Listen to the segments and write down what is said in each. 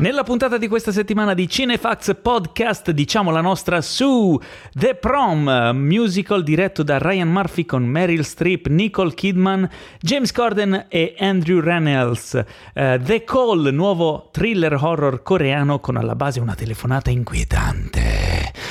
Nella puntata di questa settimana di Cinefax Podcast diciamo la nostra su The Prom, musical diretto da Ryan Murphy con Meryl Streep, Nicole Kidman, James Corden e Andrew Reynolds. Uh, The Call, nuovo thriller horror coreano con alla base una telefonata inquietante.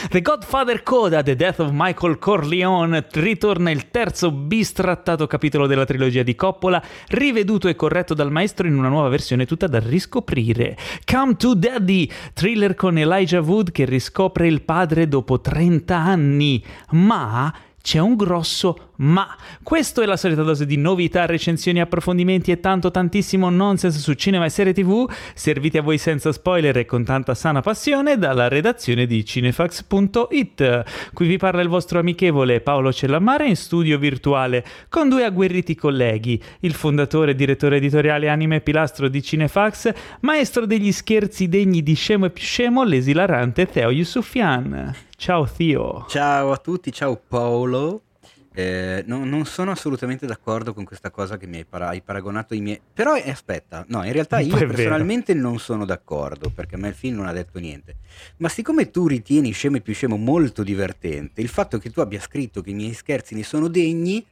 The Godfather Coda, The Death of Michael Corleone, ritorna il terzo bistrattato capitolo della trilogia di Coppola, riveduto e corretto dal maestro in una nuova versione tutta da riscoprire. Come to Daddy, thriller con Elijah Wood che riscopre il padre dopo 30 anni, ma c'è un grosso ma. Questo è la solita dose di novità, recensioni, approfondimenti e tanto tantissimo nonsense su cinema e serie tv, serviti a voi senza spoiler e con tanta sana passione dalla redazione di cinefax.it. Qui vi parla il vostro amichevole Paolo Cellamare in studio virtuale con due agguerriti colleghi, il fondatore e direttore editoriale anime e pilastro di Cinefax, maestro degli scherzi degni di scemo e più scemo, l'esilarante Teo Yusufian. Ciao Theo. Ciao a tutti, ciao Paolo. Eh, no, non sono assolutamente d'accordo con questa cosa che mi hai, para- hai paragonato i miei... Però eh, aspetta, no, in realtà io personalmente vero. non sono d'accordo perché a me il film non ha detto niente. Ma siccome tu ritieni Scemo e più Scemo molto divertente, il fatto che tu abbia scritto che i miei scherzi ne sono degni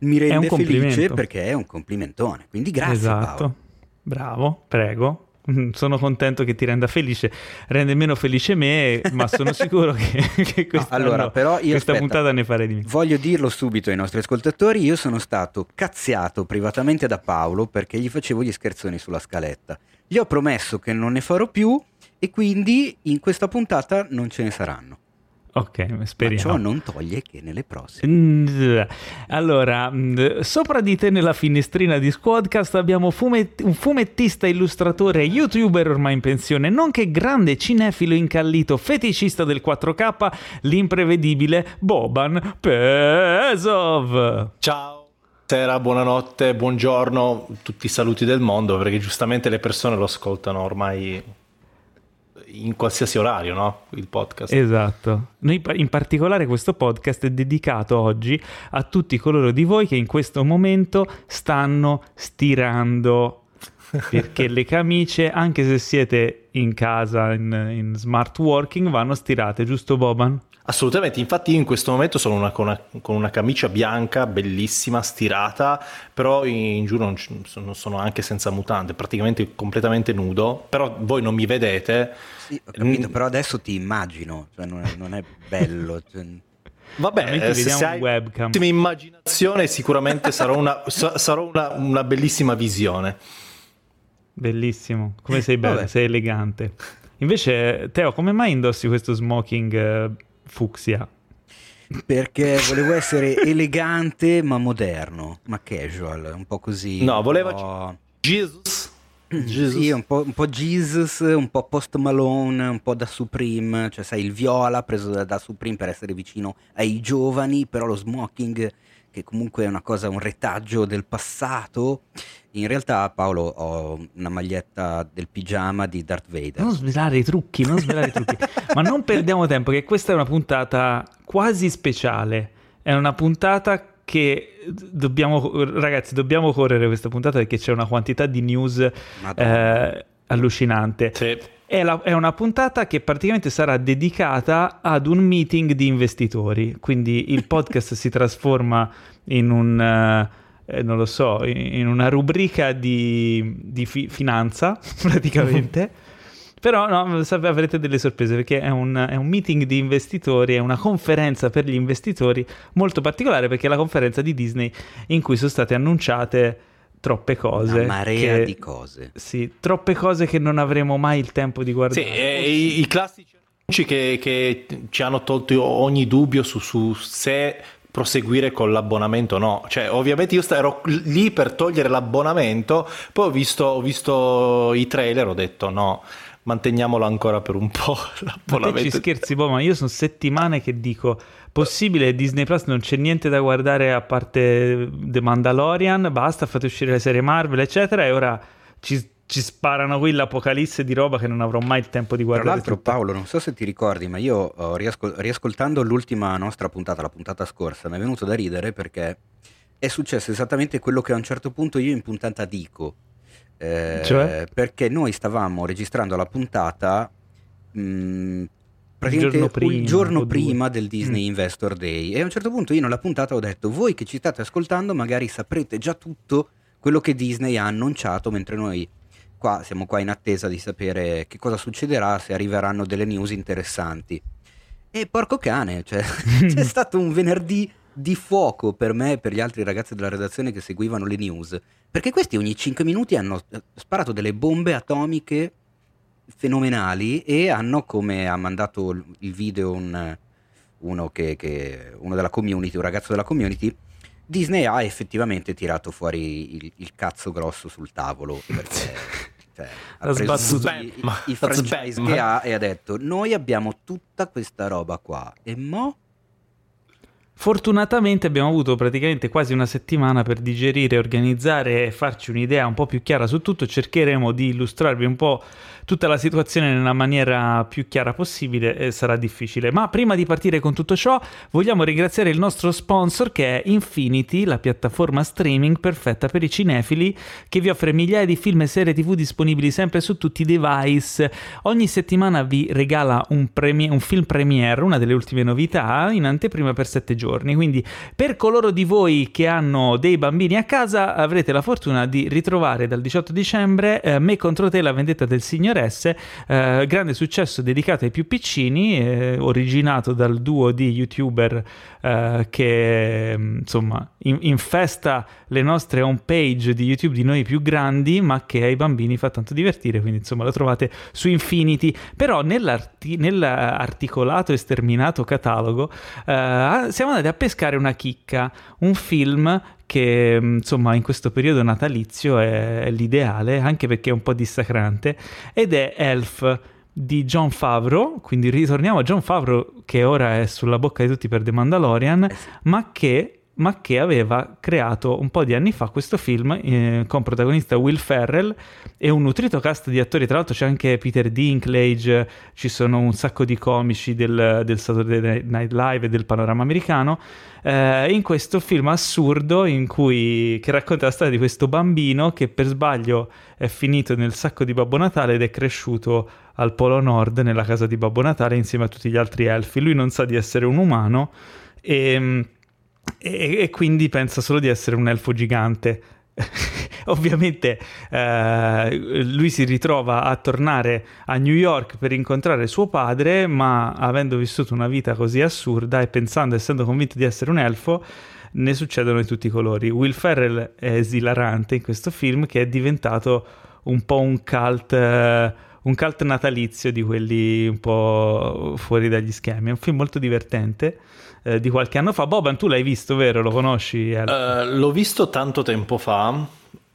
mi rende felice perché è un complimentone. Quindi grazie. Esatto. Paolo. Bravo, prego. Mm, sono contento che ti renda felice, rende meno felice me, ma sono sicuro che, che questa, no, allora, però io, questa aspetta, puntata ne farei di meno. Voglio dirlo subito ai nostri ascoltatori, io sono stato cazziato privatamente da Paolo perché gli facevo gli scherzoni sulla scaletta. Gli ho promesso che non ne farò più e quindi in questa puntata non ce ne saranno. Ok, speriamo. Ma ciò non toglie che nelle prossime. Allora, sopra di te nella finestrina di Squadcast abbiamo fumet- un fumettista, illustratore, youtuber ormai in pensione, nonché grande cinefilo incallito, feticista del 4K, l'imprevedibile Boban Pesov. Ciao. Buonasera, buonanotte, buongiorno, tutti i saluti del mondo, perché giustamente le persone lo ascoltano ormai in qualsiasi orario, no? Il podcast. Esatto. Noi in particolare questo podcast è dedicato oggi a tutti coloro di voi che in questo momento stanno stirando perché le camicie, anche se siete in casa in, in smart working, vanno stirate, giusto Boban? Assolutamente, infatti io in questo momento sono una, con, una, con, una, camicia bianca, bellissima, stirata, però in giù non, sono anche senza mutande, praticamente completamente nudo, però voi non mi vedete. Sì, ho capito, mm. però adesso ti immagino, cioè non, è, non è bello. Cioè... Vabbè, eh, se hai webcam. immaginazione sicuramente sarò, una, sarò una, una, bellissima visione. Bellissimo, come sei bello, sei elegante. Invece, Teo, come mai indossi questo smoking eh, fucsia. Perché volevo essere elegante ma moderno, ma casual, un po' così. No, volevo... Po'... Jesus. Jesus. Sì, un po', un po' Jesus, un po' Post Malone, un po' da Supreme, cioè sai il viola preso da, da Supreme per essere vicino ai giovani, però lo smoking che comunque è una cosa, un retaggio del passato. In realtà, Paolo, ho una maglietta del pigiama di Darth Vader. Non svelare i trucchi, non svelare i trucchi. Ma non perdiamo tempo, che questa è una puntata quasi speciale. È una puntata che dobbiamo, ragazzi, dobbiamo correre questa puntata perché c'è una quantità di news eh, allucinante. Sì. È, la, è, una puntata che praticamente sarà dedicata ad un meeting di investitori, quindi il podcast si trasforma in un, eh, non lo so, in una rubrica di, di fi- finanza praticamente. Però no, avrete delle sorprese perché è un, è un, meeting di investitori, è una conferenza per gli investitori molto particolare perché è la conferenza di Disney in cui sono state annunciate troppe cose. Una marea che, di cose. Sì, troppe cose che non avremo mai il tempo di guardare. Sì, i, i, classici annunci che, che, ci hanno tolto ogni dubbio su, su se proseguire con l'abbonamento no. Cioè, ovviamente io ero lì per togliere l'abbonamento, poi ho visto, ho visto i trailer, ho detto no, manteniamolo ancora per un po' l'abbonamento. Ma ci scherzi, boh, ma io sono settimane che dico possibile Disney Plus non c'è niente da guardare a parte The Mandalorian, basta, fate uscire le serie Marvel, eccetera, e ora ci, ci sparano qui l'apocalisse di roba che non avrò mai il tempo di guardare. Tra l'altro, tutto. Paolo, non so se ti ricordi, ma io oh, riascol- riascoltando l'ultima nostra puntata, la puntata scorsa, mi è venuto da ridere perché è successo esattamente quello che a un certo punto io in puntata dico. Eh, cioè? Perché noi stavamo registrando la puntata mh, mm, praticamente il giorno prima, il giorno prima del Disney mm. Investor Day e a un certo punto io nella puntata ho detto voi che ci state ascoltando magari saprete già tutto quello che Disney ha annunciato mentre noi qua siamo qua in attesa di sapere che cosa succederà se arriveranno delle news interessanti. E porco cane cioè, c'è stato un venerdì di fuoco per me e per gli altri ragazzi della redazione che seguivano le news, perché questi ogni 5 minuti hanno eh, sparato delle bombe atomiche fenomenali e hanno, come ha mandato il video un, uno, che, che, uno della community, un ragazzo della community, Disney ha effettivamente tirato fuori il, il cazzo grosso sul tavolo perché cioè, ha preso i, i, i franchise che ha e ha detto noi abbiamo tutta questa roba qua. E mo' Fortunatamente abbiamo avuto praticamente quasi una settimana per digerire, organizzare e farci un'idea un po' più chiara su tutto. Cercheremo di illustrarvi un po' tutta la situazione nella maniera più chiara possibile e sarà difficile. Ma prima di partire con tutto ciò, vogliamo ringraziare il nostro sponsor che è Infinity, la piattaforma streaming perfetta per i cinefili che vi offre migliaia di film e serie TV disponibili sempre su tutti i device. Ogni settimana vi regala un, premi- un film premiere, una delle ultime novità, in anteprima per 7 giorni. Quindi per coloro di voi che hanno dei bambini a casa avrete la fortuna di ritrovare dal 18 dicembre eh, Me contro te la vendetta del signore interesse, eh, grande successo dedicato ai più piccini, eh, originato dal duo di youtuber eh, che insomma in- infesta le nostre home page di YouTube di noi più grandi, ma che ai bambini fa tanto divertire, quindi insomma lo trovate su Infinity. Però nell'arti- nell'articolato e sterminato catalogo eh, siamo andati a pescare una chicca, un film che insomma in questo periodo natalizio è, è l'ideale, anche perché è un po' dissacrante, ed è Elf di John Favreau, quindi ritorniamo a John Favreau che ora è sulla bocca di tutti per The Mandalorian, eh ma che ma che aveva creato un po' di anni fa questo film eh, con protagonista Will Ferrell e un nutrito cast di attori, tra l'altro c'è anche Peter Dinklage, ci sono un sacco di comici del, del Saturday Night Live e del panorama americano, eh, in questo film assurdo in cui, che racconta la storia di questo bambino che per sbaglio è finito nel sacco di Babbo Natale ed è cresciuto al Polo Nord nella casa di Babbo Natale insieme a tutti gli altri elfi. Lui non sa di essere un umano e e, e quindi pensa solo di essere un elfo gigante. Ovviamente eh, lui si ritrova a tornare a New York per incontrare suo padre, ma avendo vissuto una vita così assurda e pensando, essendo convinto di essere un elfo, ne succedono di tutti i colori. Will Ferrell è esilarante in questo film che è diventato un po' un cult, eh, un cult natalizio di quelli un po' fuori dagli schemi. È un film molto divertente eh, di qualche anno fa. Boban, tu l'hai visto, vero? Lo conosci? Uh, l'ho visto tanto tempo fa,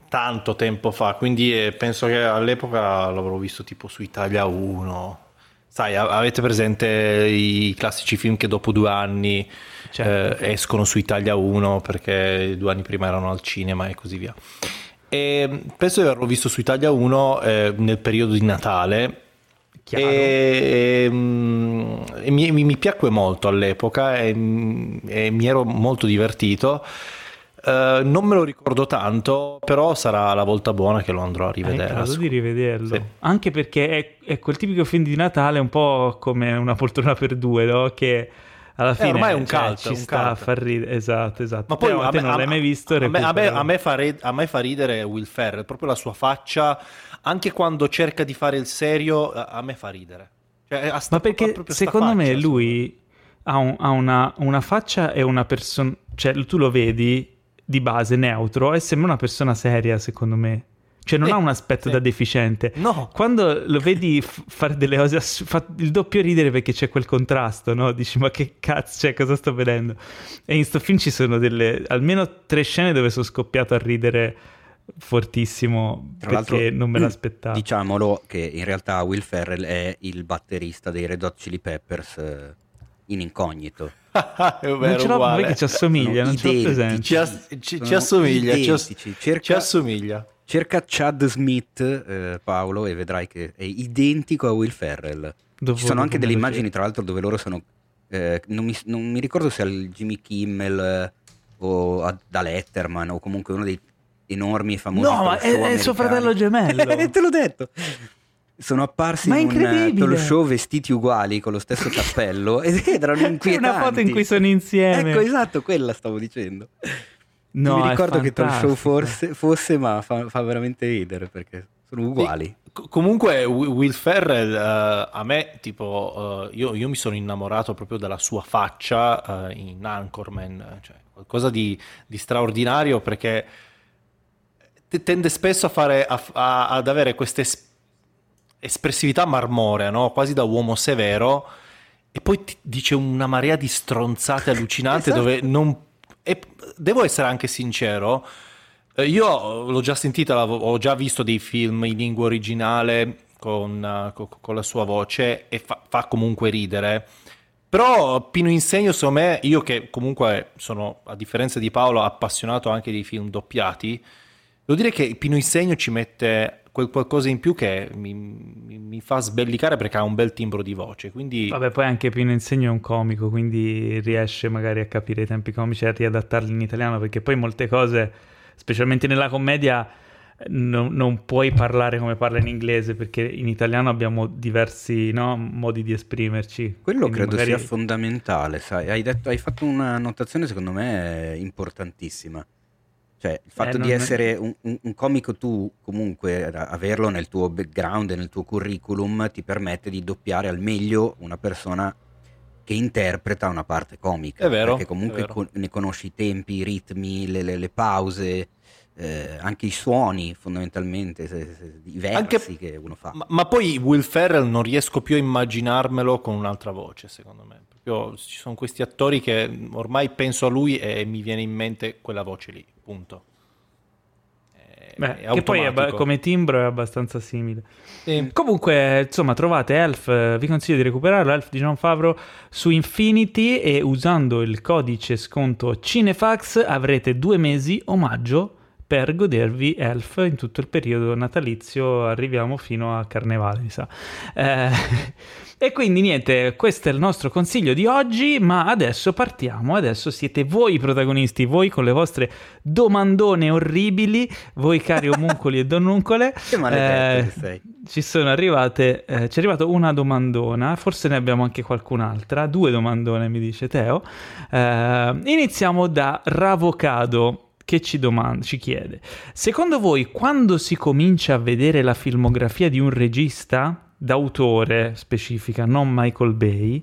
tanto tempo fa, quindi eh, penso che all'epoca l'avrò visto tipo su Italia 1. Sai, avete presente i classici film che dopo due anni certo. eh, escono su Italia 1 perché due anni prima erano al cinema e così via. E penso di averlo visto su Italia 1 eh, nel periodo di Natale Chiaro. E, e mi, mi, piacque molto all'epoca e, e mi ero molto divertito. Uh, non me lo ricordo tanto, però sarà la volta buona che lo andrò a rivedere. È di rivederlo. Sì. Anche perché è, è, quel tipico film di Natale, un po' come una poltrona per due, no? Che alla eh, fine eh, ormai è un cioè, cult, ci un sta a far ridere. Esatto, esatto. Ma poi a te non l'hai mai visto. A me, a, me, a, me fa rid- a me fa ridere Will Ferrell, proprio la sua faccia anche quando cerca di fare il serio, a me fa ridere. Cioè, sta, Ma perché secondo faccia, me lui ha, un, ha una, una, faccia e una persona, cioè tu lo vedi di base neutro e sembra una persona seria, secondo me. Cioè non eh, ha un aspetto sì. da deficiente. No. Quando lo vedi f- fare delle cose, ass- fa il doppio ridere perché c'è quel contrasto, no? Dici ma che cazzo, cioè cosa sto vedendo? E in sto film ci sono delle, almeno tre scene dove sono scoppiato a ridere fortissimo Tra perché non me l'aspettavo. Diciamolo che in realtà Will Ferrell è il batterista dei Red Hot Chili Peppers eh, in incognito. è vero, non ce l'ho perché ci assomiglia, non ce l'ho presente. Ci, as- ci, ci assomiglia, ci, as- cerca, ci, assomiglia. Cerca Chad Smith, eh, Paolo, e vedrai che è identico a Will Ferrell. Dopo, ci sono anche delle immagini, tra l'altro, dove loro sono... Eh, non, mi, non, mi, ricordo se al Jimmy Kimmel eh, o a, da Letterman o comunque uno dei enormi e famosi. No, ma è, è suo fratello gemello. Te l'ho detto. Sono apparsi ma in un talk show vestiti uguali con lo stesso cappello ed erano inquietanti. È una foto in cui sono insieme. Ecco, esatto, quella stavo dicendo. No, mi ricordo che talk show forse, fosse, ma fa, fa, veramente ridere perché sono uguali. E, comunque Will Ferrell uh, a me tipo uh, io, io, mi sono innamorato proprio della sua faccia uh, in Anchorman, cioè qualcosa di, di straordinario perché tende spesso a fare, a, a, ad avere questa es- espressività marmorea, no? quasi da uomo severo, e poi dice una marea di stronzate allucinanti esatto. dove non... E devo essere anche sincero, eh, io l'ho già sentita, ho già visto dei film in lingua originale con, con la sua voce e fa, fa comunque ridere. Però Pino Insegno, secondo me, io che comunque sono, a differenza di Paolo, appassionato anche dei film doppiati, Devo dire che Pino Insegno ci mette quel qualcosa in più che mi, mi, mi, fa sbellicare perché ha un bel timbro di voce. Quindi... Vabbè, poi anche Pino Insegno è un comico, quindi riesce magari a capire i tempi comici e a riadattarli in italiano, perché poi molte cose, specialmente nella commedia, non, non puoi parlare come parla in inglese, perché in italiano abbiamo diversi no, modi di esprimerci. Quello quindi credo magari... sia fondamentale, sai. Hai, detto, hai fatto una notazione secondo me importantissima cioè, il fatto eh, di essere un, un, un, comico tu, comunque, averlo nel tuo background e nel tuo curriculum ti permette di doppiare al meglio una persona che interpreta una parte comica. È vero. Perché comunque vero. ne conosci i tempi, i ritmi, le, le, le pause, eh, anche i suoni fondamentalmente, se, se, i versi anche, che uno fa. Ma, ma, poi Will Ferrell non riesco più a immaginarmelo con un'altra voce, secondo me. Proprio, ci sono questi attori che ormai penso a lui e mi viene in mente quella voce lì punto. Beh, che poi è, come timbro è abbastanza simile. Sì. Comunque, insomma, trovate Elf, eh, vi consiglio di recuperarlo, Elf di John Favreau su Infinity e usando il codice sconto Cinefax avrete due mesi omaggio per godervi Elf in tutto il periodo natalizio, arriviamo fino a Carnevale, mi sa. Eh, e quindi niente, questo è il nostro consiglio di oggi, ma adesso partiamo, adesso siete voi i protagonisti, voi con le vostre domandone orribili, voi cari omuncoli e donnuncole. che maledetto eh, sei. Ci sono arrivate, eh, ci è arrivata una domandona, forse ne abbiamo anche qualcun'altra, due domandone mi dice Teo. Eh, iniziamo da Ravocado che ci, domanda, ci chiede: Secondo voi, quando si comincia a vedere la filmografia di un regista, d'autore specifica, non Michael Bay.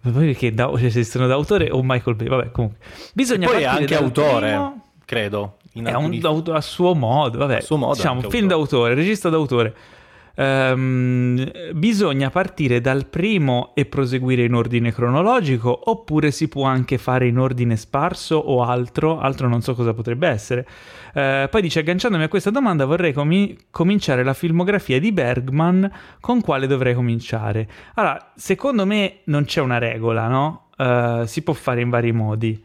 Perché da, cioè, esistono d'autore o Michael Bay? Vabbè, comunque. Bisogna e poi anche autore, primo... credo. È un, a suo modo, vabbè. A suo modo diciamo, film autore. d'autore, regista d'autore. Um, bisogna partire dal primo e proseguire in ordine cronologico oppure si può anche fare in ordine sparso o altro, altro non so cosa potrebbe essere. Uh, poi dice agganciandomi a questa domanda vorrei comi- cominciare la filmografia di Bergman con quale dovrei cominciare. Allora, secondo me non c'è una regola, no? Uh, si può fare in vari modi.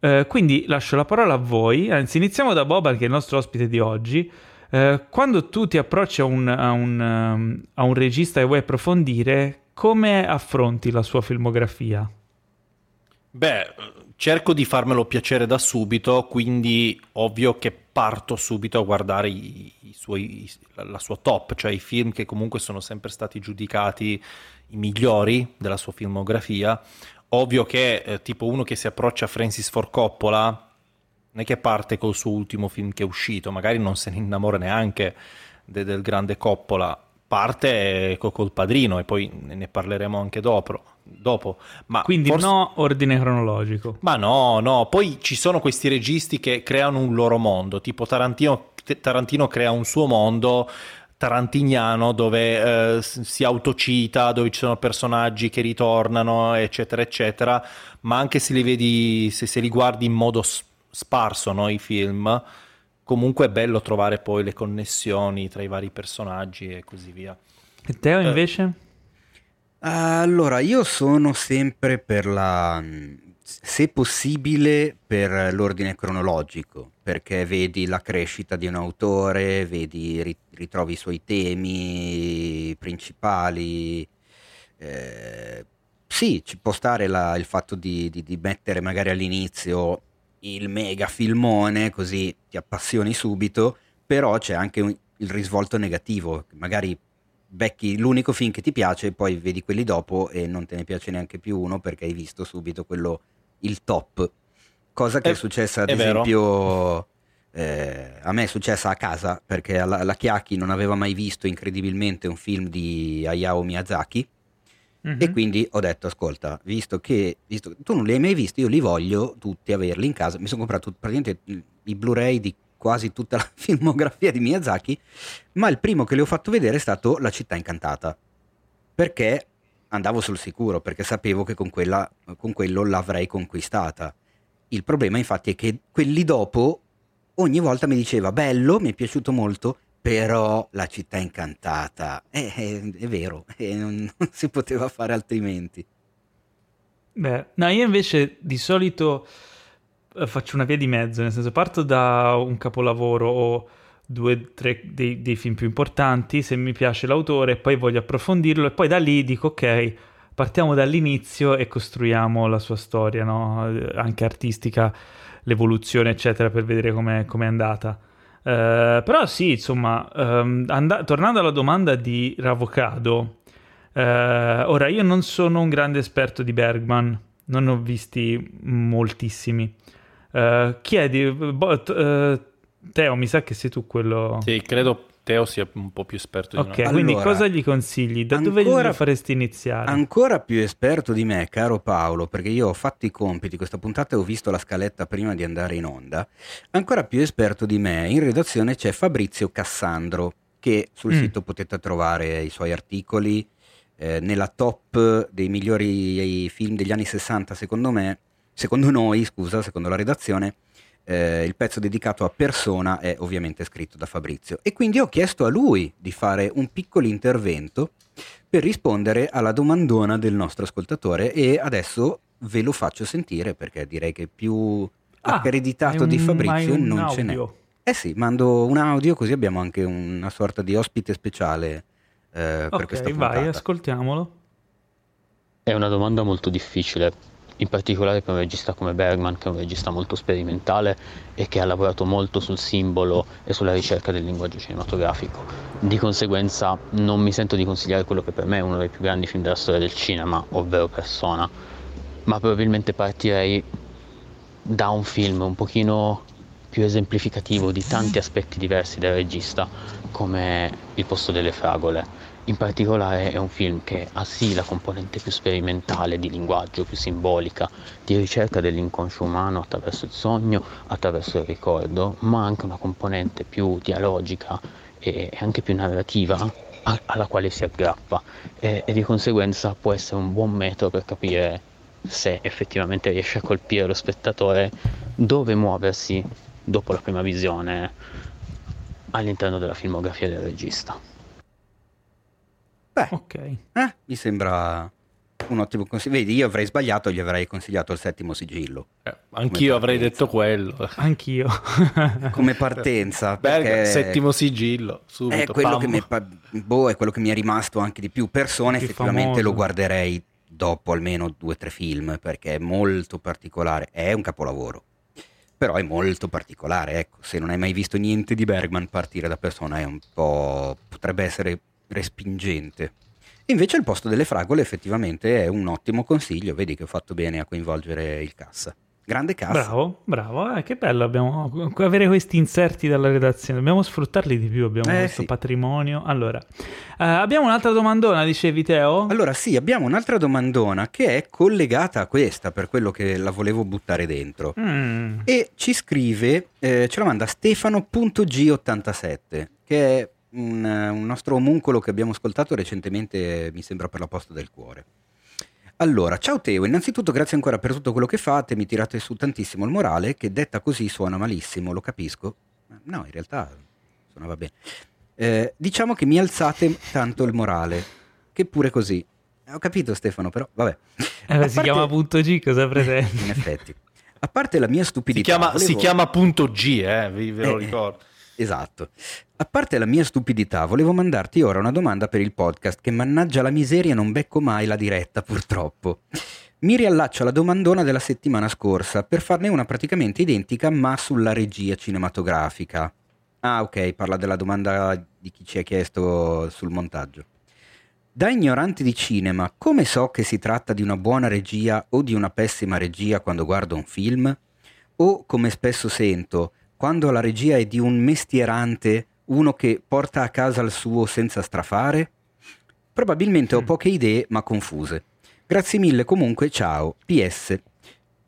Uh, quindi lascio la parola a voi, anzi iniziamo da Boban che è il nostro ospite di oggi. Eh, quando tu ti approcci a un, a, un, um, a un regista e vuoi approfondire, come affronti la sua filmografia? Beh, cerco di farmelo piacere da subito, quindi ovvio che parto subito a guardare i, i suoi, la sua top, cioè i film che comunque sono sempre stati giudicati i migliori della sua filmografia. Ovvio che eh, tipo uno che si approccia a Francis Ford Coppola non è che parte col suo ultimo film che è uscito, magari non se ne innamora neanche de- del grande Coppola, parte col padrino e poi ne parleremo anche dopo. dopo. Ma Quindi forse... no ordine cronologico. Ma no, no, poi ci sono questi registi che creano un loro mondo, tipo Tarantino, Tarantino crea un suo mondo tarantiniano dove eh, si autocita, dove ci sono personaggi che ritornano, eccetera, eccetera, ma anche se li vedi, se, se li guardi in modo sparso no, i film, comunque è bello trovare poi le connessioni tra i vari personaggi e così via. E Teo eh, invece? Uh, allora, io sono sempre per la, se possibile, per l'ordine cronologico, perché vedi la crescita di un autore, vedi, ritrovi i suoi temi principali. Eh, sì, ci può stare la, il fatto di, di, di mettere magari all'inizio il mega filmone, così ti appassioni subito, però c'è anche un, il risvolto negativo, magari becchi l'unico film che ti piace e poi vedi quelli dopo e non te ne piace neanche più uno perché hai visto subito quello, il top. Cosa che è, è successa ad è esempio eh, a me è successa a casa perché la, la Chiacchi non aveva mai visto incredibilmente un film di Hayao Miyazaki mm-hmm. e quindi ho detto ascolta, visto che, visto che tu non li hai mai visti, io li voglio tutti averli in casa, mi sono comprato praticamente i Blu-ray di quasi tutta la filmografia di Miyazaki, ma il primo che le ho fatto vedere è stato La città incantata, perché andavo sul sicuro, perché sapevo che con, quella, con quello l'avrei conquistata. Il problema infatti è che quelli dopo ogni volta mi diceva bello, mi è piaciuto molto, però la città incantata, eh, è, è vero, eh, non, non si poteva fare altrimenti. Beh, no, io invece di solito eh, faccio una via di mezzo, nel senso parto da un capolavoro o due, tre dei, dei, film più importanti, se mi piace l'autore, poi voglio approfondirlo e poi da lì dico ok, partiamo dall'inizio e costruiamo la sua storia, no? Eh, anche artistica, l'evoluzione eccetera per vedere com'è, com'è andata. Uh, però sì, insomma, um, and- tornando alla domanda di Ravocado, uh, ora io non sono un grande esperto di Bergman, non ne ho visti moltissimi. Uh, chiedi, bo, uh, Teo, mi sa che sei tu quello... Sì, credo Teo sia un po' più esperto di okay, quindi allora, cosa gli consigli? Da ancora, dove gli faresti iniziare? Ancora più esperto di me, caro Paolo, perché io ho fatto i compiti questa puntata e ho visto la scaletta prima di andare in onda. Ancora più esperto di me, in redazione c'è Fabrizio Cassandro, che sul mm. sito potete trovare i suoi articoli. Eh, nella top dei migliori film degli anni 60, secondo me, Secondo noi, scusa, secondo la redazione, eh, il pezzo dedicato a persona è ovviamente scritto da Fabrizio. E quindi ho chiesto a lui di fare un piccolo intervento per rispondere alla domandona del nostro ascoltatore e adesso ve lo faccio sentire perché direi che più ah, accreditato di Fabrizio non audio. ce n'è. Eh sì, mando un audio così abbiamo anche una sorta di ospite speciale eh, okay, per questa puntata. vai, ascoltiamolo. È una domanda molto difficile in particolare per un regista come Bergman, che è un regista molto sperimentale e che ha lavorato molto sul simbolo e sulla ricerca del linguaggio cinematografico. Di conseguenza non mi sento di consigliare quello che per me è uno dei più grandi film della storia del cinema, ovvero Persona, ma probabilmente partirei da un film un pochino più esemplificativo di tanti aspetti diversi del regista, come Il posto delle fragole in particolare è un film che ha sì la componente più sperimentale di linguaggio, più simbolica, di ricerca dell'inconscio umano attraverso il sogno, attraverso il ricordo, ma anche una componente più dialogica e anche più narrativa alla quale si aggrappa e, e di conseguenza può essere un buon metodo per capire se effettivamente riesce a colpire lo spettatore dove muoversi dopo la prima visione all'interno della filmografia del regista. Beh, ok. Eh, mi sembra un ottimo consiglio. Vedi, io avrei sbagliato, gli avrei consigliato il settimo sigillo. Eh, anch'io avrei detto quello. Anch'io. come partenza. Perché... settimo sigillo, subito. È quello, che mi, boh, è quello che mi è rimasto anche di più. Persone, più effettivamente famoso. lo guarderei dopo almeno due o tre film, perché è molto particolare. È un capolavoro. Però è molto particolare, ecco. Se non hai mai visto niente di Bergman, partire da persona è un po'... potrebbe essere respingente. Invece il posto delle fragole effettivamente è un ottimo consiglio, vedi che ho fatto bene a coinvolgere il cassa. Grande cassa. Bravo, bravo, eh, che bello abbiamo avere questi inserti dalla redazione, dobbiamo sfruttarli di più, abbiamo eh, questo sì. patrimonio. Allora, uh, abbiamo un'altra domandona, dicevi Teo? Allora sì, abbiamo un'altra domandona che è collegata a questa, per quello che la volevo buttare dentro. Mm. E ci scrive, eh, ce la manda Stefano.g87, che è un, un nostro omuncolo che abbiamo ascoltato recentemente, mi sembra per la posta del cuore. Allora, ciao Teo, innanzitutto grazie ancora per tutto quello che fate, mi tirate su tantissimo il morale, che detta così suona malissimo, lo capisco. No, in realtà suonava bene. Eh, diciamo che mi alzate tanto il morale, che pure così. Ho capito Stefano, però vabbè. Eh, si parte... chiama punto G, cosa presente? in effetti. A parte la mia stupidità... Si chiama, volevo... si chiama punto G, eh, vi ve lo eh, ricordo. Esatto. A parte la mia stupidità, volevo mandarti ora una domanda per il podcast che mannaggia la miseria non becco mai la diretta purtroppo. Mi riallaccio alla domandona della settimana scorsa per farne una praticamente identica ma sulla regia cinematografica. Ah ok, parla della domanda di chi ci ha chiesto sul montaggio. Da ignorante di cinema, come so che si tratta di una buona regia o di una pessima regia quando guardo un film? O, come spesso sento, quando la regia è di un mestierante, uno che porta a casa il suo senza strafare? Probabilmente ho mm. poche idee, ma confuse. Grazie mille comunque, ciao. PS.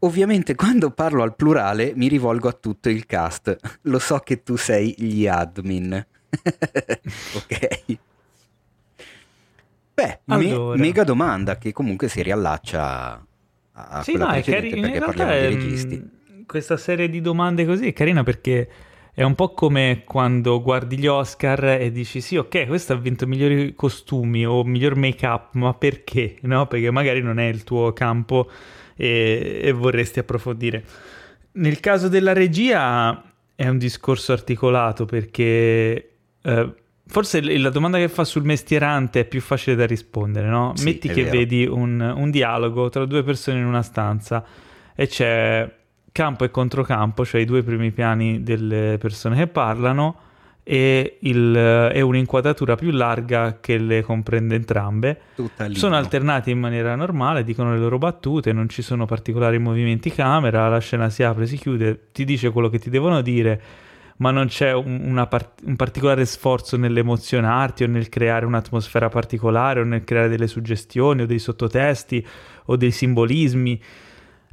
Ovviamente quando parlo al plurale mi rivolgo a tutto il cast. Lo so che tu sei gli admin. ok. Beh, allora. me- mega domanda che comunque si riallaccia a sì, quella no, precedente cari- perché parliamo di registi. Questa serie di domande così è carina perché è un po' come quando guardi gli Oscar e dici sì, ok, questo ha vinto migliori costumi o miglior make-up, ma perché? No? Perché magari non è il tuo campo e, e vorresti approfondire. Nel caso della regia è un discorso articolato perché... Eh, Forse la domanda che fa sul mestierante è più facile da rispondere, no? Sì, Metti che vero. vedi un, un, dialogo tra due persone in una stanza e c'è campo e controcampo, cioè i due primi piani delle persone che parlano e, il, e un'inquadratura più larga che le comprende entrambe. Sono alternati in maniera normale, dicono le loro battute, non ci sono particolari movimenti camera, la scena si apre, si chiude, ti dice quello che ti devono dire ma non c'è un, part- un particolare sforzo nell'emozionarti o nel creare un'atmosfera particolare o nel creare delle suggestioni o dei sottotesti o dei simbolismi.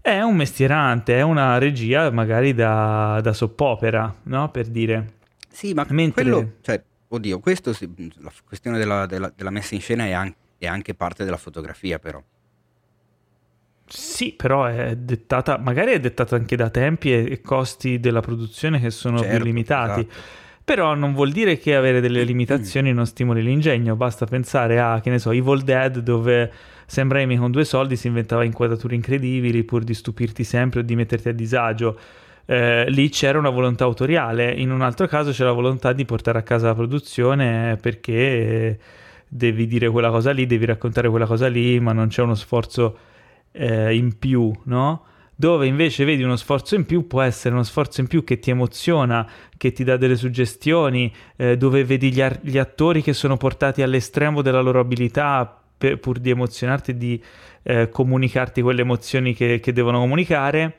È un mestierante, è una regia magari da, da soppopera, no? Per dire. Sì, ma Mentre... quello, cioè, oddio, questo, la questione della, della, della messa in scena è anche, è anche parte della fotografia, però. Sì, però è dettata, magari è dettata anche da tempi e, costi della produzione che sono certo, più limitati. Esatto. Però non vuol dire che avere delle limitazioni non stimoli l'ingegno, basta pensare a, che ne so, Evil Dead dove Sam Raimi con due soldi si inventava inquadrature incredibili pur di stupirti sempre o di metterti a disagio. Eh, lì c'era una volontà autoriale, in un altro caso c'è la volontà di portare a casa la produzione perché devi dire quella cosa lì, devi raccontare quella cosa lì, ma non c'è uno sforzo eh, in più, no? Dove invece vedi uno sforzo in più, può essere uno sforzo in più che ti emoziona, che ti dà delle suggestioni, eh, dove vedi gli, ar- gli, attori che sono portati all'estremo della loro abilità per, pur di emozionarti e di eh, comunicarti quelle emozioni che, che devono comunicare.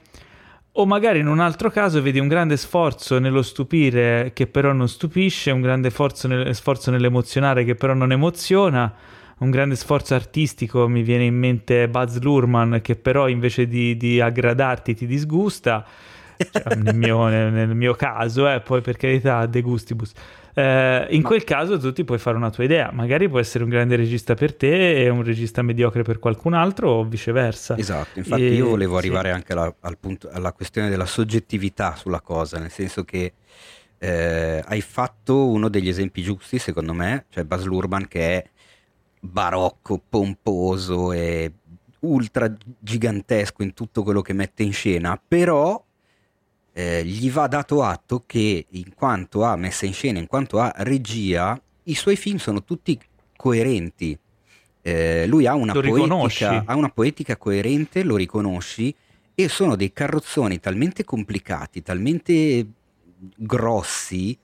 O magari in un altro caso vedi un grande sforzo nello stupire che però non stupisce, un grande nel, sforzo nell'emozionare che però non emoziona un grande sforzo artistico, mi viene in mente Buzz Lurman che però invece di, di aggradarti ti disgusta, cioè, nel, mio, nel, nel, mio, caso, eh, poi per carità, de gustibus. Eh, in Ma... quel caso tu ti puoi fare una tua idea, magari può essere un grande regista per te e un regista mediocre per qualcun altro o viceversa. Esatto, infatti e... io volevo arrivare sì. anche alla, al punto, alla questione della soggettività sulla cosa, nel senso che eh, hai fatto uno degli esempi giusti secondo me, cioè Buzz Lurman che è barocco, pomposo e ultra gigantesco in tutto quello che mette in scena, però eh, gli va dato atto che in quanto a messa in scena, in quanto a regia, i suoi film sono tutti coerenti. Eh, lui ha una, poetica, ha una poetica coerente, lo riconosci, e sono dei carrozzoni talmente complicati, talmente grossi,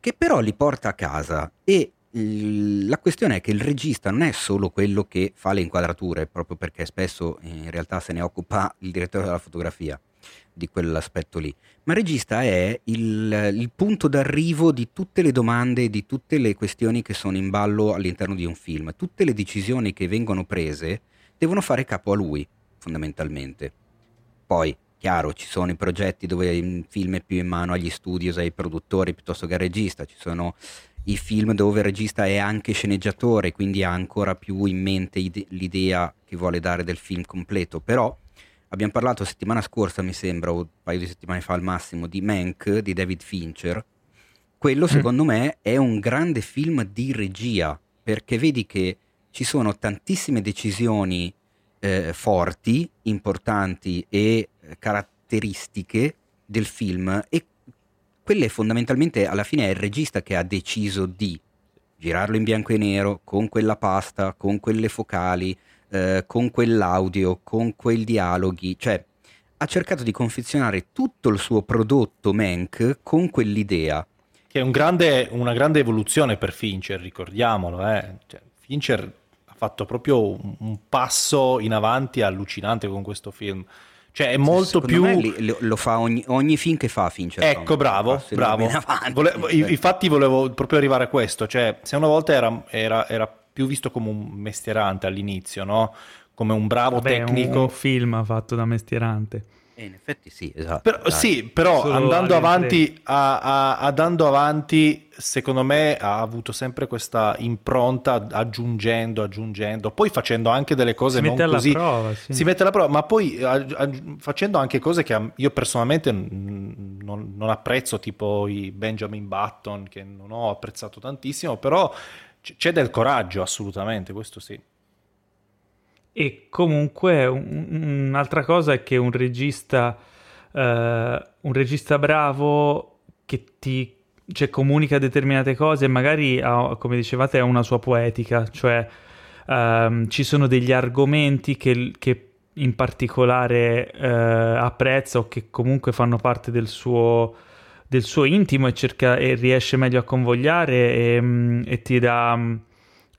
che però li porta a casa. E la questione è che il regista non è solo quello che fa le inquadrature, proprio perché spesso in realtà se ne occupa il direttore della fotografia di quell'aspetto lì, ma regista è il, il punto d'arrivo di tutte le domande di tutte le questioni che sono in ballo all'interno di un film. Tutte le decisioni che vengono prese devono fare capo a lui, fondamentalmente. Poi, chiaro, ci sono i progetti dove il film è più in mano agli studios, ai produttori piuttosto che al regista, ci sono i film dove il regista è anche sceneggiatore, quindi ha ancora più in mente ide- l'idea che vuole dare del film completo. Però abbiamo parlato settimana scorsa, mi sembra, o un paio di settimane fa al massimo, di Mank di David Fincher. Quello, mm. secondo mm. me, è un grande film di regia, perché vedi che ci sono tantissime decisioni eh, forti, importanti e eh, caratteristiche del film e quelle fondamentalmente alla fine è il regista che ha deciso di girarlo in bianco e nero, con quella pasta, con quelle focali, eh, con quell'audio, con quei dialoghi, cioè ha cercato di confezionare tutto il suo prodotto Mank con quell'idea. Che è un grande, una grande evoluzione per Fincher, ricordiamolo. Eh. Cioè, Fincher ha fatto proprio un, un passo in avanti allucinante con questo film. Cioè è molto più... Li, lo fa ogni, ogni, film che fa Fincher. Ecco, bravo, bravo. Volevo, infatti volevo proprio arrivare a questo. Cioè, se una volta era, era, era più visto come un mestierante all'inizio, no? Come un bravo Vabbè, tecnico. Un film fatto da mestierante. Eh, in effetti sì, esatto. Però, sì, però andando avanti, a, a, andando avanti, secondo me ha avuto sempre questa impronta aggiungendo, aggiungendo, poi facendo anche delle cose si non mette così. Prova, sì. Si mette alla prova, ma poi a, facendo anche cose che io personalmente non, non apprezzo, tipo i Benjamin Button, che non ho apprezzato tantissimo, però c'è del coraggio assolutamente, questo sì. E comunque un, un'altra cosa è che un regista, eh, un regista bravo che ti cioè, comunica determinate cose, magari ha, come dicevate ha una sua poetica, cioè ehm, ci sono degli argomenti che, che in particolare eh, apprezza o che comunque fanno parte del suo, del suo intimo e, cerca, e riesce meglio a convogliare e, e ti dà...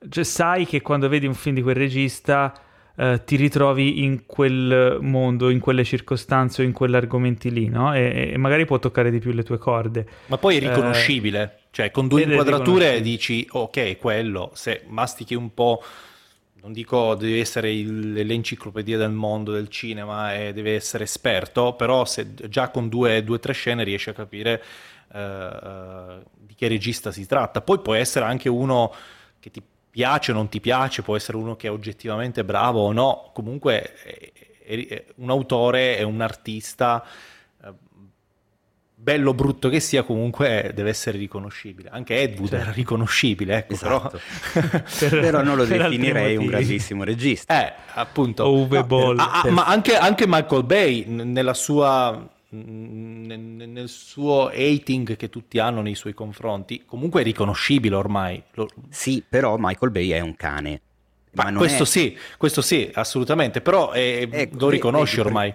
Cioè, sai che quando vedi un film di quel regista eh, ti ritrovi in quel mondo, in quelle circostanze o in quegli argomenti lì, no? E, e, magari può toccare di più le tue corde. Ma poi è riconoscibile, eh, cioè con due inquadrature dici ok, quello, se mastichi un po'... Non dico devi essere il, l'enciclopedia del mondo del cinema e deve essere esperto, però se già con due o tre scene riesci a capire uh, uh, di che regista si tratta. Poi può essere anche uno che ti piace o non ti piace, può essere uno che è oggettivamente bravo o no, comunque è, è un autore è un artista, eh, bello o brutto che sia, comunque deve essere riconoscibile. Anche Ed Wood certo. era riconoscibile, ecco, esatto. però... però non lo definirei un grandissimo regista. Eh, appunto. Uwe no, Boll. Ah, ah, ma anche, anche Michael Bay, nella sua nel suo hating che tutti hanno nei suoi confronti, comunque è riconoscibile ormai. Sì, però Michael Bay è un cane. Ma, Ma questo è... sì, questo sì, assolutamente, però è, ecco, lo riconosci vedi, ormai.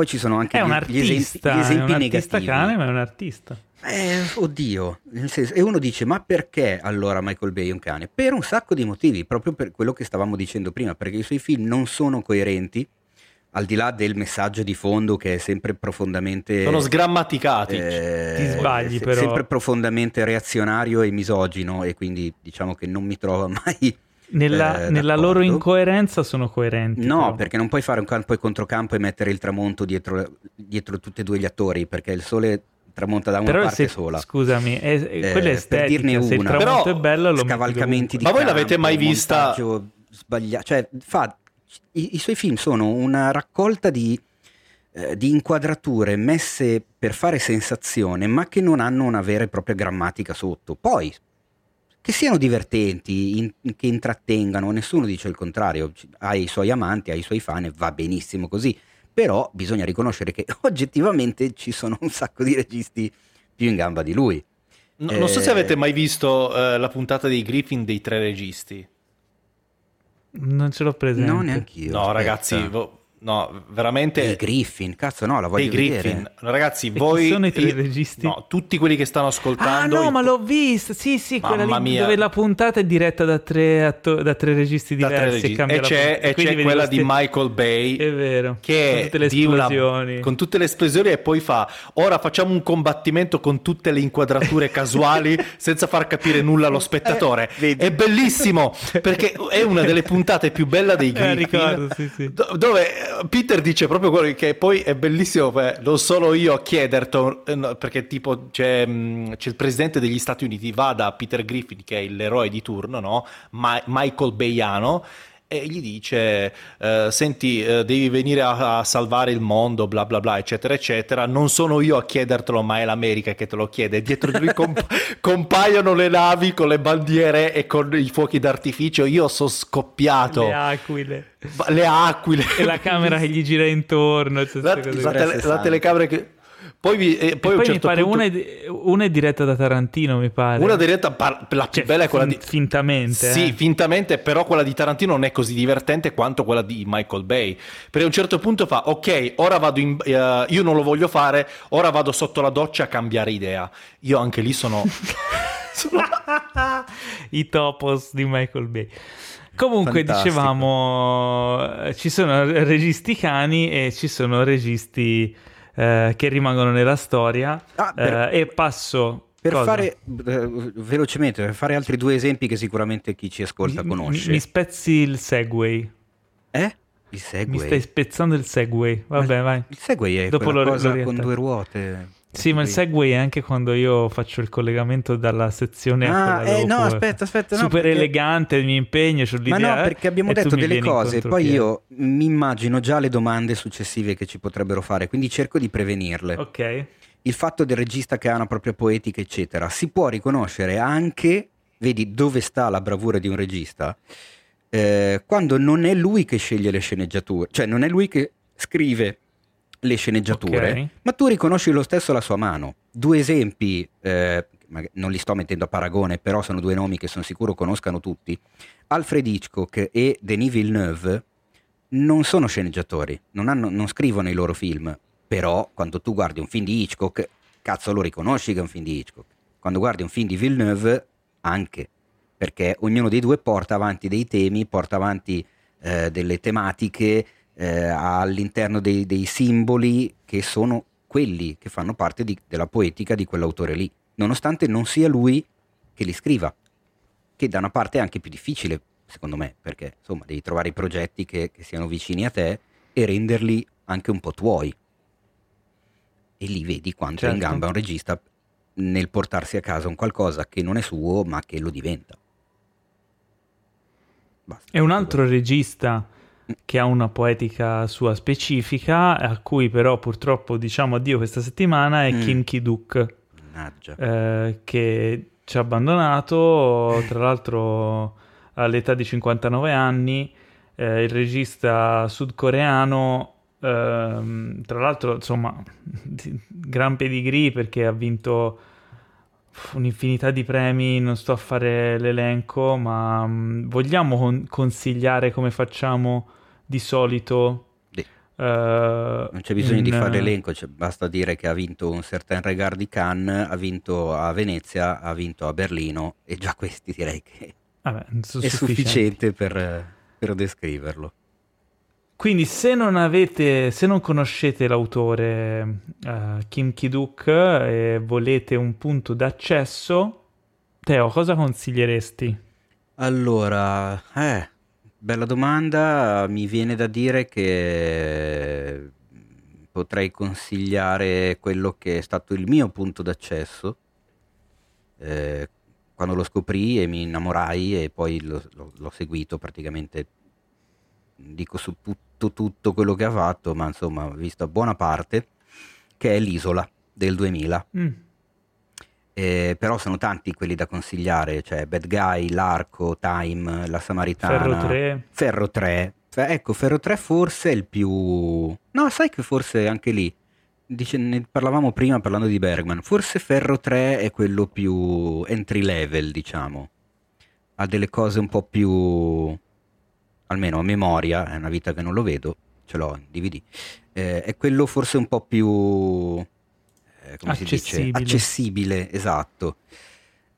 Poi ci sono anche è gli, artista, gli esempi, esempi è un negativi. cane, ma è un artista. Eh, oddio, senso, e uno dice, ma perché allora Michael Bay è un cane? Per un sacco di motivi, proprio per quello che stavamo dicendo prima, perché i suoi film non sono coerenti, al di là del messaggio di fondo che è sempre profondamente... Sono sgrammaticati, eh, ti sbagli se, però. Sempre profondamente reazionario e misogino e quindi diciamo che non mi trova mai... Nella, eh, nella loro incoerenza sono coerenti. No, però. perché non puoi fare un campo e controcampo e mettere il tramonto dietro, dietro tutti e due gli attori, perché il sole tramonta da una però parte se, sola. Scusami, è, eh, quella è estetica, per dirne una. se il tramonto però, è bello lo scavalcamenti di Ma voi campo, l'avete mai vista sbagliato, cioè fa i, i suoi film sono una raccolta di, eh, di, inquadrature messe per fare sensazione, ma che non hanno una vera e propria grammatica sotto. Poi, che siano divertenti, in, che intrattengano, nessuno dice il contrario, ha i suoi amanti, ha i suoi fan e va benissimo così. Però bisogna riconoscere che oggettivamente ci sono un sacco di registi più in gamba di lui. No, eh... Non so se avete mai visto uh, la puntata dei Griffin dei tre registi. Non ce l'ho presente. No, neanche io. No, aspetta. ragazzi, vo- No, veramente. Dei Griffin, cazzo, no, la voglio dei Griffin. Vedere. Ragazzi, e voi. sono i tre registi? No, tutti quelli che stanno ascoltando. Ah, no, ma l'ho vista. Sì, sì, Mamma quella lì mia. dove la puntata è diretta da tre, atto- da tre registi diversi. Da tre registi. E, c'è, e c'è quella di Michael Bay. È vero. Che con tutte le esplosioni. Una, con tutte le esplosioni, e poi fa: Ora facciamo un combattimento con tutte le inquadrature casuali senza far capire nulla allo spettatore. Eh, è bellissimo perché è una delle puntate più belle dei Griffin. Eh, ricordo, sì, sì. Dove Peter dice proprio quello che poi è bellissimo, non solo io a chiederti, eh, perché tipo c'è, mm, c'è, il presidente degli Stati Uniti, va da Peter Griffin, che è l'eroe di turno, no? Ma- Michael Bayano, e gli dice eh, senti eh, devi venire a, a, salvare il mondo bla bla bla eccetera eccetera. Non sono io a chiedertelo ma è l'America che te lo chiede. Dietro di lui comp- compaiono le navi con le bandiere e con i fuochi d'artificio. Io sono scoppiato. Le aquile. Le aquile. E la camera che gli gira intorno la, la, tele- la telecamera che Poi, vi, eh, poi, poi certo mi pare punto... una, è, una, è, diretta da Tarantino, mi pare. Una diretta, par- la più cioè, bella è quella fin- di... Fintamente. Sì, eh. fintamente, però quella di Tarantino non è così divertente quanto quella di Michael Bay. Perché a un certo punto fa, ok, ora vado in... Uh, io non lo voglio fare, ora vado sotto la doccia a cambiare idea. Io anche lì sono... sono... I topos di Michael Bay. Comunque Fantastico. dicevamo, ci sono registi cani e ci sono registi eh, che rimangono nella storia ah, per, eh, e passo... Per cosa? fare eh, velocemente, per fare altri due esempi che sicuramente chi ci ascolta conosce. Mi, mi spezzi il segway. Eh? Il segway? Mi stai spezzando il segway. Vabbè, Ma vai. Il segway è Dopo quella lo, cosa lo con due ruote. Sì, ma il segway è anche quando io faccio il collegamento dalla sezione ah, eh, no, aspetta, aspetta. Super no, perché... elegante, mi impegno sull'idea. Ma no, perché abbiamo detto delle cose, poi io mi immagino già le domande successive che ci potrebbero fare, quindi cerco di prevenirle. Ok. Il fatto del regista che ha una propria poetica, eccetera, si può riconoscere anche, vedi dove sta la bravura di un regista, eh, quando non è lui che sceglie le sceneggiature, cioè non è lui che scrive le sceneggiature, okay. ma tu riconosci lo stesso la sua mano. Due esempi, eh, non li sto mettendo a paragone, però sono due nomi che sono sicuro conoscano tutti. Alfred Hitchcock e Denis Villeneuve non sono sceneggiatori, non, hanno, non scrivono i loro film, però quando tu guardi un film di Hitchcock, cazzo lo riconosci che è un film di Hitchcock. Quando guardi un film di Villeneuve, anche, perché ognuno dei due porta avanti dei temi, porta avanti eh, delle tematiche, eh, all'interno dei, dei, simboli che sono quelli che fanno parte di, della poetica di quell'autore lì, nonostante non sia lui che li scriva, che da una parte è anche più difficile, secondo me, perché insomma devi trovare i progetti che, che siano vicini a te e renderli anche un po' tuoi. E lì vedi quanto certo. è in certo. gamba un regista nel portarsi a casa un qualcosa che non è suo ma che lo diventa. Basta, è un altro regista che ha una poetica sua specifica, a cui però purtroppo diciamo addio questa settimana, è mm. Kim Ki-duk, eh, che ci ha abbandonato, tra l'altro all'età di 59 anni, eh, il regista sudcoreano, eh, tra l'altro insomma, gran pedigree perché ha vinto un'infinità di premi, non sto a fare l'elenco, ma mh, vogliamo con- consigliare come facciamo di solito... Sì. Uh, non c'è bisogno in... di fare l'elenco, cioè, basta dire che ha vinto un certain regard di Cannes, ha vinto a Venezia, ha vinto a Berlino e già questi direi che Vabbè, è sufficiente per, per descriverlo. Quindi se non avete, se non conoscete l'autore uh, Kim Ki-duk e volete un punto d'accesso, Teo, cosa consiglieresti? Allora, eh, Bella domanda, mi viene da dire che potrei consigliare quello che è stato il mio punto d'accesso eh, quando lo scoprì e mi innamorai e poi lo, lo, l'ho seguito praticamente, dico su tutto, tutto quello che ha fatto, ma insomma ho visto buona parte, che è l'Isola del 2000. Mm eh, però sono tanti quelli da consigliare, cioè Bad Guy, L'Arco, Time, La Samaritana. Ferro 3. Ferro 3. Ecco, Ferro 3 forse è il più... No, sai che forse anche lì, dice, ne parlavamo prima parlando di Bergman, forse Ferro 3 è quello più entry level, diciamo. Ha delle cose un po' più... almeno a memoria, è una vita che non lo vedo, ce l'ho in DVD. Eh, è quello forse un po' più come accessibile. si dice? Accessibile, esatto.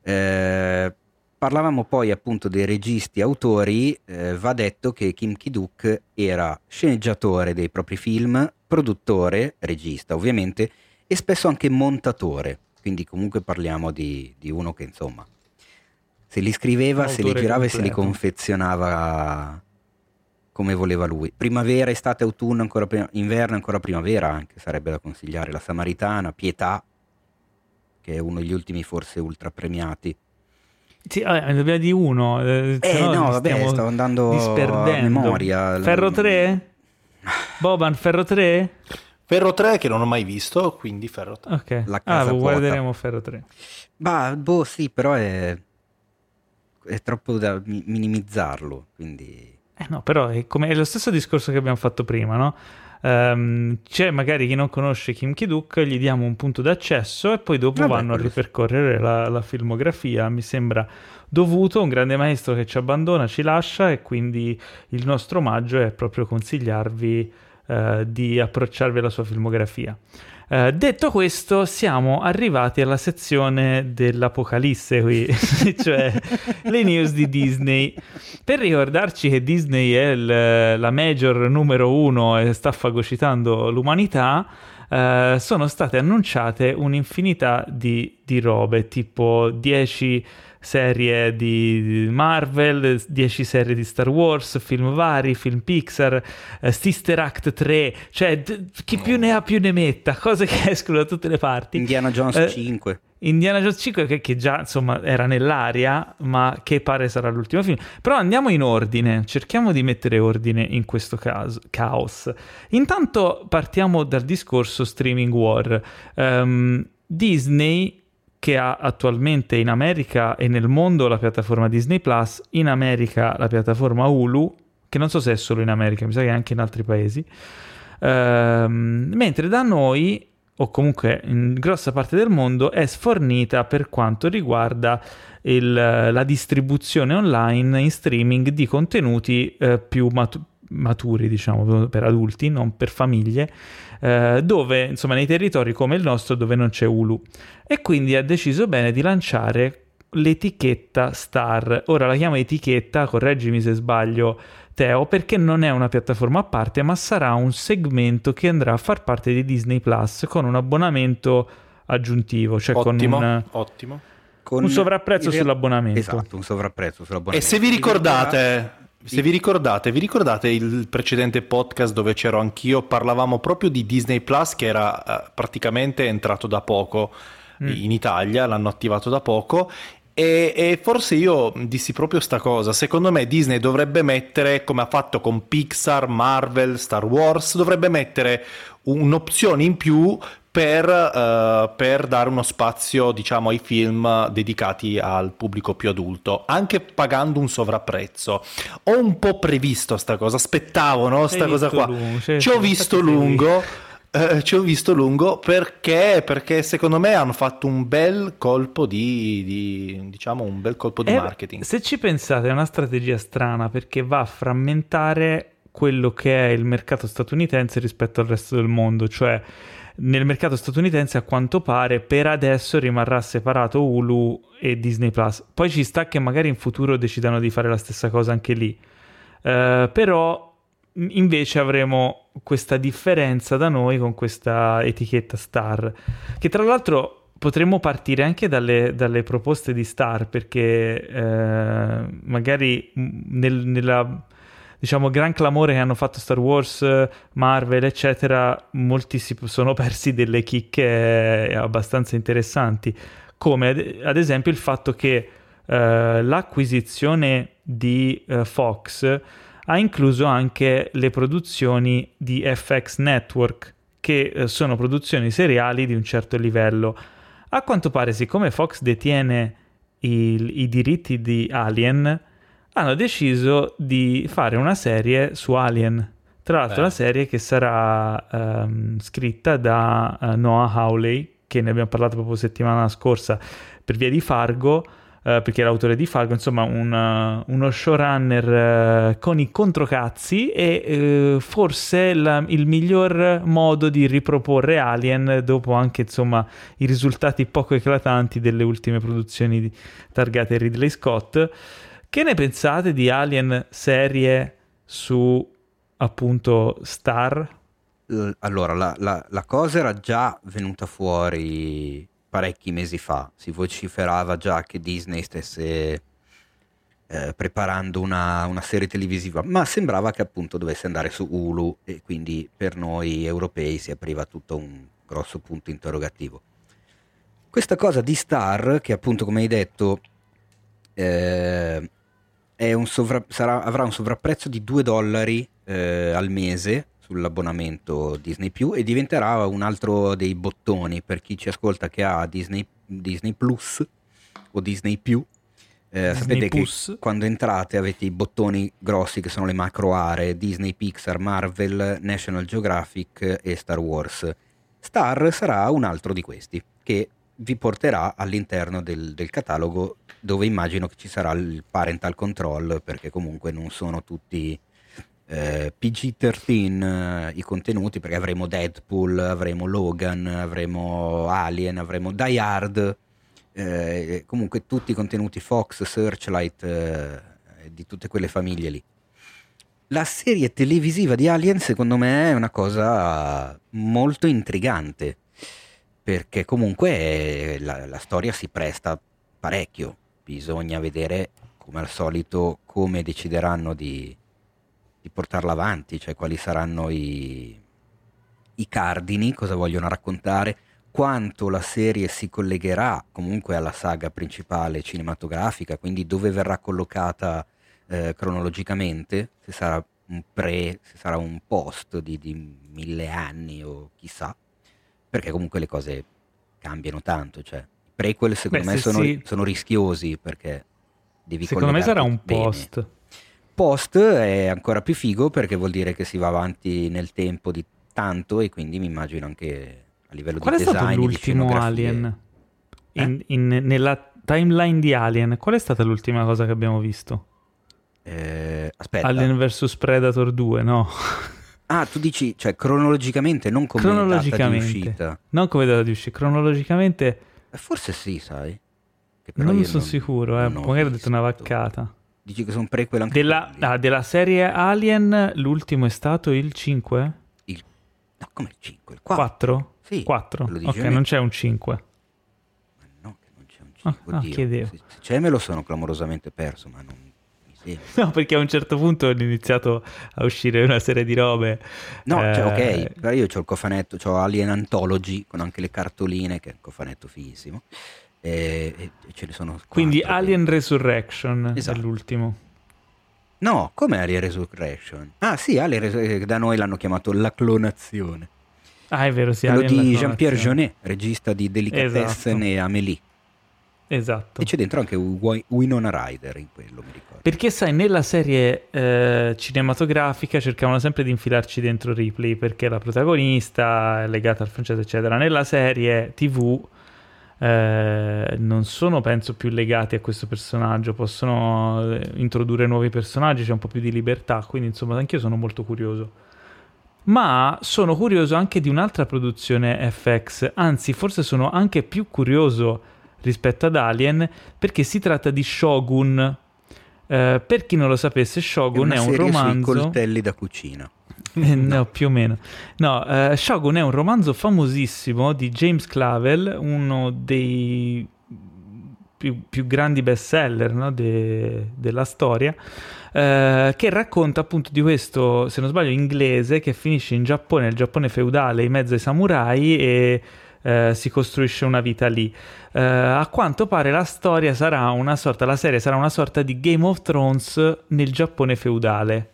Eh, parlavamo poi appunto dei registi autori, eh, va detto che Kim Ki-duk era sceneggiatore dei propri film, produttore, regista ovviamente, e spesso anche montatore, quindi comunque parliamo di, di uno che insomma se li scriveva, se li girava completo. e se li confezionava come voleva lui. Primavera, estate, autunno, ancora prima, inverno, ancora primavera anche sarebbe da consigliare. La Samaritana, Pietà, che è uno degli ultimi forse ultra premiati. Sì, vabbè, dobbiamo di uno. Eh, eh no, vabbè, stavo andando disperdendo. a memoria. Ferro 3? Boban, Ferro 3? Ferro 3 che non ho mai visto, quindi Ferro 3. Ok, La casa ah, guarderemo Ferro 3. Bah, boh, sì, però è, è troppo da minimizzarlo, quindi... Eh no, però è, come, è lo stesso discorso che abbiamo fatto prima, no? Um, c'è magari chi non conosce Kim Ki-duk, gli diamo un punto d'accesso e poi dopo Vabbè, vanno a ripercorrere la, la, filmografia. Mi sembra dovuto, un grande maestro che ci abbandona, ci lascia e quindi il nostro omaggio è proprio consigliarvi uh, di approcciarvi alla sua filmografia. Uh, detto questo, siamo arrivati alla sezione dell'apocalisse qui, cioè le news di Disney. Per ricordarci che Disney è il, la major numero uno e sta fagocitando l'umanità, uh, sono state annunciate un'infinità di, di robe, tipo 10 serie di Marvel, 10 serie di Star Wars, film vari, film Pixar, uh, Sister Act 3, cioè d- chi più ne ha più ne metta, cose che escono da tutte le parti. Indiana Jones uh, 5. Indiana Jones 5 che, che, già insomma era nell'aria ma che pare sarà l'ultimo film però andiamo in ordine cerchiamo di mettere ordine in questo caso caos intanto partiamo dal discorso streaming war um, Disney che ha attualmente in America e nel mondo la piattaforma Disney Plus, in America la piattaforma Hulu, che non so se è solo in America, mi sa che è anche in altri paesi, ehm, mentre da noi, o comunque in grossa parte del mondo, è sfornita per quanto riguarda il, la distribuzione online in streaming di contenuti eh, più maturi maturi, diciamo, per adulti, non per famiglie, eh, dove, insomma, nei territori come il nostro, dove non c'è Hulu. E quindi ha deciso bene di lanciare l'etichetta Star. Ora la chiamo etichetta, correggimi se sbaglio, Teo, perché non è una piattaforma a parte, ma sarà un segmento che andrà a far parte di Disney Plus con un abbonamento aggiuntivo, cioè ottimo, con un, ottimo. Con un sovrapprezzo sull'abbonamento. Esatto, un sovrapprezzo sull'abbonamento. E se vi ricordate, se vi ricordate, vi ricordate il precedente podcast dove c'ero anch'io? Parlavamo proprio di Disney Plus che era uh, praticamente entrato da poco mm. in Italia, l'hanno attivato da poco e, e, forse io dissi proprio sta cosa. Secondo me Disney dovrebbe mettere, come ha fatto con Pixar, Marvel, Star Wars, dovrebbe mettere un'opzione in più per, uh, per, dare uno spazio diciamo ai film dedicati al pubblico più adulto anche pagando un sovrapprezzo. Ho un po' previsto sta cosa aspettavo no sta cosa qua. lungo, ci ho visto lungo eh, ci ho visto lungo perché, perché secondo me hanno fatto un bel colpo di, di diciamo un bel colpo di eh, marketing. se ci pensate è una strategia strana perché va a frammentare quello che è il mercato statunitense rispetto al resto del mondo cioè nel mercato statunitense a quanto pare per adesso rimarrà separato Hulu e Disney Plus. Poi ci sta che magari in futuro decidano di fare la stessa cosa anche lì. Uh, però invece avremo questa differenza da noi con questa etichetta Star, che tra l'altro potremmo partire anche dalle, dalle proposte di Star, perché eh, magari nel, nella diciamo, gran clamore che hanno fatto Star Wars, Marvel, eccetera, molti si sono persi delle chicche abbastanza interessanti, come ad, ad esempio il fatto che eh, l'acquisizione di eh, Fox ha incluso anche le produzioni di FX Network, che eh, sono produzioni seriali di un certo livello. A quanto pare, siccome Fox detiene il, i diritti di Alien, hanno deciso di fare una serie su Alien. Tra l'altro, Beh. la serie che sarà um, scritta da uh, Noah Hawley, che ne abbiamo parlato proprio settimana scorsa per via di Fargo. Uh, perché è l'autore di Fargo, insomma, un, uh, uno showrunner uh, con i controcazzi e forse la, il miglior modo di riproporre Alien dopo anche, insomma, i risultati poco eclatanti delle ultime produzioni targate Ridley Scott. Che ne pensate di Alien serie su appunto Star? Allora, la, la, la cosa era già venuta fuori parecchi mesi fa. Si vociferava già che Disney stesse eh, preparando una, una, serie televisiva, ma sembrava che appunto dovesse andare su Hulu e quindi per noi europei si apriva tutto un grosso punto interrogativo. Questa cosa di Star, che appunto come hai detto eh, un sovra- sarà, avrà un sovrapprezzo di 2 dollari eh, al mese sull'abbonamento Disney Più e diventerà un altro dei bottoni per chi ci ascolta che ha Disney, Disney Plus o Disney Più. Eh, sapete che quando entrate avete i bottoni grossi che sono le macro aree Disney, Pixar, Marvel, National Geographic e Star Wars. Star sarà un altro di questi che vi porterà all'interno del, del catalogo dove immagino che ci sarà il parental control perché comunque non sono tutti eh, PG-13 eh, i contenuti perché avremo Deadpool, avremo Logan, avremo Alien, avremo Die Hard, eh, comunque tutti i contenuti Fox, Searchlight, eh, di tutte quelle famiglie lì. La serie televisiva di Alien secondo me è una cosa molto intrigante perché comunque la, la storia si presta parecchio, bisogna vedere come al solito come decideranno di, di portarla avanti, cioè quali saranno i, i cardini, cosa vogliono raccontare, quanto la serie si collegherà comunque alla saga principale cinematografica, quindi dove verrà collocata eh, cronologicamente, se sarà un pre, se sarà un post di, di, mille anni o chissà, perché comunque le cose cambiano tanto, cioè prequel secondo Beh, me sono, sì. sono, rischiosi perché devi Secondo me sarà un bene. post post è ancora più figo perché vuol dire che si va avanti nel tempo di tanto e quindi mi immagino anche a livello qual di design Qual è stato l'ultimo Alien? In, eh? in, nella timeline di Alien, qual è stata l'ultima cosa che abbiamo visto? Eh, aspetta. Alien vs Predator 2, no? Ah, tu dici, cioè cronologicamente, non come cronologicamente, data di uscita. Non come data di uscita, cronologicamente... Eh, forse sì, sai. non sono non, sicuro, eh. magari ho detto una vaccata. Dici che sono prequel anche della, ah, della serie Alien, l'ultimo è stato il 5? Il, no, come il 5? Il 4? 4? Sì. 4? Ok, non c'è un 5. Ma no, che non c'è un 5. Ah, ah, chiedevo. Se, se c'è me lo sono clamorosamente perso, ma non sembra. No, perché a un certo punto ho iniziato a uscire una serie di robe. No, cioè, eh... cioè, ok, però io ho il cofanetto, ho Alien Anthology con anche le cartoline, che è un cofanetto fighissimo e, e ce ne sono Quindi Alien Resurrection esatto. è l'ultimo. No, come Alien Resurrection? Ah sì, Alien Resurrection, eh, da noi l'hanno chiamato La Clonazione. Ah, è vero, sì. Quello di Jean-Pierre Jeunet, regista di Delicatessen esatto. e Amélie. Esatto. E c'è dentro anche Winona Ryder in quello, mi ricordo. Perché sai, nella serie eh, cinematografica cercavano sempre di infilarci dentro Ripley perché la protagonista è legata al francese, eccetera. Nella serie TV eh, non sono penso più legati a questo personaggio, possono eh, introdurre nuovi personaggi, c'è un po' più di libertà, quindi insomma anch'io sono molto curioso. Ma sono curioso anche di un'altra produzione FX, anzi forse sono anche più curioso rispetto ad Alien perché si tratta di Shogun. Eh, per chi non lo sapesse, Shogun è, è un romanzo. Sui coltelli da cucina. Eh, no, più o meno. No, uh, Shogun è un romanzo famosissimo di James Clavel, uno dei più, più grandi bestseller no? De, della storia, uh, che racconta appunto di questo, se non sbaglio, inglese che finisce in Giappone, nel Giappone feudale, in mezzo ai samurai e uh, si costruisce una vita lì. A quanto pare la storia sarà una sorta, la serie sarà una sorta di Game of Thrones nel Giappone feudale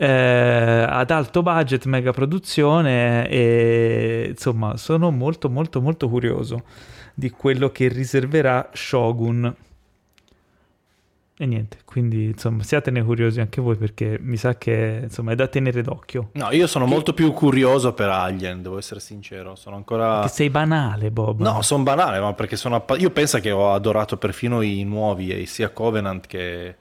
eh, ad alto budget, mega produzione e insomma sono molto molto molto curioso di quello che riserverà Shogun. E niente, quindi insomma siatene curiosi anche voi perché mi sa che insomma è da tenere d'occhio. No, io sono che... molto più curioso per Alien, devo essere sincero. Sono ancora. Che sei banale, Bob. No, sono banale, ma perché sono. App... Io penso che ho adorato perfino i nuovi, sia Covenant che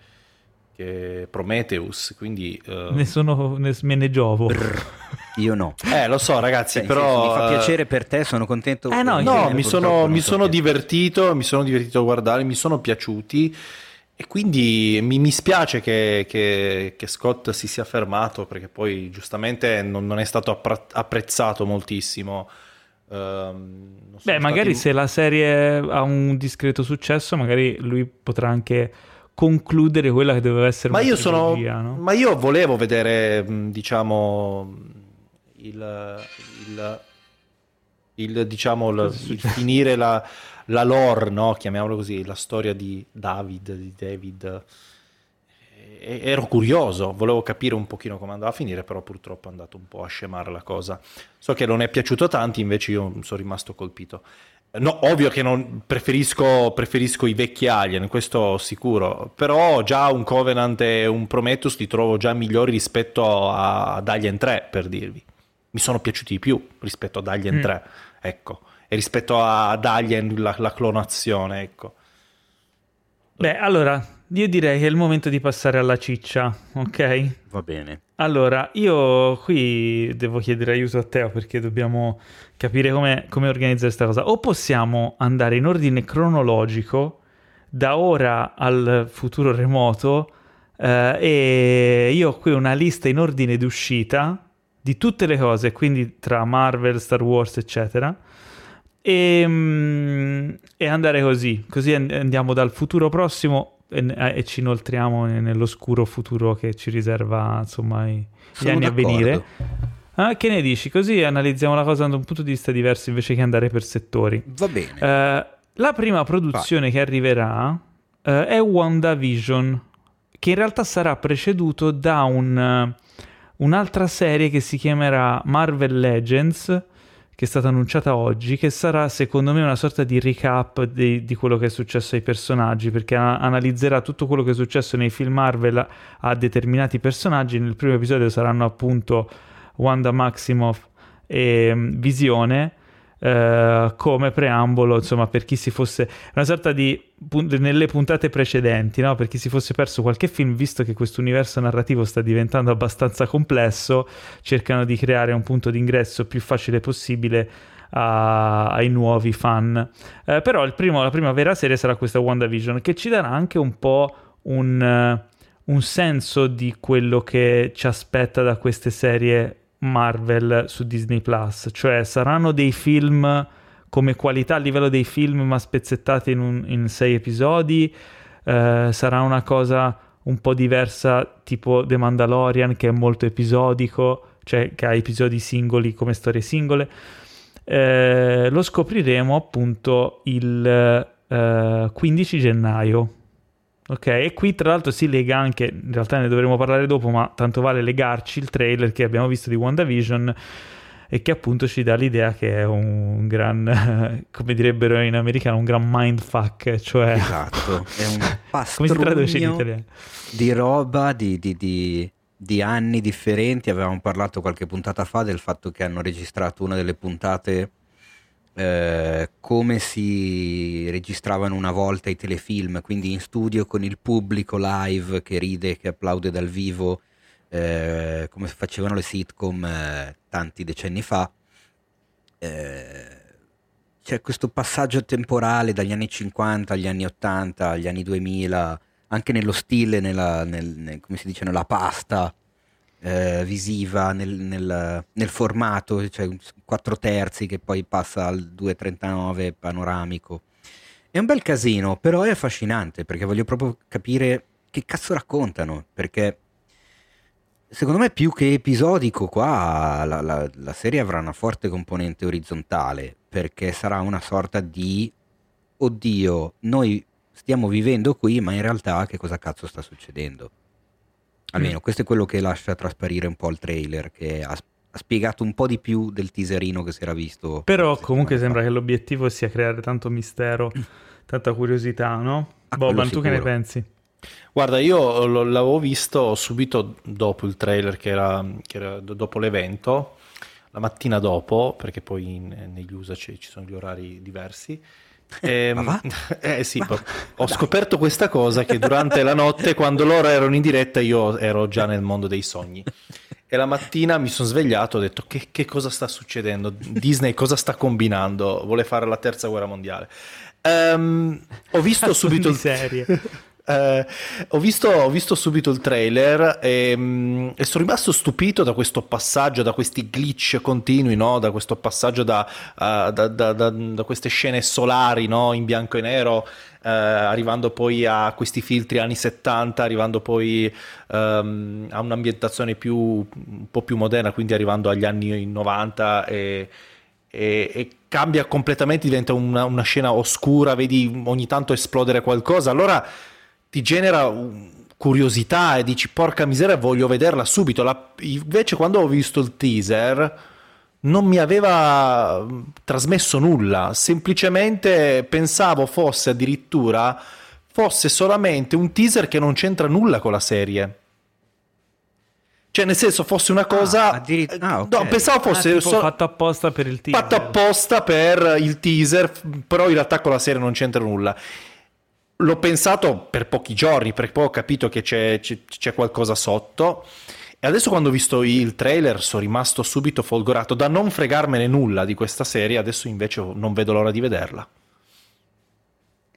che Prometheus, quindi... Uh... Ne sono, ne, me ne giovo. Brr, io no. Eh, lo so ragazzi, Beh, però... mi fa piacere per te, sono contento. Eh no, no mi sono, mi sono divertito, mi sono divertito a guardare, mi sono piaciuti e quindi mi, mi spiace che, che, che, Scott si sia fermato perché poi giustamente non, non è stato appra- apprezzato moltissimo. Um, Beh, magari stati... se la serie ha un discreto successo, magari lui potrà anche concludere quella che doveva essere ma una io sono, no? Ma io volevo vedere, diciamo, il, il, il diciamo, il finire la, la lore, no? chiamiamolo così, la storia di David, di David. E, ero curioso, volevo capire un pochino come andava a finire, però purtroppo è andato un po' a scemare la cosa. So che non è piaciuto a tanti, invece io sono rimasto colpito. No, ovvio che non preferisco, preferisco, i vecchi Alien, questo sicuro, però già un Covenant e un Prometheus li trovo già migliori rispetto a, ad Alien 3, per dirvi. Mi sono piaciuti di più rispetto ad Alien mm. 3, ecco, rispetto ad Alien la, la clonazione, ecco. Beh, allora, io direi che è il momento di passare alla ciccia, ok? Va bene. Allora, io qui devo chiedere aiuto a Teo perché dobbiamo capire come, come organizzare questa cosa. O possiamo andare in ordine cronologico da ora al futuro remoto eh, e io ho qui una lista in ordine d'uscita di tutte le cose, quindi tra Marvel, Star Wars, eccetera. E, mm, e andare così, così andiamo dal futuro prossimo e, e, ci inoltriamo nell'oscuro futuro che ci riserva insomma i, gli anni d'accordo. a venire. Ah, che ne dici? Così analizziamo la cosa da un punto di vista diverso invece che andare per settori. Va bene. Uh, la prima produzione Vai. che arriverà uh, è WandaVision, che in realtà sarà preceduto da un, uh, un'altra serie che si chiamerà Marvel Legends che è stata annunciata oggi, che sarà secondo me una sorta di recap di, di quello che è successo ai personaggi, perché a- analizzerà tutto quello che è successo nei film Marvel a, a determinati personaggi. Nel primo episodio saranno appunto Wanda Maximoff e um, Visione eh, come preambolo, insomma, per chi si fosse una sorta di nelle puntate precedenti, no? per chi si fosse perso qualche film, visto che questo universo narrativo sta diventando abbastanza complesso, cercano di creare un punto d'ingresso più facile possibile a, ai nuovi fan. Eh, però primo, la prima vera serie sarà questa WandaVision, che ci darà anche un po' un, uh, un senso di quello che ci aspetta da queste serie Marvel su Disney Plus, cioè saranno dei film come qualità a livello dei film ma spezzettati in, un, in sei episodi, eh, sarà una cosa un po' diversa tipo The Mandalorian che è molto episodico, cioè che ha episodi singoli come storie singole. Eh, lo scopriremo appunto il eh, 15 gennaio Ok, e qui tra l'altro si lega anche, in realtà ne dovremo parlare dopo, ma tanto vale legarci il trailer che abbiamo visto di WandaVision e che appunto ci dà l'idea che è un gran, come direbbero in americano, un gran mindfuck, cioè... Esatto, è un pastrugno di roba, di, di, di, di anni differenti. Avevamo parlato qualche puntata fa del fatto che hanno registrato una delle puntate eh, come si registravano una volta i telefilm, quindi in studio con il pubblico live che ride, che applaude dal vivo, eh, come facevano le sitcom eh, tanti decenni fa. Eh, c'è questo passaggio temporale dagli anni 50 agli anni 80, agli anni 2000, anche nello stile, nella, nel, nel, come si dice, nella pasta eh, visiva nel, nel, nel, formato, cioè 4 terzi che poi passa al 2.39 panoramico. È un bel casino, però è affascinante perché voglio proprio capire che cazzo raccontano, perché secondo me più che episodico qua la, la, la serie avrà una forte componente orizzontale, perché sarà una sorta di oddio, noi stiamo vivendo qui, ma in realtà che cosa cazzo sta succedendo? Almeno mm. questo è quello che lascia trasparire un po' il trailer, che ha, ha spiegato un po' di più del teaserino che si era visto. Però comunque sembra che l'obiettivo sia creare tanto mistero, tanta curiosità, no? Ah, Boban, tu che ne pensi? Guarda, io l'avevo visto subito dopo il trailer, che era, che era dopo l'evento, la mattina dopo, perché poi in, negli USA ci, ci sono gli orari diversi. Eh, eh sì, ho Dai. scoperto questa cosa che durante la notte, quando loro erano in diretta, io ero già nel mondo dei sogni. E la mattina mi sono svegliato e ho detto che, che, cosa sta succedendo? Disney cosa sta combinando? Vuole fare la terza guerra mondiale. Um, ho visto subito... il serie. Eh, ho, visto, ho, visto, subito il trailer e, mm, e, sono rimasto stupito da questo passaggio, da questi glitch continui, no? da questo passaggio da, uh, da, da, da queste scene solari no? in bianco e nero, uh, arrivando poi a questi filtri anni 70, arrivando poi um, a un'ambientazione più, un po' più moderna, quindi arrivando agli anni 90 e, e, e cambia completamente, diventa una, una scena oscura, vedi ogni tanto esplodere qualcosa. Allora ti genera curiosità e dici porca miseria voglio vederla subito. La, invece quando ho visto il teaser non mi aveva mm, trasmesso nulla, semplicemente pensavo fosse addirittura fosse solamente un teaser che non c'entra nulla con la serie. Cioè, nel senso, fosse una cosa. Ah, addirittura... ah, okay. No, pensavo fosse. Ah, so... fatto apposta per il teaser. Fatto apposta per il teaser, però in realtà con la serie non c'entra nulla. L'ho pensato per pochi giorni, perché poi ho capito che c'è, c'è, c'è qualcosa sotto. E adesso quando ho visto il trailer sono rimasto subito folgorato da non fregarmene nulla di questa serie, adesso invece non vedo l'ora di vederla.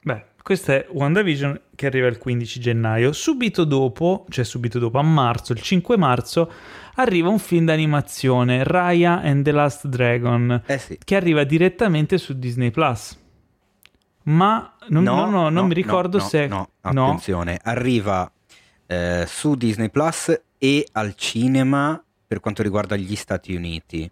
Beh, questa è WandaVision che arriva il 15 gennaio. Subito dopo, cioè subito dopo, a marzo, il 5 marzo, arriva un film d'animazione, Raya and the Last Dragon, eh sì. che arriva direttamente su Disney Plus. Ma non, no, no, no, non mi ricordo se... No, attenzione, arriva eh, su Disney Plus e al cinema per quanto riguarda gli Stati Uniti.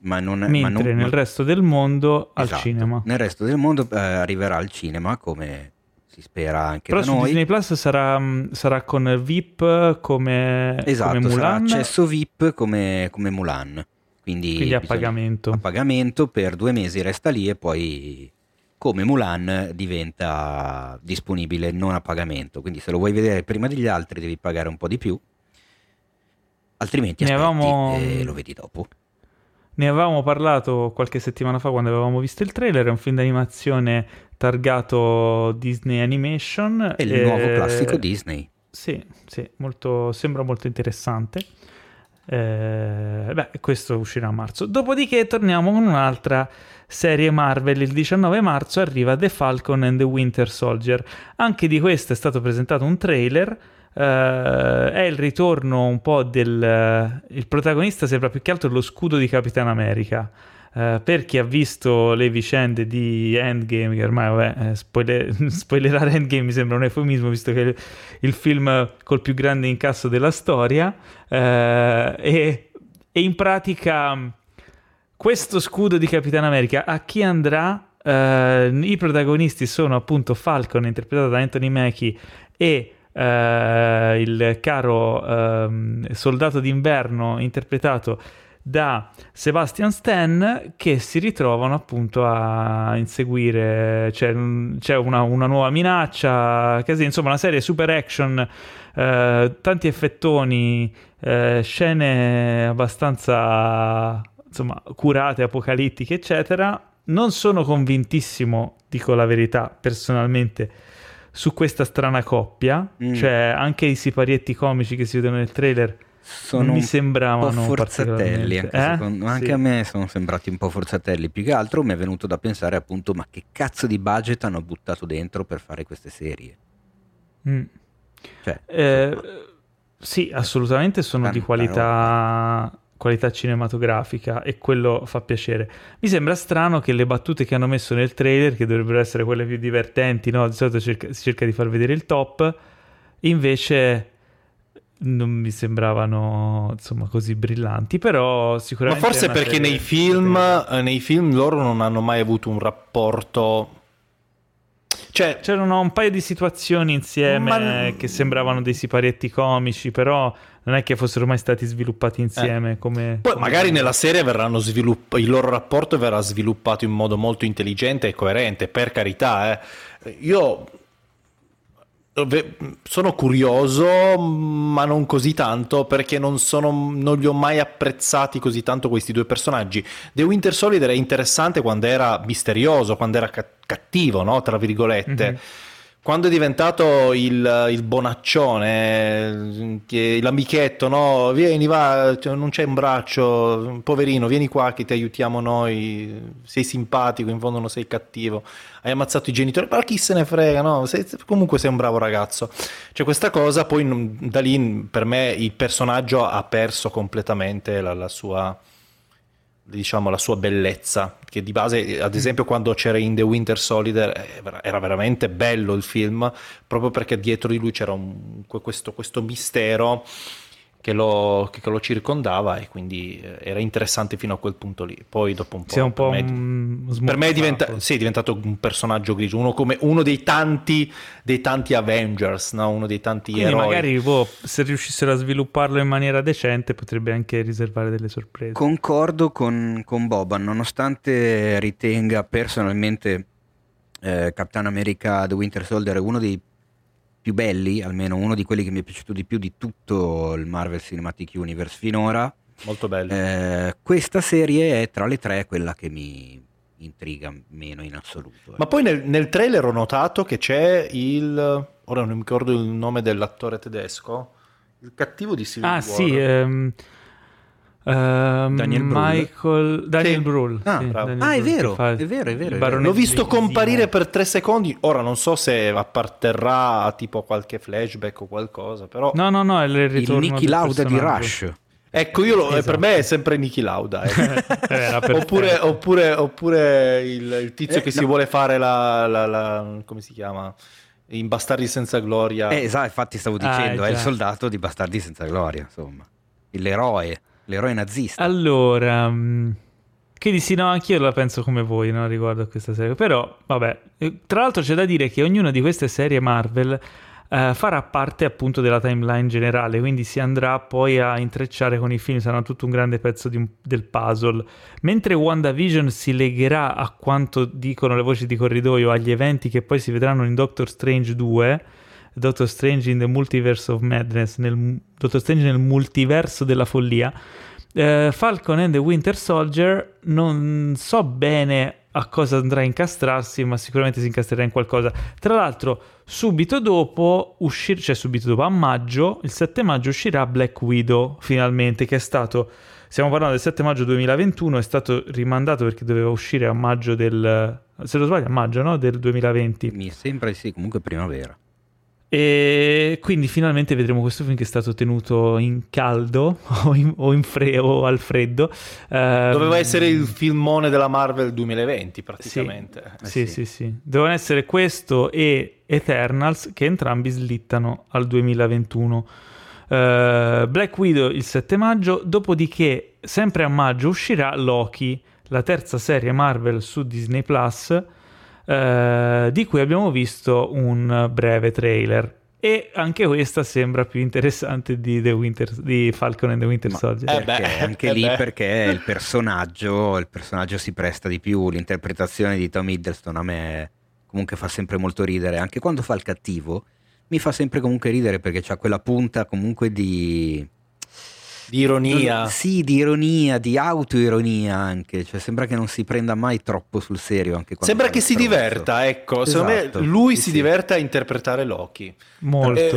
Ma non, Mentre ma non, nel resto del mondo al esatto. cinema. Nel resto del mondo eh, arriverà al cinema come si spera anche Però da su noi. Disney Plus sarà, mm, sarà, con VIP come, esatto, come Mulan. Sarà accesso VIP come, come Mulan. Quindi, Quindi a pagamento. A pagamento per due mesi resta lì e poi come Mulan diventa disponibile non a pagamento. Quindi se lo vuoi vedere prima degli altri devi pagare un po' di più, altrimenti ne avevamo... e lo vedi dopo. Ne avevamo parlato qualche settimana fa quando avevamo visto il trailer, è un film d'animazione targato Disney Animation. È il e... nuovo classico Disney. Sì, sì, molto, sembra molto interessante. Eh, beh, questo uscirà a marzo. Dopodiché torniamo con un'altra serie Marvel. Il 19 marzo arriva The Falcon and the Winter Soldier. Anche di questo è stato presentato un trailer. Uh, è il ritorno un po' del... Uh, il protagonista sembra più che altro lo scudo di Capitan America. Uh, per chi ha visto le vicende di Endgame, che ormai vabbè, eh, spoiler- spoilerare Endgame mi sembra un eufemismo, visto che è il film col più grande incasso della storia, e, e in pratica questo scudo di Capitan America a chi andrà? Uh, I protagonisti sono appunto Falcon, interpretato da Anthony Mackie, e uh, il caro uh, soldato d'inverno, interpretato da Sebastian Stan, che si ritrovano appunto a inseguire. C'è, c'è una, una, nuova minaccia, così, insomma, una serie super action, tanti effettoni, scene abbastanza insomma, curate, apocalittiche, eccetera. Non sono convintissimo, dico la verità, personalmente, su questa strana coppia. Mm. Cioè, anche i siparietti comici che si vedono nel trailer sono mi sembravano forzatelli. Anche, eh? secondo, anche sì. a me sono sembrati un po' forzatelli. Più che altro mi è venuto da pensare, appunto, ma che cazzo di budget hanno buttato dentro per fare queste serie? Mm. Cioè, eh, sì, assolutamente sono di qualità. Roba qualità cinematografica e quello fa piacere. Mi sembra strano che le battute che hanno messo nel trailer, che dovrebbero essere quelle più divertenti, no? di solito cerca, si cerca di far vedere il top, invece non mi sembravano insomma così brillanti però sicuramente ma forse perché nei film, eh, nei film loro non hanno mai avuto un rapporto cioè, c'erano un paio di situazioni insieme ma... che sembravano dei siparietti comici, però non è che fossero mai stati sviluppati insieme. Eh. Come, Poi come magari nella serie verranno svilupp- il loro rapporto verrà sviluppato in modo molto intelligente e coerente, per carità. Eh. Io sono curioso, ma non così tanto, perché non, sono, non, li ho mai apprezzati così tanto questi due personaggi. The Winter Solid era interessante quando era misterioso, quando era cattivo, no? Tra virgolette. Mm-hmm quando è diventato il, il bonaccione, l'amichetto, no? Vieni, va, cioè, non c'è un braccio, poverino, vieni qua che ti aiutiamo noi, sei simpatico, in fondo non sei cattivo, hai ammazzato i genitori, ma chi se ne frega, no? Sei, comunque sei un bravo ragazzo. C'è questa cosa, poi da lì per me il personaggio ha perso completamente la, la sua diciamo, la sua bellezza, che di base, ad esempio, quando c'era in The Winter Solid era veramente bello il film, proprio perché dietro di lui c'era un, questo, questo, mistero che lo, che lo, circondava e quindi eh, era interessante fino a quel punto lì. Poi dopo un po'... un po per, me, per me è, diventa, sì, è, diventato un personaggio grigio, uno, come, uno dei, tanti, dei tanti Avengers, no? uno dei tanti quindi eroi. magari boh, se riuscissero a svilupparlo in maniera decente potrebbe anche riservare delle sorprese. Concordo con, con Boban, nonostante ritenga personalmente eh, Capitan America The Winter Soldier uno dei più belli, almeno uno di quelli che mi è piaciuto di più di tutto il Marvel Cinematic Universe finora. Molto bello. Eh, questa serie è tra le tre quella che mi intriga meno in assoluto. Ma poi nel, nel trailer ho notato che c'è il... ora non mi ricordo il nome dell'attore tedesco, il cattivo di Civil ah, War. sì, ehm... Uh, Daniel Michael Daniel sì. Brühl ah, sì, Daniel ah è, vero, è vero, è vero, è vero. l'ho visto comparire per tre secondi ora non so se apparterrà a tipo qualche flashback o qualcosa però no no no è il ritorno il Nicky Lauda di Rush Ecco, io lo, esatto. per me è sempre Niki Lauda. Eh. oppure, oppure, oppure il, il, tizio eh, che no. si vuole fare la, la, la, come si chiama? In Bastardi senza gloria. Eh, esatto, infatti stavo ah, dicendo, ah, è il soldato di Bastardi senza gloria, insomma. L'eroe l'eroe nazista. Allora, mm, quindi sì, no, anch'io la penso come voi no, riguardo a questa serie. Però, vabbè, eh, tra l'altro c'è da dire che ognuna di queste serie Marvel eh, farà parte appunto della timeline generale, quindi si andrà poi a intrecciare con i film, sarà tutto un grande pezzo un, del puzzle. Mentre WandaVision si legherà a quanto dicono le voci di corridoio agli eventi che poi si vedranno in Doctor Strange 2 Doctor Strange in the Multiverse of Madness, nel, Doctor Strange nel multiverso della follia. Uh, Falcon and the Winter Soldier non so bene a cosa andrà a incastrarsi, ma sicuramente si incastrerà in qualcosa. Tra l'altro, subito dopo, uscir- cioè subito dopo, a maggio, il 7 maggio uscirà Black Widow, finalmente, che è stato, stiamo parlando del 7 maggio 2021, è stato rimandato perché doveva uscire a maggio del, se non sbaglio, a maggio, no? Del 2020. Mi sembra sì, comunque primavera. E quindi finalmente vedremo questo film che è stato tenuto in caldo o, in, o, in fre- o al freddo. Uh, Doveva essere il filmone della Marvel 2020 praticamente. Sì, eh, sì, sì, sì. Dovevano essere questo e Eternals che entrambi slittano al 2021. Uh, eh, Black Widow il 7 maggio, dopodiché sempre a maggio uscirà Loki, la terza serie Marvel su Disney Plus eh, di cui abbiamo visto un breve trailer. E anche questa sembra più interessante di, The Winter, di Falcon and the Winter Soldier. Eh beh, anche eh lì beh. perché il personaggio, il personaggio si presta di più. L'interpretazione di Tom Hiddleston a me comunque fa sempre molto ridere. Anche quando fa il cattivo, mi fa sempre comunque ridere perché c'ha quella punta comunque di di ironia. Sì, di ironia, di autoironia anche, cioè sembra che non si prenda mai troppo sul serio anche Sembra che si diverta, ecco, esatto. secondo me esatto. lui sì, si sì. diverte a interpretare Loki. Molto. Eh,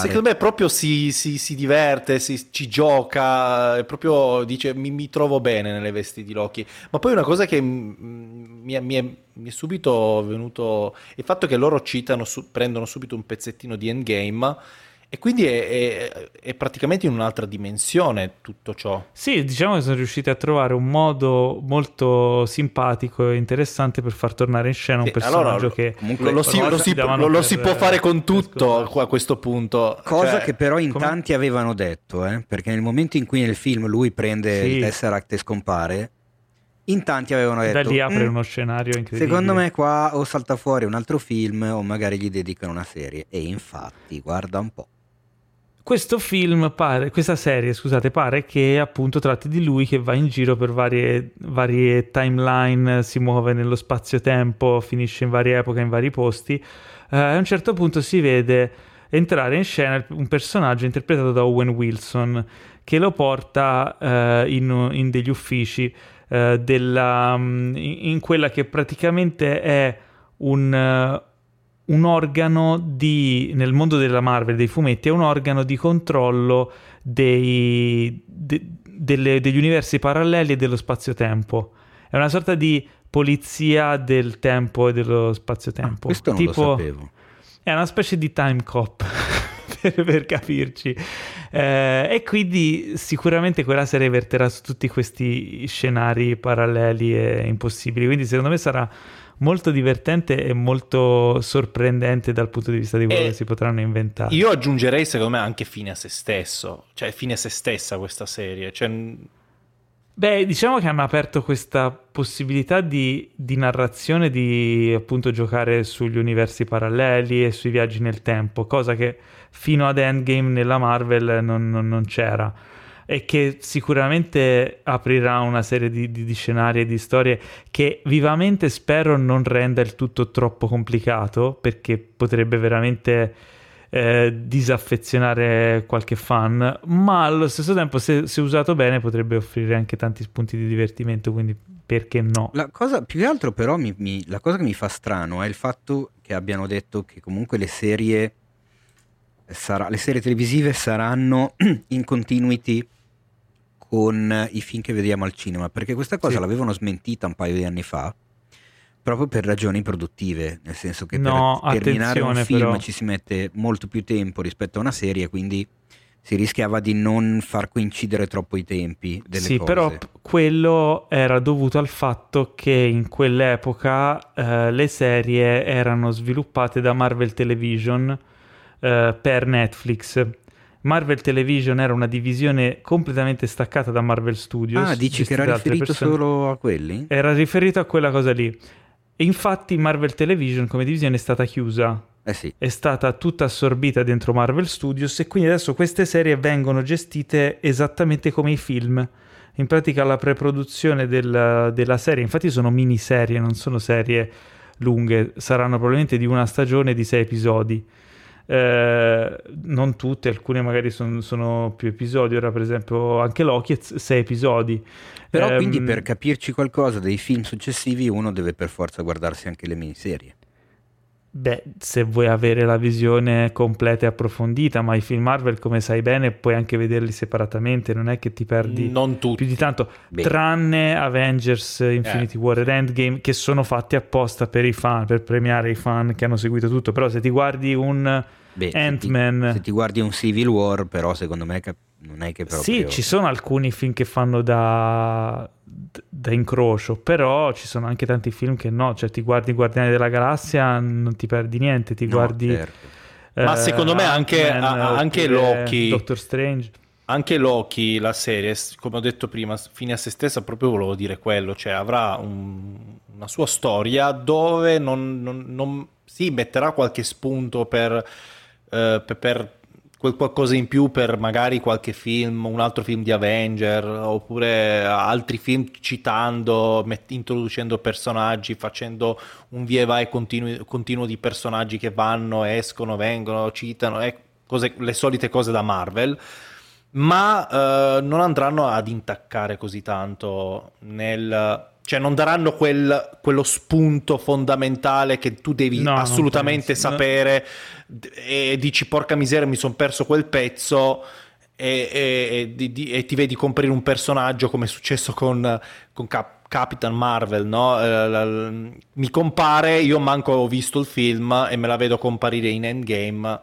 secondo me proprio si, si, si diverte, si, ci gioca, proprio dice mi, mi, trovo bene nelle vesti di Loki. Ma poi una cosa che mi è, mi è, mi è subito venuto, il fatto che loro citano, su, prendono subito un pezzettino di Endgame e quindi è, è, è, praticamente in un'altra dimensione tutto ciò. Sì, diciamo che sono riusciti a trovare un modo molto simpatico e interessante per far tornare in scena sì, un personaggio allora, che comunque lo, si, lo, si, lo, lo si, può fare con tutto a questo punto. Cosa cioè, che però in come... tanti avevano detto, eh? perché nel momento in cui nel film lui prende sì. il Tesseract e scompare, in tanti avevano detto... Da lì apre mm, uno scenario incredibile. Secondo me qua o salta fuori un altro film o magari gli dedicano una serie. E infatti, guarda un po' questo film pare, questa serie, scusate, pare che appunto tratti di lui che va in giro per varie, varie timeline, si muove nello spazio-tempo, finisce in varie epoche, in vari posti. Uh, a un certo punto si vede entrare in scena un personaggio interpretato da Owen Wilson che lo porta uh, in, in, degli uffici uh, della, in, in, quella che praticamente è un un organo di, nel mondo della Marvel, dei fumetti, è un organo di controllo dei, de, delle, degli universi paralleli e dello spazio-tempo. È una sorta di polizia del tempo e dello spazio-tempo. Ah, questo non tipo, lo sapevo. È una specie di time cop. per, per capirci. Eh, e quindi sicuramente quella serie verterà su tutti questi scenari paralleli e impossibili. Quindi secondo me sarà molto divertente e molto sorprendente dal punto di vista di quello e che si potranno inventare. Io aggiungerei secondo me anche fine a se stesso, cioè fine a se stessa questa serie. Cioè... Beh, diciamo che hanno aperto questa possibilità di, di, narrazione di appunto giocare sugli universi paralleli e sui viaggi nel tempo, cosa che fino ad Endgame nella Marvel non, non, non c'era e che sicuramente aprirà una serie di, di, di, scenari e di storie che vivamente spero non renda il tutto troppo complicato perché potrebbe veramente eh, disaffezionare qualche fan ma allo stesso tempo se, se, usato bene potrebbe offrire anche tanti spunti di divertimento quindi perché no? La cosa più che altro però mi, mi, la cosa che mi fa strano è il fatto che abbiano detto che comunque le serie sarà, le serie televisive saranno in continuity con i film che vediamo al cinema, perché questa cosa sì. l'avevano smentita un paio di anni fa, proprio per ragioni produttive, nel senso che no, per terminare un film però. ci si mette molto più tempo rispetto a una serie, quindi si rischiava di non far coincidere troppo i tempi delle sì, cose. però quello era dovuto al fatto che in quell'epoca eh, le serie erano sviluppate da Marvel Television eh, per Netflix Marvel Television era una divisione completamente staccata da Marvel Studios. Ah, dici che era riferito solo a quelli? Era riferito a quella cosa lì. E infatti Marvel Television come divisione è stata chiusa. Eh sì. È stata tutta assorbita dentro Marvel Studios e quindi adesso queste serie vengono gestite esattamente come i film. In pratica la preproduzione del, della serie, infatti sono miniserie, non sono serie lunghe, saranno probabilmente di una stagione di sei episodi eh, non tutte, alcune magari son, sono più episodi, ora per esempio anche Loki è sei episodi. Però um, quindi per capirci qualcosa dei film successivi uno deve per forza guardarsi anche le miniserie. Beh, se vuoi avere la visione completa e approfondita, ma i film Marvel, come sai bene, puoi anche vederli separatamente, non è che ti perdi più di tanto, Beh. tranne Avengers, Infinity eh. War ed Endgame, che sono fatti apposta per i fan, per premiare i fan che hanno seguito tutto. Però se ti guardi un Ant-Man. Se ti, se ti, guardi un Civil War, però secondo me cap- non è che proprio... Sì, ci sono alcuni film che fanno da, da incrocio, però ci sono anche tanti film che no, cioè ti guardi Guardiani della Galassia, non ti perdi niente, ti no, guardi... Certo. Eh, Ma secondo me anche, a, anche Loki... Doctor Strange. Anche Loki, la serie, come ho detto prima, fine a se stessa, proprio volevo dire quello, cioè avrà un, una sua storia dove non, non, non sì, metterà qualche spunto per eh, per, per quel qualcosa in più per magari qualche film, un altro film di Avenger, oppure altri film citando, met- introducendo personaggi, facendo un via e vai continu- continuo di personaggi che vanno, escono, vengono, citano, eh, cose, le solite cose da Marvel. Ma eh, non andranno ad intaccare così tanto nel cioè non daranno quel, quello spunto fondamentale che tu devi no, assolutamente sapere e dici porca miseria mi sono perso quel pezzo e, e, e, e, ti vedi comprare un personaggio come è successo con, con Cap- Capitan Marvel, no? Eh, mi compare, io manco ho visto il film e me la vedo comparire in Endgame.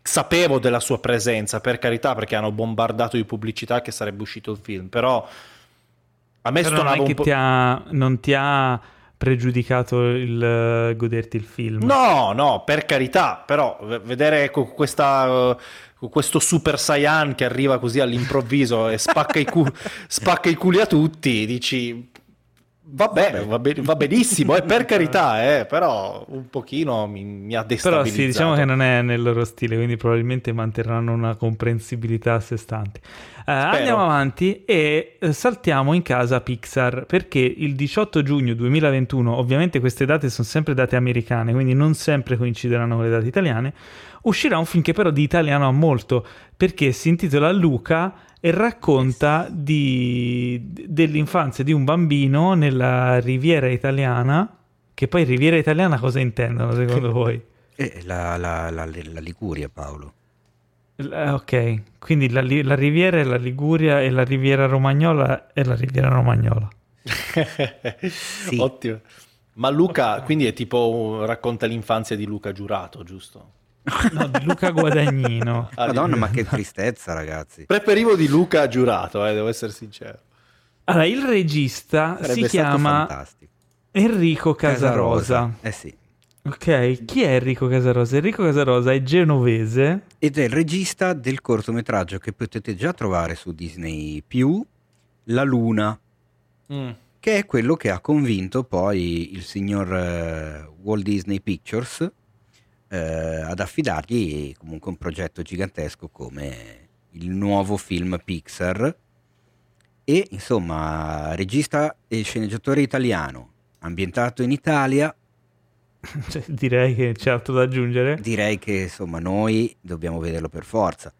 Sapevo della sua presenza, per carità, perché hanno bombardato di pubblicità che sarebbe uscito il film, però a me Però non è che ti ha, non ti ha pregiudicato il uh, goderti il film. No, no, per carità, però vedere questa, uh, questo Super Saiyan che arriva così all'improvviso e spacca i, cu- spacca i culi a tutti, dici Vabbè, va, be- va benissimo, eh, per carità, eh, però un pochino mi, mi ha destabilizzato. Però sì, diciamo che non è nel loro stile, quindi probabilmente manterranno una comprensibilità a sé stante. Uh, andiamo avanti e eh, saltiamo in casa Pixar, perché il 18 giugno 2021, ovviamente queste date sono sempre date americane, quindi non sempre coincideranno con le date italiane, uscirà un film che però di italiano ha molto, perché si intitola Luca e racconta di, dell'infanzia di un bambino nella riviera italiana, che poi riviera italiana cosa intendono secondo voi? Eh, la, la, la, la, Liguria, Paolo. Ok, quindi la, la, riviera è la Liguria e la riviera romagnola è la riviera romagnola. sì. Ottimo. Ma Luca, quindi è tipo racconta l'infanzia di Luca Giurato, giusto? No, di Luca Guadagnino. Madonna, ma che tristezza, ragazzi. Preferivo di Luca giurato, eh, devo essere sincero. Allora, il regista Sarebbe si chiama Enrico Casarosa. Casarosa. Eh sì. Ok, chi è Enrico Casarosa? Enrico Casarosa è genovese. Ed è il regista del cortometraggio che potete già trovare su Disney La Luna, mm. che è quello che ha convinto poi il signor uh, Walt Disney Pictures uh, ad affidargli comunque un progetto gigantesco come il nuovo film Pixar. E insomma, regista e sceneggiatore italiano, ambientato in Italia, cioè, direi che c'è altro da aggiungere. Direi che insomma noi dobbiamo vederlo per forza.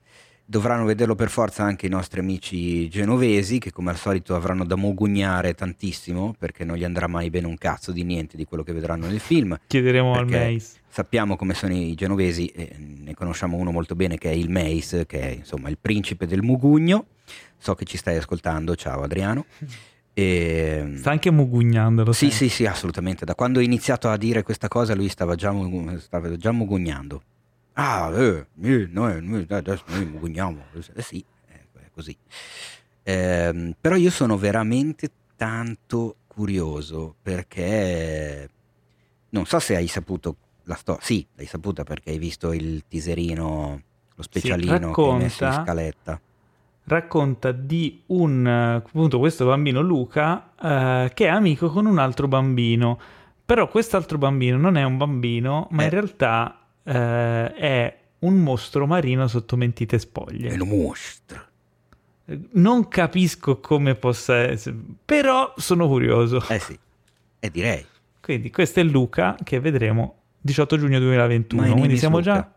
Dovranno vederlo per forza anche i nostri amici genovesi che come al solito avranno da mogugnare tantissimo perché non gli andrà mai bene un cazzo di niente di quello che vedranno nel film. Chiederemo al Mace. Sappiamo come sono i genovesi, e ne conosciamo uno molto bene che è il Mace, che è insomma il principe del mugugno. So che ci stai ascoltando, ciao Adriano. E... Sta anche mugugnando. Sì, sì, sì, assolutamente. Da quando ho iniziato a dire questa cosa, lui stava già, stava già mugugnando. Ah, eh, noi, noi, adesso noi mugugniamo. Eh sì, è così. Eh, però io sono veramente tanto curioso perché non so se hai saputo la storia. Sì, l'hai saputa perché hai visto il teaserino, lo specialino sì, racconta, che hai messo in scaletta racconta di un appunto questo bambino Luca eh, che è amico con un altro bambino però quest'altro bambino non è un bambino ma eh. in realtà eh, è un mostro marino sotto mentite spoglie. È un mostro. Non capisco come possa essere però sono curioso. Eh sì e direi. Quindi questo è Luca che vedremo 18 giugno 2021 quindi siamo già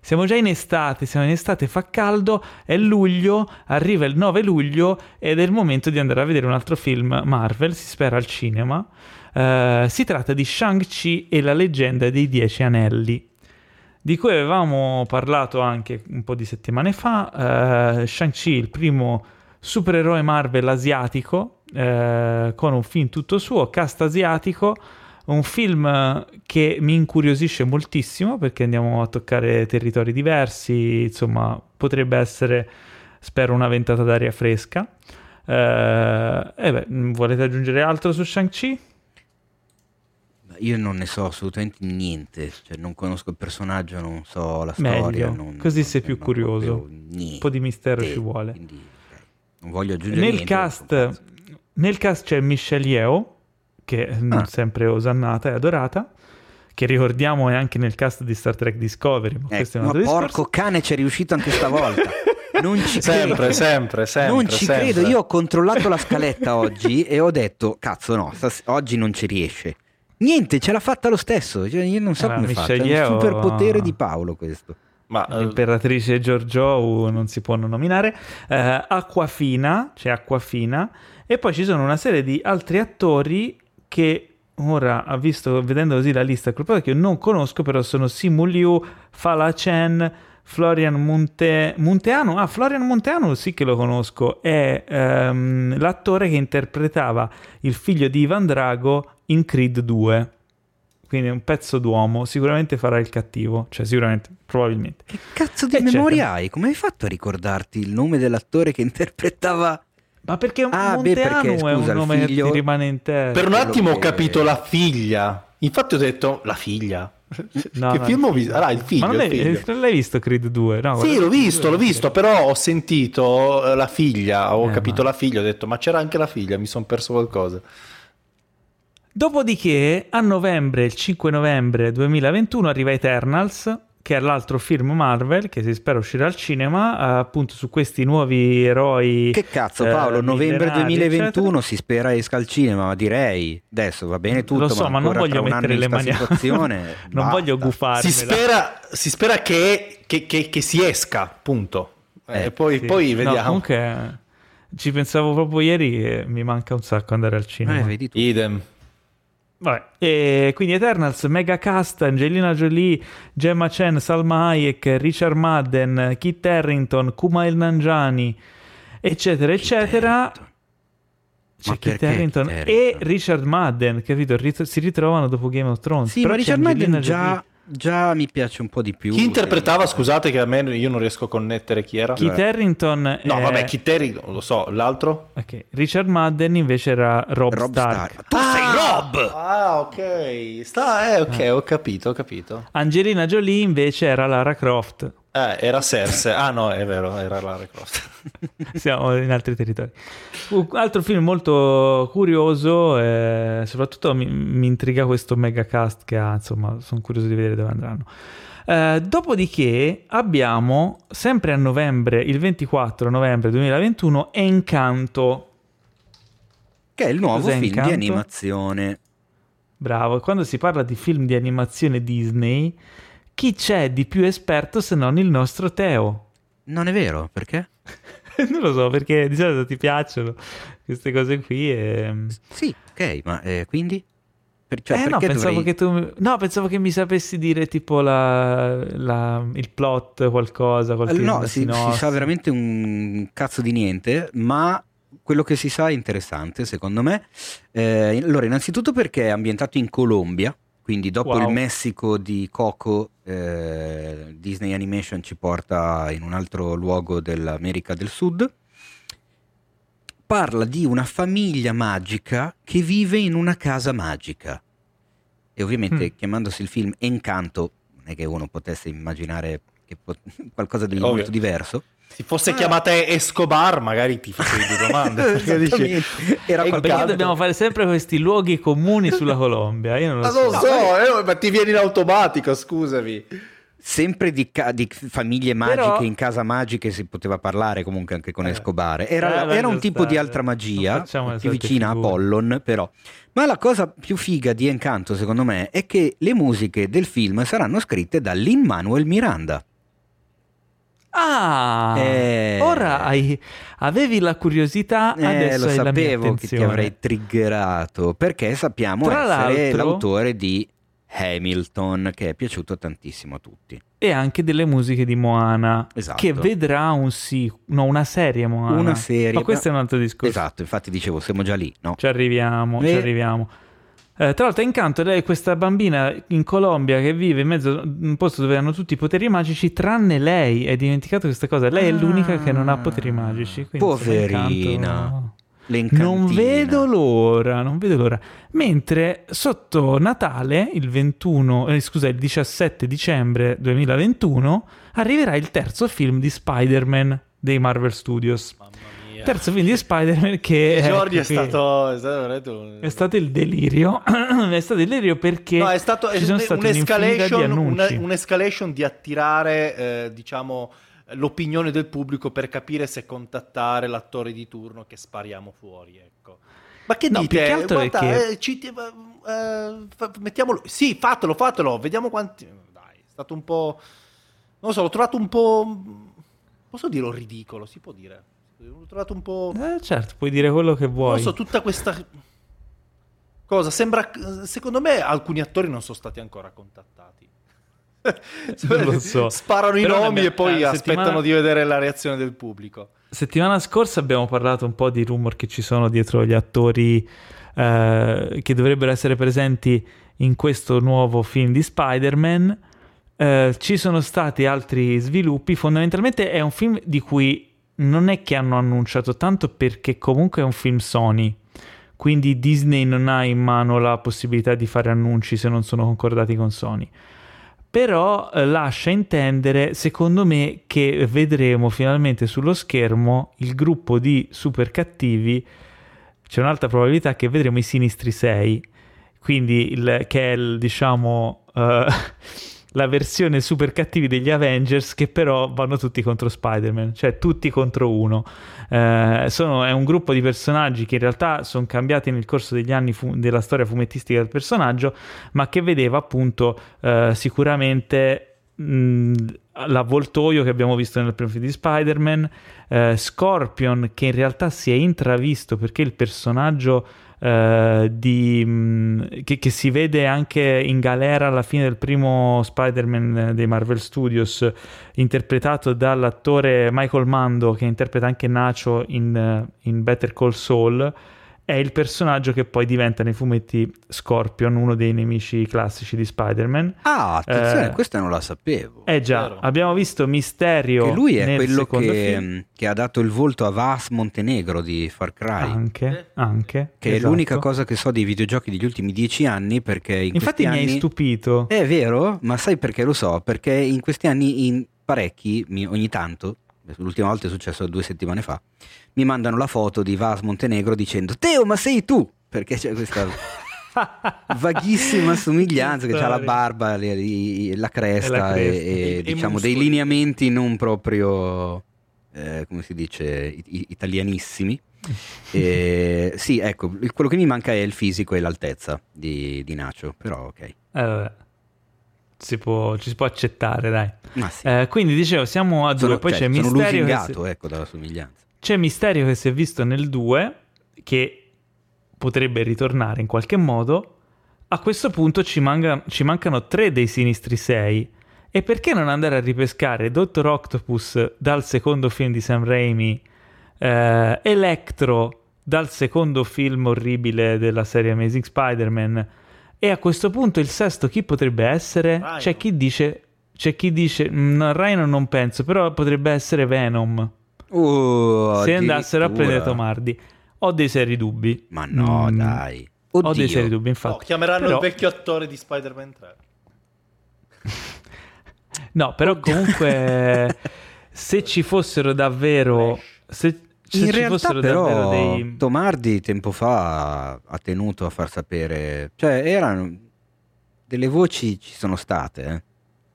siamo già in estate, siamo in estate, fa caldo, è luglio, arriva il 9 luglio ed è il momento di andare a vedere un altro film Marvel, si spera al cinema. Uh, si tratta di Shang-Chi e la leggenda dei Dieci Anelli, di cui avevamo parlato anche un po' di settimane fa. Uh, Shang-Chi, il primo supereroe Marvel asiatico, uh, con un film tutto suo, cast asiatico un film che mi incuriosisce moltissimo perché andiamo a toccare territori diversi, insomma potrebbe essere, spero, una ventata d'aria fresca. Eh, beh, volete aggiungere altro su Shang-Chi? Io non ne so assolutamente niente, cioè non conosco il personaggio, non so la Meglio, storia. Non, così sei più curioso. Un po' di mistero ci vuole. Quindi, okay. Non voglio aggiungere nel niente. Cast, nel cast c'è Michelle Yeoh, che ah. sempre osannata e adorata, che ricordiamo è anche nel cast di Star Trek Discovery. Ma, ecco, ma porco cane ci è riuscito anche stavolta. Non ci sempre, credo. sempre, sempre. Non ci sempre. credo. Io ho controllato la scaletta oggi e ho detto, cazzo no, stas- oggi non ci riesce. Niente, ce l'ha fatta lo stesso. Cioè, io non so allora, come fa. È un superpotere di Paolo questo. Ma eh, l'imperatrice Giorgio non si può non nominare. Uh, Acquafina, c'è cioè Acquafina. E poi ci sono una serie di altri attori che ora, ha visto, vedendo così la lista, che io non conosco, però sono Simu Liu, Fala Chen, Florian Monte... Monteano. Ah, Florian Monteano sì che lo conosco, è um, l'attore che interpretava il figlio di Ivan Drago in Creed 2. Quindi è un pezzo d'uomo, sicuramente farà il cattivo, cioè sicuramente, probabilmente. Che cazzo di Eccetera. memoria hai? Come hai fatto a ricordarti il nome dell'attore che interpretava ma perché un ah, beh, perché, scusa, è un nome figlio... che rimane in testa. Per un attimo ho capito la figlia. Infatti ho detto la figlia. No, che no, film ho visto? Ah, il figlio. Ma non, il figlio. non l'hai visto Creed 2? No, sì, l'ho visto, l'ho visto, però ho sentito eh, la figlia, ho eh, capito ma... la figlia, ho detto ma c'era anche la figlia, mi sono perso qualcosa. Dopodiché a novembre, il 5 novembre 2021 arriva Eternals che è l'altro film Marvel che si spera uscirà al cinema, appunto su questi nuovi eroi. Che cazzo Paolo, uh, novembre 2021 eccetera. si spera esca al cinema, ma direi adesso va bene tutto. Lo so, ma, ma non voglio mettere le mani non basta. voglio gufarmi. Si spera, si spera che, che, che, che, si esca, punto. Eh, e poi, sì. poi vediamo. No, comunque ci pensavo proprio ieri e mi manca un sacco andare al cinema. Eh, vedi tu. Idem. Vabbè, e quindi Eternals, Mega Cast, Angelina Jolie, Gemma Chen, Salma Hayek, Richard Madden, Kit Harrington, Kumail Nanjiani, eccetera, Kit eccetera. Harrington. C'è Kit Harrington, Kit Harrington e Richard Madden, capito? si ritrovano dopo Game of Thrones. Sì, Però ma Richard Madden già... già mi piace un po' di più. Chi interpretava, scusate che a me io non riesco a connettere chi era. Kit Harrington. No, è... vabbè, Kit Harrington, lo so, l'altro? Ok, Richard Madden invece era Rob, Rob Stark. Stark. Tu ah, sei Rob! Ah, ok. Sta, eh, ok, ah. ho capito, ho capito. Angelina Jolie invece era Lara Croft. Eh, era Cersei. Ah no, è vero, era Lara Croft. Siamo in altri territori. Un altro film molto curioso, eh, soprattutto mi, mi, intriga questo megacast che ha, insomma, sono curioso di vedere dove andranno. Eh, dopodiché abbiamo, sempre a novembre, il 24 novembre 2021, Encanto. Che è il nuovo Cos'è film Encanto? di animazione. Bravo, quando si parla di film di animazione Disney chi c'è di più esperto se non il nostro Teo? Non è vero, perché? non lo so, perché di solito ti piacciono queste cose qui e... Sì, ok, ma eh, quindi? Per, cioè, eh no pensavo, dovrei... che tu, no, pensavo che mi sapessi dire tipo la, la, il plot, qualcosa. Eh, no, si, si, sa veramente un cazzo di niente, ma quello che si sa è interessante secondo me. Eh, allora, innanzitutto perché è ambientato in Colombia, quindi dopo wow. il Messico di Coco, eh, Disney Animation ci porta in un altro luogo dell'America del Sud. Parla di una famiglia magica che vive in una casa magica. E ovviamente mm. chiamandosi il film Encanto, non è che uno potesse immaginare pot- qualcosa di Ovvio. molto diverso. Se fosse ah. chiamata Escobar, magari ti facevi due domande. perché dici, era perché dobbiamo fare sempre questi luoghi comuni sulla Colombia? Io non lo ma so. Non so, eh, ma ti viene in automatico, scusami. Sempre di, ca- di famiglie magiche Però... in casa magiche si poteva parlare comunque anche con eh. Escobar. Era, eh, era un tipo stare. di altra magia, più vicina a Pollon, però. Ma la cosa più figa di Encanto, secondo me, è che le musiche del film saranno scritte da Lin Manuel Miranda. Ah, eh, ora hai, avevi la curiosità, eh, adesso lo sapevo che ti avrei triggerato perché sappiamo Tra essere l'autore di Hamilton che è piaciuto tantissimo a tutti. E anche delle musiche di Moana esatto. che vedrà un sì, no, una serie Moana. Una serie. Ma questo è un altro discorso. Esatto, infatti dicevo, siamo già lì, no? Ci arriviamo, e... ci arriviamo. Eh, tra l'altro, Incanto lei è questa bambina in Colombia che vive in mezzo a un posto dove hanno tutti i poteri magici, tranne lei. Hai dimenticato questa cosa? Lei è l'unica che non ha poteri magici. Poverina. Non vedo l'ora, non vedo l'ora. Mentre sotto Natale, il 21, eh, scusa, il 17 dicembre 2021, arriverà il terzo film di Spider-Man dei Marvel Studios. Mamma terzo film di Spider-Man che... Giorgi è, stato, è, stato, è stato il delirio, è stato il delirio perché no, è stato ci sono un, un'escalation, di un, un'escalation di attirare, eh, diciamo, l'opinione del pubblico per capire se contattare l'attore di turno che spariamo fuori, ecco. Ma che no, dite? Guarda, che... eh, ci, eh, mettiamolo... Sì, fatelo, fatelo, vediamo quanti... Dai, è stato un po'... Non so, l'ho trovato un po'... Posso dirlo ridicolo, si può dire. L'ho trovato un po'. Eh, certo, puoi dire quello che vuoi. Non so, tutta questa cosa sembra. Secondo me, alcuni attori non sono stati ancora contattati. non lo so. Sparano i Però nomi e poi eh, aspettano settimana... di vedere la reazione del pubblico. Settimana scorsa abbiamo parlato un po' di rumor che ci sono dietro gli attori eh, che dovrebbero essere presenti in questo nuovo film di Spider-Man. Eh, ci sono stati altri sviluppi. Fondamentalmente è un film di cui non è che hanno annunciato tanto perché comunque è un film Sony. Quindi Disney non ha in mano la possibilità di fare annunci se non sono concordati con Sony. Però eh, lascia intendere, secondo me, che vedremo finalmente sullo schermo il gruppo di super cattivi. C'è un'alta probabilità che vedremo i Sinistri 6, quindi il, che è il, diciamo, uh, la versione super cattivi degli Avengers che però vanno tutti contro Spider-Man, cioè tutti contro uno. Eh, sono, è un gruppo di personaggi che in realtà sono cambiati nel corso degli anni fu- della storia fumettistica del personaggio, ma che vedeva appunto eh, sicuramente mh, l'avvoltoio che abbiamo visto nel primo film di Spider-Man, eh, Scorpion che in realtà si è intravisto perché il personaggio eh, di, mh, mm, che, che, si vede anche in galera alla fine del primo Spider-Man dei Marvel Studios, interpretato dall'attore Michael Mando, che interpreta anche Nacho in, in Better Call Saul. È il personaggio che poi diventa nei fumetti Scorpion, uno dei nemici classici di Spider-Man. Ah, attenzione, eh, questa non la sapevo. Eh già, Vero. abbiamo visto Misterio. Che lui è quello che, che, ha dato il volto a Vas Montenegro di Far Cry. Anche, eh. anche. Che esatto. è l'unica cosa che so dei videogiochi degli ultimi dieci anni perché in Infatti mi anni... hai stupito. È vero, ma sai perché lo so? Perché in questi anni in parecchi, ogni tanto, l'ultima volta è successo due settimane fa, mi mandano la foto di Vas Montenegro dicendo Teo ma sei tu? Perché c'è questa vaghissima somiglianza che ha la barba le, le, la cresta, la cresta e, e, e diciamo dei lineamenti non proprio eh, come si dice italianissimi. E, sì ecco quello che mi manca è il fisico e l'altezza di, di Nacho però ok. Eh, si può, ci si può accettare, dai. Sì. Eh, quindi dicevo, siamo a due, sono, poi cioè, c'è Misterio. Lusingato, si... ecco, dalla somiglianza. C'è Misterio che si è visto nel 2, che potrebbe ritornare in qualche modo. A questo punto ci, manca, ci mancano tre dei sinistri sei. E perché non andare a ripescare Dottor Octopus dal secondo film di Sam Raimi, eh, Electro dal secondo film orribile della serie Amazing Spider-Man, e a questo punto il sesto chi potrebbe essere? Rhino. C'è chi dice, c'è chi dice, no, Rhino non penso, però potrebbe essere Venom. Uh, Se andassero a prendere Tomardi. Ho dei seri dubbi. Ma no, mm. dai. Oddio. Ho dei seri dubbi, infatti. No, chiameranno però... il vecchio attore di Spider-Man 3. no, però Oddio. comunque se ci fossero davvero... Se, se in realtà però dei... Tomardi tempo fa ha tenuto a far sapere, cioè erano delle voci ci sono state eh,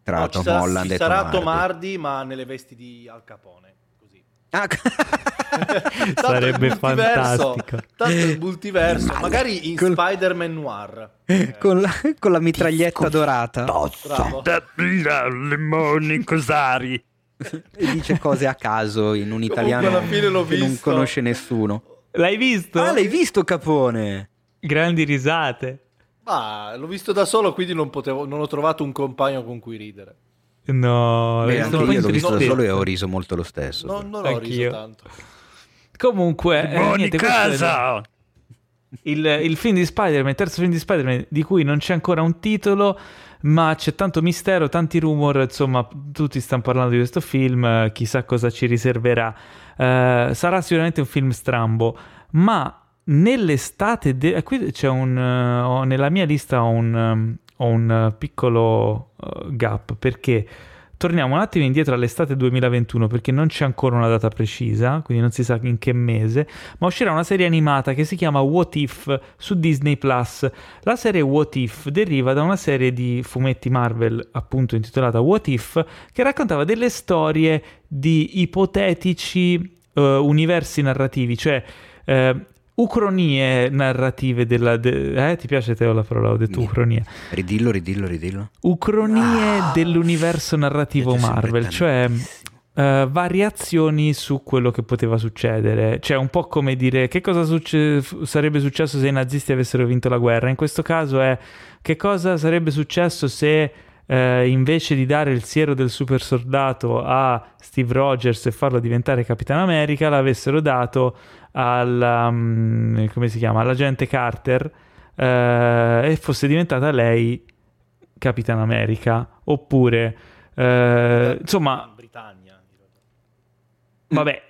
tra no, Tom Holland ci e sarà Tomardi. Tomardi ma nelle vesti di Al Capone, così. Ah, Sarebbe fantastico. Tanto il multiverso, Male. magari in con... Spider-Man Noir. Eh. Con, la, con la mitraglietta dorata. Bravo. Limoni cosari e dice cose a caso in un italiano che visto. non conosce nessuno. L'hai visto? Ah, l'hai visto Capone? Grandi risate. Ma l'ho visto da solo, quindi non, potevo, non ho trovato un compagno con cui ridere. No, Beh, anche io l'ho visto da solo e ho riso molto lo stesso. No, non ho riso tanto. Comunque, eh, niente, casa! Il, il, film di Spider-Man, il terzo film di Spider-Man, di cui non c'è ancora un titolo, ma c'è tanto mistero, tanti rumor, insomma, tutti stanno parlando di questo film, chissà cosa ci riserverà. Uh, sarà sicuramente un film strambo, ma nell'estate, de- qui c'è un, uh, nella mia lista ho un, um, ho un piccolo uh, gap, perché torniamo un attimo indietro all'estate 2021 perché non c'è ancora una data precisa, quindi non si sa in che mese, ma uscirà una serie animata che si chiama What If su Disney Plus. La serie What If deriva da una serie di fumetti Marvel, appunto intitolata What If, che raccontava delle storie di ipotetici uh, universi narrativi, cioè uh, ucronie narrative della... De, eh, ti piace Teo la parola? Ho detto Niente. ucronie. Ridillo, ridillo, ridillo. Ucronie ah, dell'universo narrativo Marvel, cioè uh, variazioni su quello che poteva succedere. Cioè un po' come dire che cosa succe- sarebbe successo se i nazisti avessero vinto la guerra. In questo caso è che cosa sarebbe successo se... Uh, invece di dare il siero del super soldato a Steve Rogers e farlo diventare Capitano America, l'avessero dato alla, um, come si chiama, all'agente Carter eh, e fosse diventata lei Capitan America oppure eh, insomma Britannia vabbè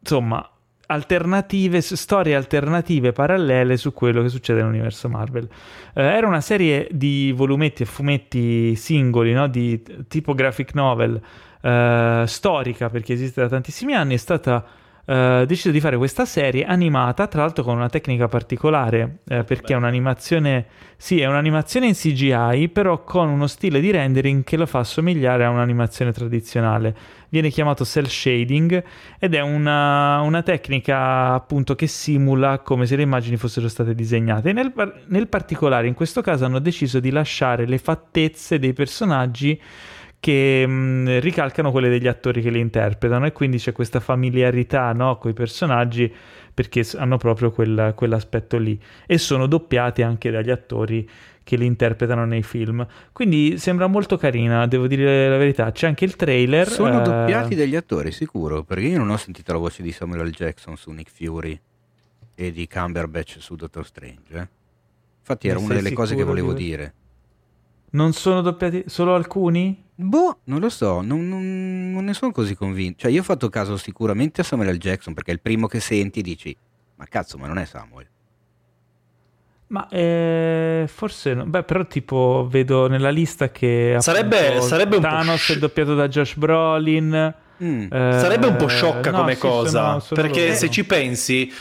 insomma alternative, storie alternative parallele su quello che succede nell'universo Marvel. Eh, era una serie di volumetti e fumetti singoli, no? di tipo graphic novel, eh, storica perché esiste da tantissimi anni, è stata Uh, deciso di fare questa serie animata, tra l'altro con una tecnica particolare, eh, perché è un'animazione, sì, è un'animazione in CGI, però con uno stile di rendering che lo fa assomigliare a un'animazione tradizionale. Viene chiamato cell shading ed è una, una tecnica appunto che simula come se le immagini fossero state disegnate. Nel, nel particolare, in questo caso, hanno deciso di lasciare le fattezze dei personaggi che mh, mm, ricalcano quelle degli attori che li interpretano e quindi c'è questa familiarità no, con i personaggi perché hanno proprio quel, quell'aspetto lì e sono doppiati anche dagli attori che li interpretano nei film. Quindi sembra molto carina, devo dire la verità. C'è anche il trailer. Sono uh... doppiati dagli attori, sicuro, perché io non ho sentito la voce di Samuel L. Jackson su Nick Fury. e di Cumberbatch su Doctor Strange. Eh? Infatti era una delle cose che volevo di... dire. Non sono doppiati solo alcuni? Boh, non lo so, non, non, non, ne sono così convinto. Cioè, io ho fatto caso sicuramente a Samuel L. Jackson perché è il primo che senti e dici, ma cazzo, ma non è Samuel. Ma eh, forse no. Beh, però tipo vedo nella lista che sarebbe, sarebbe un Thanos po' è doppiato da Josh Brolin. Mm. Eh, sarebbe un po' sciocca no, come sì, cosa, sono, sono perché loro. se ci pensi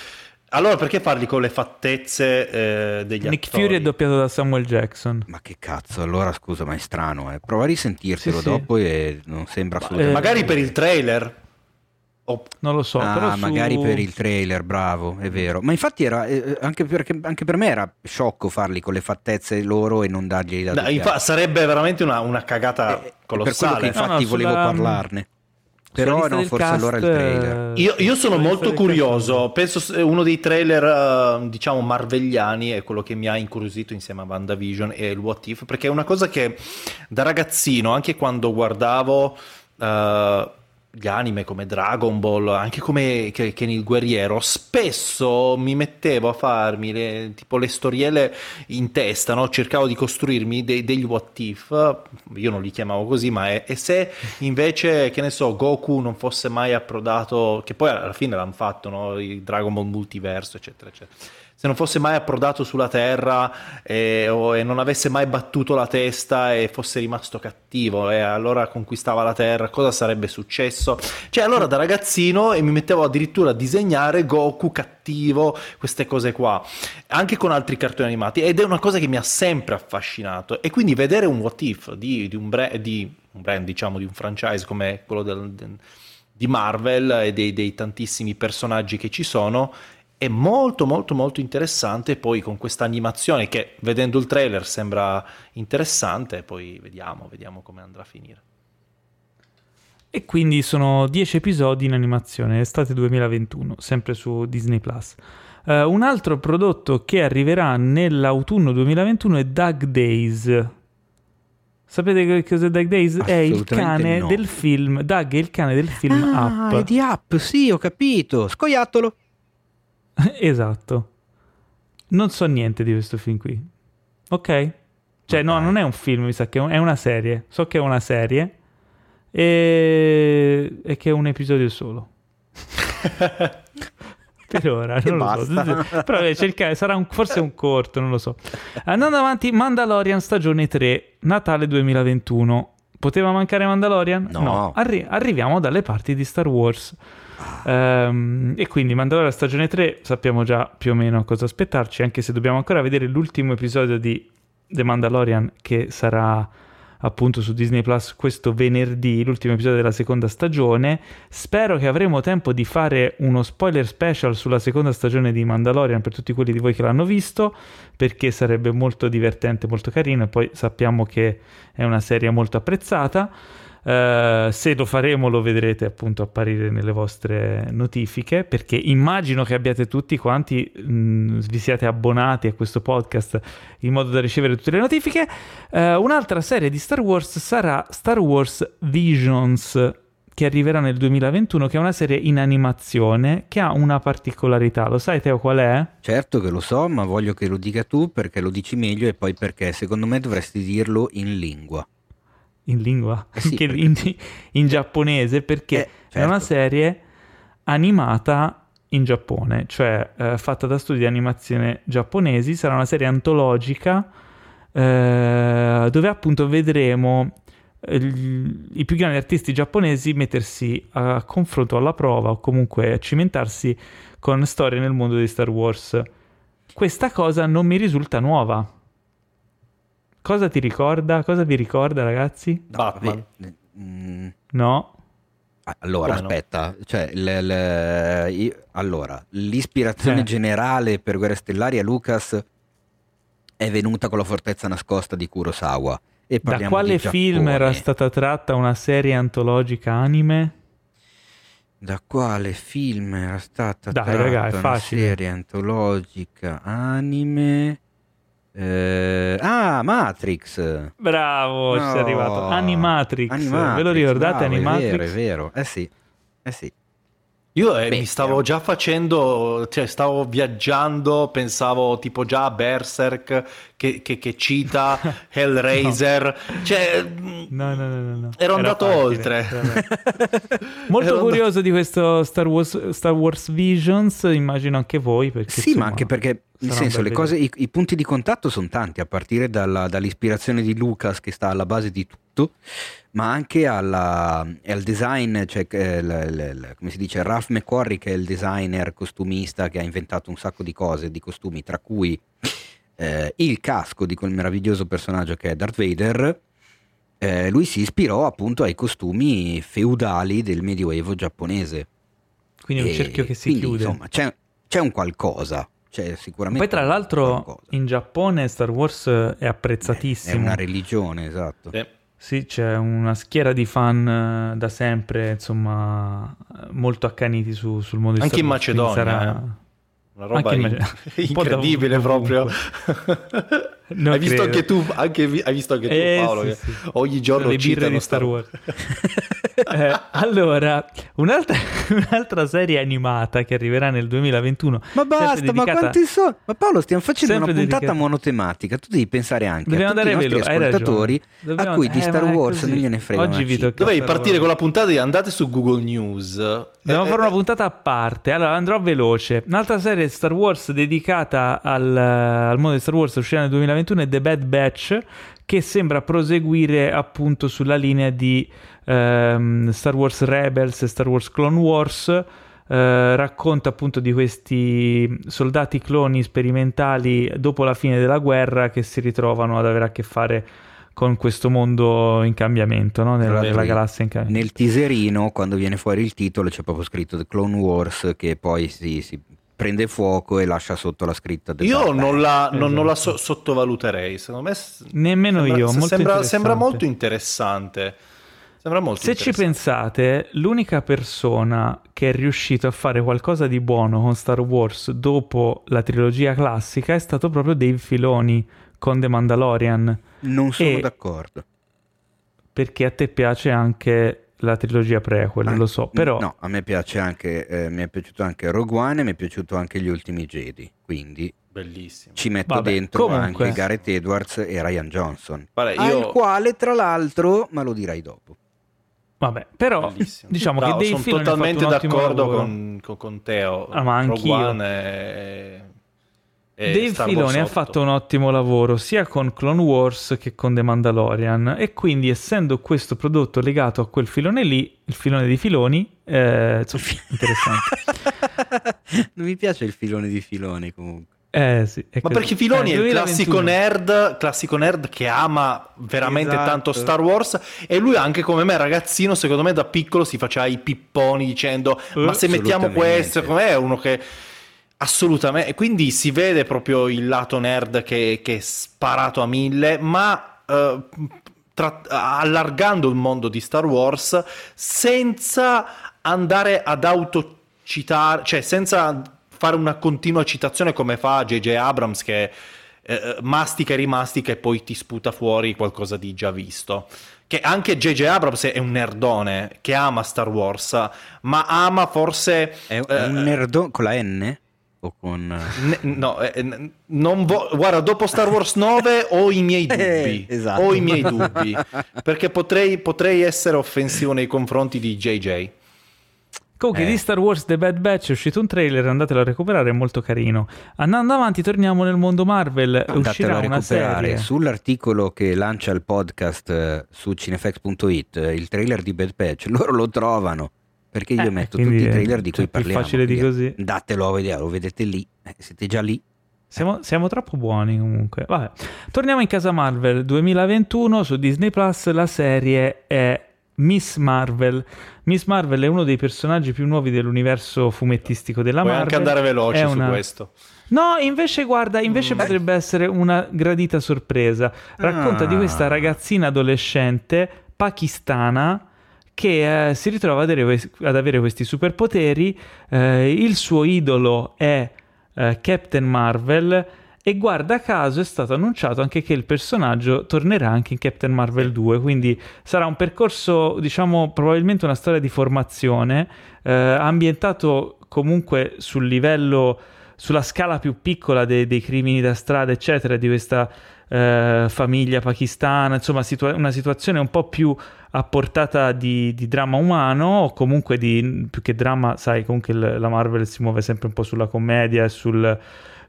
allora perché parli con le fattezze eh, degli Nick attori? Fury è doppiato da Samuel Jackson. Ma che cazzo, allora scusa, ma è strano, eh. Prova a risentirtelo sì, dopo sì. e non sembra assolutamente... Eh, magari per il trailer. Non lo so, ah, però magari su... per il trailer, bravo, è vero. Ma infatti era, eh, anche, perché, anche, per me era sciocco farli con le fattezze loro e non dargli da no, infa- Sarebbe veramente una, una cagata eh, colossale. Per infatti no, no, volevo sulla... parlarne. Però no, forse cast, allora il trailer. Io, io sono molto curioso. Penso uno dei trailer, diciamo, marvegliani è quello che mi ha incuriosito insieme a WandaVision e il What If, perché è una cosa che da ragazzino, anche quando guardavo. Uh, gli anime come Dragon Ball, anche come Ken il Guerriero, spesso mi mettevo a farmi le, tipo le storielle in testa, no? cercavo di costruirmi dei, degli what if, io non li chiamavo così, ma è, e se invece, che ne so, Goku non fosse mai approdato, che poi alla fine l'hanno fatto, no? il Dragon Ball multiverso, eccetera, eccetera se non fosse mai approdato sulla terra e, o, e, non avesse mai battuto la testa e fosse rimasto cattivo e allora conquistava la terra, cosa sarebbe successo? Cioè allora da ragazzino e mi mettevo addirittura a disegnare Goku cattivo, queste cose qua, anche con altri cartoni animati ed è una cosa che mi ha sempre affascinato e quindi vedere un what if di, di, un, brand, di un brand, diciamo, di un franchise come quello del, del, di Marvel e dei, dei tantissimi personaggi che ci sono è molto molto molto interessante poi con questa animazione che vedendo il trailer sembra interessante poi vediamo vediamo come andrà a finire e quindi sono 10 episodi in animazione estate 2021 sempre su Disney Plus uh, un altro prodotto che arriverà nell'autunno 2021 è Doug Days Sapete che cos'è Doug Days? È il cane no. del film. Doug è il cane del film ah, Up. È di Up, sì, ho capito. Scoiattolo. esatto. Non so niente di questo film qui. Ok? Cioè, no, non è un film, mi sa che è una serie. So che è una serie. E, e che è un episodio solo. per ora, non lo so. Però cercare, sarà un, forse un corto, non lo so. Andando avanti, Mandalorian stagione 3, Natale 2021. Poteva mancare Mandalorian? No. no. Arri- arriviamo dalle parti di Star Wars. Um, e quindi Mandalorian stagione 3 sappiamo già più o meno cosa aspettarci, anche se dobbiamo ancora vedere l'ultimo episodio di The Mandalorian che sarà appunto su Disney Plus questo venerdì, l'ultimo episodio della seconda stagione. Spero che avremo tempo di fare uno spoiler special sulla seconda stagione di Mandalorian per tutti quelli di voi che l'hanno visto, perché sarebbe molto divertente, molto carino e poi sappiamo che è una serie molto apprezzata. Uh, se lo faremo lo vedrete appunto apparire nelle vostre notifiche perché immagino che abbiate tutti quanti mh, mm, vi siate abbonati a questo podcast in modo da ricevere tutte le notifiche. Uh, un'altra serie di Star Wars sarà Star Wars Visions che arriverà nel 2021 che è una serie in animazione che ha una particolarità. Lo sai Teo qual è? certo che lo so ma voglio che lo dica tu perché lo dici meglio e poi perché secondo me dovresti dirlo in lingua in lingua, eh sì, perché... in, in, giapponese, perché eh, certo. è una certo. serie animata in Giappone, cioè eh, fatta da studi di animazione giapponesi, sarà una serie antologica eh, dove appunto vedremo eh, i più grandi artisti giapponesi mettersi a confronto alla prova o comunque a cimentarsi con storie nel mondo di Star Wars. Questa cosa non mi risulta nuova Cosa ti ricorda? Cosa vi ricorda, ragazzi? Batman. Mm. No. Allora, Come aspetta, no? cioè, le, le, io, allora, l'ispirazione eh. generale per Guerre Stellari a Lucas è venuta con la fortezza nascosta di Kurosawa. E da quale film era stata tratta una serie antologica anime? Da quale film era stata Dai, tratta raga, una serie antologica anime? Eh, ah, Matrix. Bravo, no. ci sei arrivato. Animatrix. Animatrix. Ve lo ricordate bravo, Animatrix? È vero, è vero. Eh sì. Eh sì. Io eh, mi stavo già facendo, cioè stavo viaggiando, pensavo tipo già a Berserk che, che, che cita Hellraiser, no. cioè no, no, no, no, ero andato facile, oltre. Molto ero curioso andato... di questo Star Wars, Star Wars, Visions, immagino anche voi. Perché, sì, insomma, ma anche perché nel senso, le cose, i, i, punti di contatto sono tanti, a partire dalla, dall'ispirazione di Lucas che sta alla base di tutto ma anche alla, al design, cioè, l, l, come si dice, Ralph McQuarrie che è il designer costumista che ha inventato un sacco di cose, di costumi, tra cui eh, il casco di quel meraviglioso personaggio che è Darth Vader, eh, lui si ispirò appunto ai costumi feudali del medioevo giapponese. Quindi è un cerchio che si quindi, chiude. Insomma, c'è, c'è un qualcosa. Cioè, sicuramente Poi tra l'altro in Giappone Star Wars è apprezzatissimo. È una religione, esatto. Eh. Sì, c'è una schiera di fan uh, da sempre, insomma, molto accaniti su, sul mondo di Anche Star in Macedonia. Sarà... Eh. Una roba in... incredibile proprio. hai, visto anche tu, anche, hai visto anche tu, eh, Paolo, sì, sì. ogni giorno le birre di Star Wars. eh, allora, un'altra, un'altra, serie animata che arriverà nel 2021. Ma basta, dedicata... ma quanti sono? Ma Paolo, stiamo facendo una puntata dedicata... monotematica. Tu devi pensare anche Dobbiamo a tutti i nostri velo, ascoltatori Dobbiamo... a cui di eh, Star Wars non gliene frega Oggi vi Dovevi partire con la puntata di andate su Google News. Dobbiamo eh, fare una eh, puntata a parte. Allora, andrò veloce. Un'altra serie Star Wars dedicata al, al mondo di Star Wars uscirà nel 2021 è The Bad Batch, che sembra proseguire appunto sulla linea di ehm, Star Wars Rebels e Star Wars Clone Wars. Eh, racconta appunto di questi soldati cloni sperimentali dopo la fine della guerra che si ritrovano ad avere a che fare con questo mondo in cambiamento, no? nella, nella galassia in cambiamento. Nel teaserino, quando viene fuori il titolo, c'è proprio scritto The Clone Wars, che poi si, si prende fuoco e lascia sotto la scritta. Io non la, esatto. non, non la so- sottovaluterei, secondo me. Nemmeno sembra, io. Molto sembra, sembra, molto interessante. Sembra molto Se ci pensate, l'unica persona che è riuscito a fare qualcosa di buono con Star Wars dopo la trilogia classica è stato proprio Dave Filoni con The Mandalorian. Non sono e d'accordo. Perché a te piace anche la trilogia prequel, ah, lo so, però... No, a me piace anche, eh, mi è piaciuto anche Rogue One e mi è piaciuto anche Gli Ultimi Jedi, quindi... Bellissimo. Ci metto Vabbè, dentro comunque... anche Gareth Edwards e Ryan Johnson, Vabbè, io... al quale tra l'altro, ma lo dirai dopo. Vabbè, però Bellissimo. diciamo Bravo, che Dave sono totalmente d'accordo con, con, con, Teo. Ah, ma anch'io. È Dave Star Filoni ha fatto un ottimo lavoro sia con Clone Wars che con The Mandalorian e quindi essendo questo prodotto legato a quel filone lì, il filone di Filoni, eh, insomma, interessante. non mi piace il filone di Filoni comunque. Eh, sì, Ma così. perché Filoni eh, è il classico nerd, classico nerd che ama veramente esatto. tanto Star Wars e lui anche come me ragazzino, secondo me da piccolo si faceva i pipponi dicendo uh, ma se mettiamo questo, come è uno che Assolutamente, quindi si vede proprio il lato nerd che, che è sparato a mille, ma eh, tra, allargando il mondo di Star Wars senza andare ad autocitare, cioè senza fare una continua citazione come fa J.J. Abrams che eh, mastica e rimastica e poi ti sputa fuori qualcosa di già visto che anche J.J. Abrams è un nerdone che ama Star Wars, ma ama forse... È, un eh, nerdone con la N? O con... Ne, no, eh, non vo- guarda, dopo Star Wars 9 ho i miei dubbi, eh, esatto. ho i miei dubbi, perché potrei, potrei, essere offensivo nei confronti di JJ. Comunque, eh. di Star Wars The Bad Batch è uscito un trailer, andatelo a recuperare, è molto carino. Andando avanti, torniamo nel mondo Marvel. Andatelo uscirà una serie. Sull'articolo che lancia il podcast eh, su cinefx.it, eh, il trailer di Bad Batch, loro lo trovano perché io eh, metto tutti i trailer di cui parliamo. È facile di così. Datelo a vedere, lo vedete lì, eh, siete già lì. Siamo, siamo, troppo buoni comunque. Vabbè. Torniamo in casa Marvel 2021 su Disney Plus. La serie è Miss Marvel. Miss Marvel è uno dei personaggi più nuovi dell'universo fumettistico della Puoi Marvel. Puoi anche andare veloce una... su questo. No, invece guarda, invece mm. potrebbe essere una gradita sorpresa. Racconta ah. di questa ragazzina adolescente pakistana che eh, si ritrova ad avere, ad avere questi superpoteri. Eh, il suo idolo è eh, Captain Marvel e guarda caso è stato annunciato anche che il personaggio tornerà anche in Captain Marvel 2, quindi sarà un percorso, diciamo, probabilmente una storia di formazione, eh, ambientato comunque sul livello, sulla scala più piccola dei, dei crimini da strada, eccetera, di questa eh, famiglia pakistana, insomma situa- una situazione un po' più a portata di, di, dramma umano o comunque di più che dramma, sai, comunque il, la Marvel si muove sempre un po' sulla commedia e sul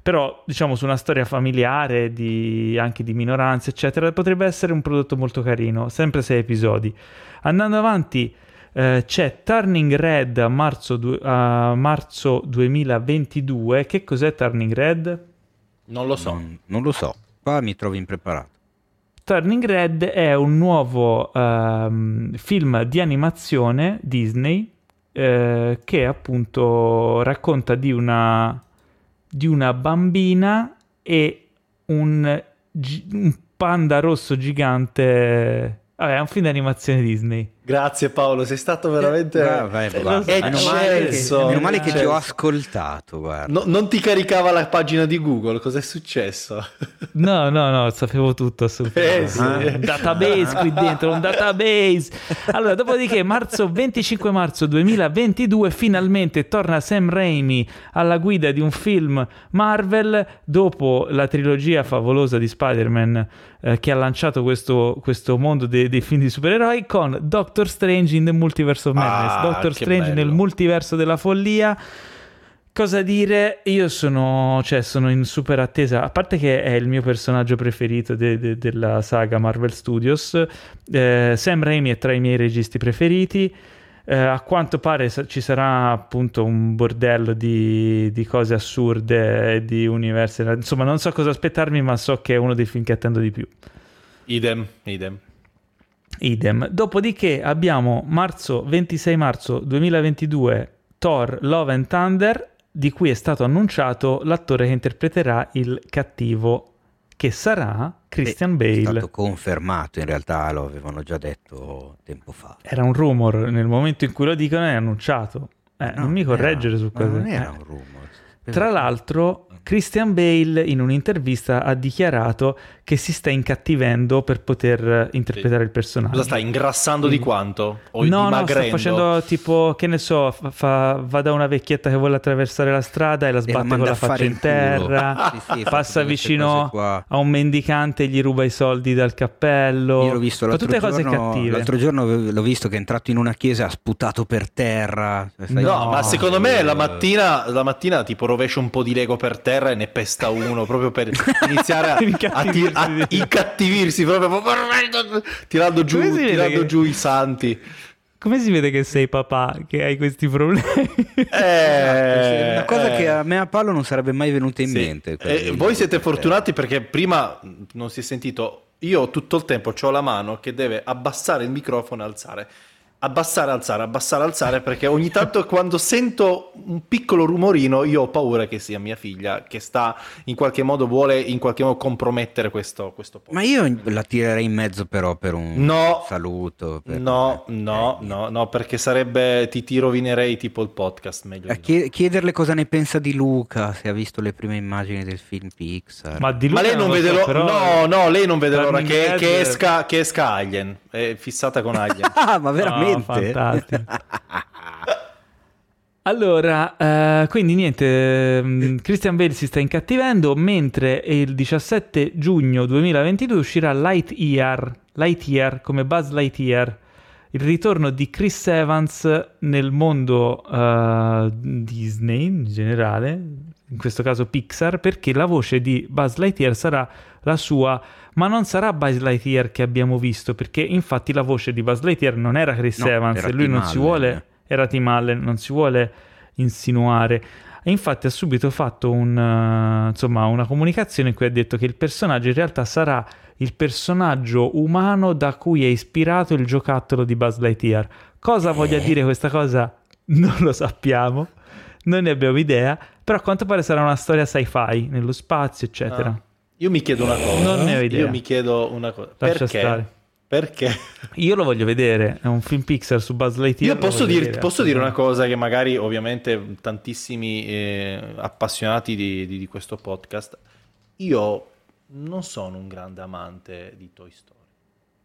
però diciamo su una storia familiare di, anche di minoranze eccetera potrebbe essere un prodotto molto carino sempre sei episodi. Andando avanti eh, c'è Turning Red a marzo, du- a marzo 2022 che cos'è Turning Red? non lo so. Non, non lo so qua mi trovo impreparato Turning Red è un nuovo uh, film di animazione Disney uh, che appunto racconta di una, di una bambina e un, un panda rosso gigante. Vabbè, è un film di animazione Disney. Grazie Paolo, sei stato veramente eh, vai, vai, meno, male che, meno male che ti ho ascoltato. No, non ti caricava la pagina di Google, cos'è successo? No, no, no, sapevo tutto assolutamente. Eh, sì. Un database qui dentro, un database. Allora, dopodiché, marzo 25 marzo 2022, finalmente torna Sam Raimi alla guida di un film Marvel dopo la trilogia favolosa di Spider-Man eh, che ha lanciato questo, questo mondo dei, dei film di supereroi con Doctor Strange in the Multiverse of Madness. Ah, Doctor Strange bello. nel multiverso della follia. Cosa dire? Io sono, cioè, sono, in super attesa, a parte che è il mio personaggio preferito de- de- della saga Marvel Studios, eh, Sam Raimi è tra i miei registi preferiti, eh, a quanto pare ci sarà appunto un bordello di, di cose assurde, di universi, insomma non so cosa aspettarmi, ma so che è uno dei film che attendo di più. Idem, idem idem. Dopodiché abbiamo marzo 26 marzo 2022 Thor Love and Thunder di cui è stato annunciato l'attore che interpreterà il cattivo che sarà Christian Bale. È stato confermato, in realtà lo avevano già detto tempo fa. Era un rumor, nel momento in cui lo dicono è annunciato. Eh, no, non mi correggere era, su questo. Non era un rumor. Tra l'altro Christian Bale in un'intervista ha dichiarato che si sta incattivendo per poter interpretare il personaggio. Cosa sta ingrassando di quanto? O no, no, sta facendo tipo, che ne so, fa, fa, va da una vecchietta che vuole attraversare la strada e la sbatte e con la faccia in terra, sì, sì, passa vicino a un mendicante e gli ruba i soldi dal cappello. Io l'ho visto l'altro, tutte giorno, cose cattive. l'altro giorno l'ho visto che è entrato in una chiesa e ha sputato per terra. No, no ma secondo me la mattina, la mattina tipo rovescia un po' di lego per terra terra e ne pesta uno proprio per iniziare a, a, tir- a incattivirsi proprio tirando giù, tirando che... giù i santi. Come si vede che sei papà, che hai questi problemi? Eh, una cosa eh, che a me a Paolo non sarebbe mai venuta in sì. mente. Eh, voi siete fortunati perché prima non si è sentito. Io tutto il tempo ho la mano che deve abbassare il microfono e alzare abbassare, alzare, abbassare, alzare, perché ogni tanto quando sento un piccolo rumorino io ho paura che sia mia figlia che sta in qualche modo, vuole in qualche modo compromettere questo, questo posto. Ma io la tirerei in mezzo però per un no, saluto. Per... No, no, eh, no, no, perché sarebbe, ti, ti rovinerei tipo il podcast meglio. A chied- chiederle cosa ne pensa di Luca, se ha visto le prime immagini del film Pixar. Ma, di Luca Ma lei non, non vede l'ora, so, no, no, lei non vede l'ora che, che, esca, che esca Alien, è fissata con Alien. ah, ma veramente? No fantastico. Allora, uh, quindi niente, um, Christian Bale si sta incattivendo, mentre il 17 giugno 2022 uscirà Lightyear, Lightyear come Buzz Lightyear, il ritorno di Chris Evans nel mondo uh, Disney in generale, in questo caso Pixar, perché la voce di Buzz Lightyear sarà la sua ma non sarà Buzz Lightyear che abbiamo visto, perché infatti la voce di Buzz Lightyear non era Chris no, Evans e lui non si vuole, era Tim Allen, non si vuole insinuare. E infatti ha subito fatto un, uh, insomma, una comunicazione in cui ha detto che il personaggio in realtà sarà il personaggio umano da cui è ispirato il giocattolo di Buzz Lightyear. Cosa eh. voglia dire questa cosa? Non lo sappiamo, non ne abbiamo idea, però a quanto pare sarà una storia sci-fi nello spazio, eccetera. Ah. Io mi chiedo una cosa. Non ne ho idea. Io mi chiedo una cosa. Lascia Perché? Stare. Perché? Io lo voglio vedere, è un film Pixar su Buzz Lightyear. Io posso, dir, posso dire una cosa che magari ovviamente tantissimi eh, appassionati di, di, di, questo podcast. io non sono un grande amante di Toy Story.